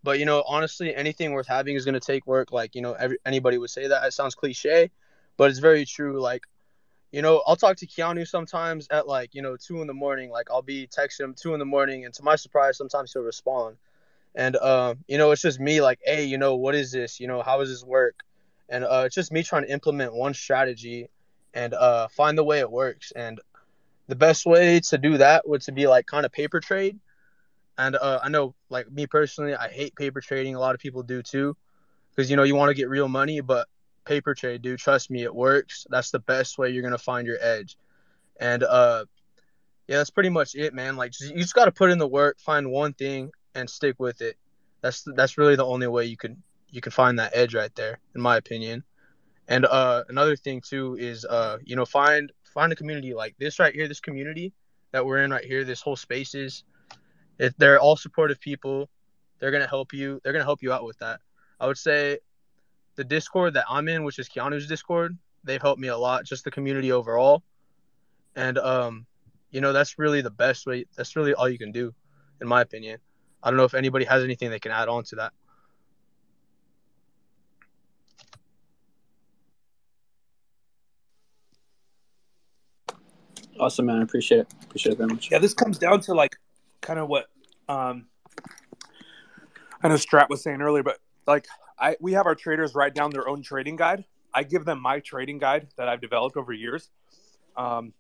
but you know, honestly, anything worth having is gonna take work. Like you know, every, anybody would say that. It sounds cliche, but it's very true. Like you know, I'll talk to Keanu sometimes at like, you know, two in the morning. Like I'll be texting him two in the morning, and to my surprise, sometimes he'll respond. And uh, you know, it's just me like, hey, you know, what is this? You know, how does this work? And uh, it's just me trying to implement one strategy and uh, find the way it works. And the best way to do that would to be like kind of paper trade. And uh, I know, like me personally, I hate paper trading. A lot of people do too, because you know you want to get real money, but paper trade, dude, trust me, it works. That's the best way you're gonna find your edge. And uh, yeah, that's pretty much it, man. Like just, you just got to put in the work, find one thing, and stick with it. That's that's really the only way you can you can find that edge right there, in my opinion. And uh, another thing too is uh, you know, find find a community like this right here, this community that we're in right here, this whole spaces. If they're all supportive people, they're gonna help you. They're gonna help you out with that. I would say the Discord that I'm in, which is Keanu's Discord, they've helped me a lot. Just the community overall, and um, you know, that's really the best way. That's really all you can do, in my opinion. I don't know if anybody has anything they can add on to that. Awesome, man. I appreciate it. Appreciate it very much. Yeah, this comes down to like kind of what um I know Strat was saying earlier, but like I we have our traders write down their own trading guide. I give them my trading guide that I've developed over years. Um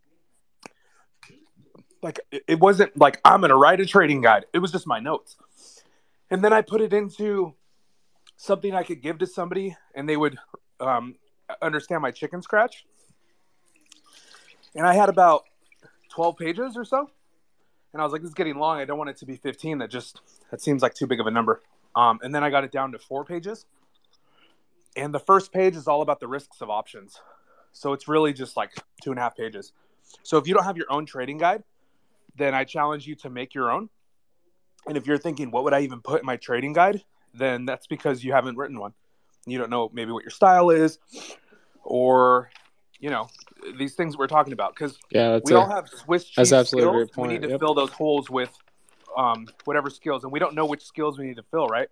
like it wasn't like I'm gonna write a trading guide. It was just my notes. And then I put it into something I could give to somebody and they would um understand my chicken scratch. And I had about 12 pages or so. And I was like, this is getting long. I don't want it to be 15. That just, that seems like too big of a number. Um, and then I got it down to four pages. And the first page is all about the risks of options. So it's really just like two and a half pages. So if you don't have your own trading guide, then I challenge you to make your own. And if you're thinking, what would I even put in my trading guide? Then that's because you haven't written one. You don't know maybe what your style is or, you know, these things we're talking about. Because Yeah, we a- all have Swiss cheese that's absolutely skills. great point, We need to yep. fill those holes with um, whatever skills, and we don't know which skills we need to fill, right?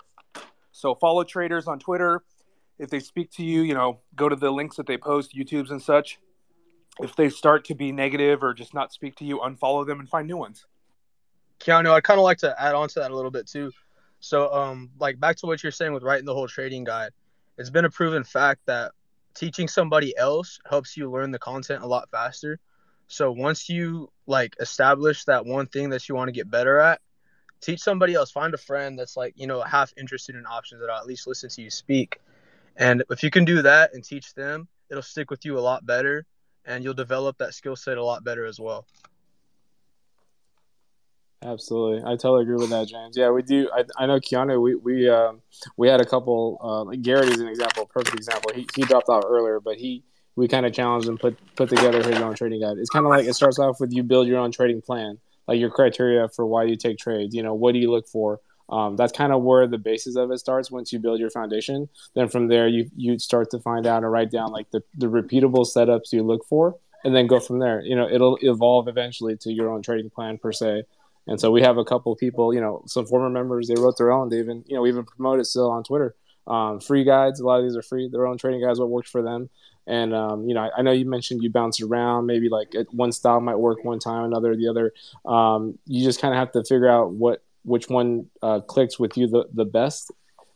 So follow traders on Twitter. If they speak to you, you know, go to the links that they post, YouTubes and such. If they start to be negative or just not speak to you, unfollow them and find new ones. Keanu, I'd kind of like to add on to that a little bit too. So, um, like back to what you're saying with writing the whole trading guide, it's been a proven fact that teaching somebody else helps you learn the content a lot faster. So once you like establish that one thing that you want to get better at, teach somebody else. Find a friend that's like you know half interested in options that'll at least listen to you speak. And if you can do that and teach them, it'll stick with you a lot better, and you'll develop that skill set a lot better as well. Absolutely, I totally agree with that, James. Yeah, we do. I, I know Keanu. We we um, we had a couple. Uh, like Garrett is an example, perfect example. He he dropped out earlier, but he we kind of challenged him put put together his own trading guide. It's kind of like it starts off with you build your own trading plan, like your criteria for why you take trades. You know, what do you look for? Um, that's kind of where the basis of it starts. Once you build your foundation, then from there you you start to find out and write down like the the repeatable setups you look for, and then go from there. You know, it'll evolve eventually to your own trading plan per se. And so we have a couple people, you know, some former members. They wrote their own. They even, you know, we even promote it still on Twitter. Um, free guides. A lot of these are free. Their own trading guides. What works for them. And um, you know, I, I know you mentioned you bounce around. Maybe like one style might work one time, another the other. Um, you just kind of have to figure out what which one uh, clicks with you the, the best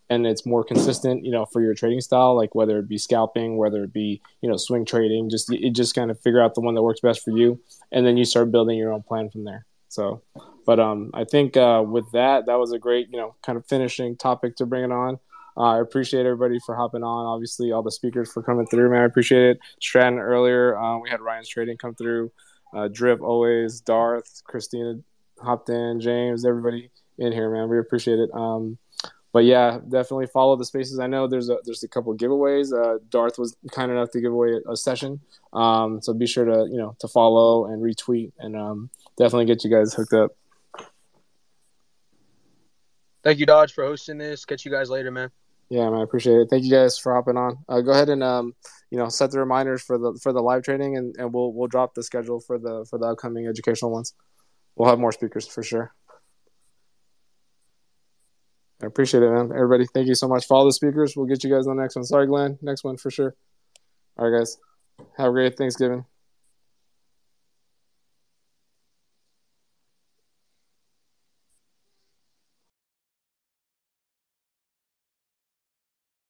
and it's more consistent, you know, for your trading style, like whether it be scalping, whether it be, you know, swing trading, just you just kind of figure out the one that works best for you, and then you start building your own plan from there. So, but um, I think uh, with that, that was a great, you know, kind of finishing topic to bring it on. Uh, I appreciate everybody for hopping on. Obviously, all the speakers for coming through, man. I appreciate it. Stratton earlier. Um, we had Ryan's trading come through. Uh, Drip always. Darth, Christina hopped in. James, everybody in here, man. We appreciate it. Um, but yeah, definitely follow the spaces. I know there's a there's a couple giveaways. Uh, Darth was kind enough to give away a, a session, um, so be sure to you know to follow and retweet and um, definitely get you guys hooked up. Thank you, Dodge, for hosting this. Catch you guys later, man. Yeah, man, I appreciate it. Thank you guys for hopping on. Uh, go ahead and um, you know set the reminders for the for the live training, and, and we'll we'll drop the schedule for the for the upcoming educational ones. We'll have more speakers for sure. I appreciate it, man. Everybody, thank you so much. Follow the speakers. We'll get you guys on the next one. Sorry, Glenn. Next one for sure. All right, guys. Have a great Thanksgiving.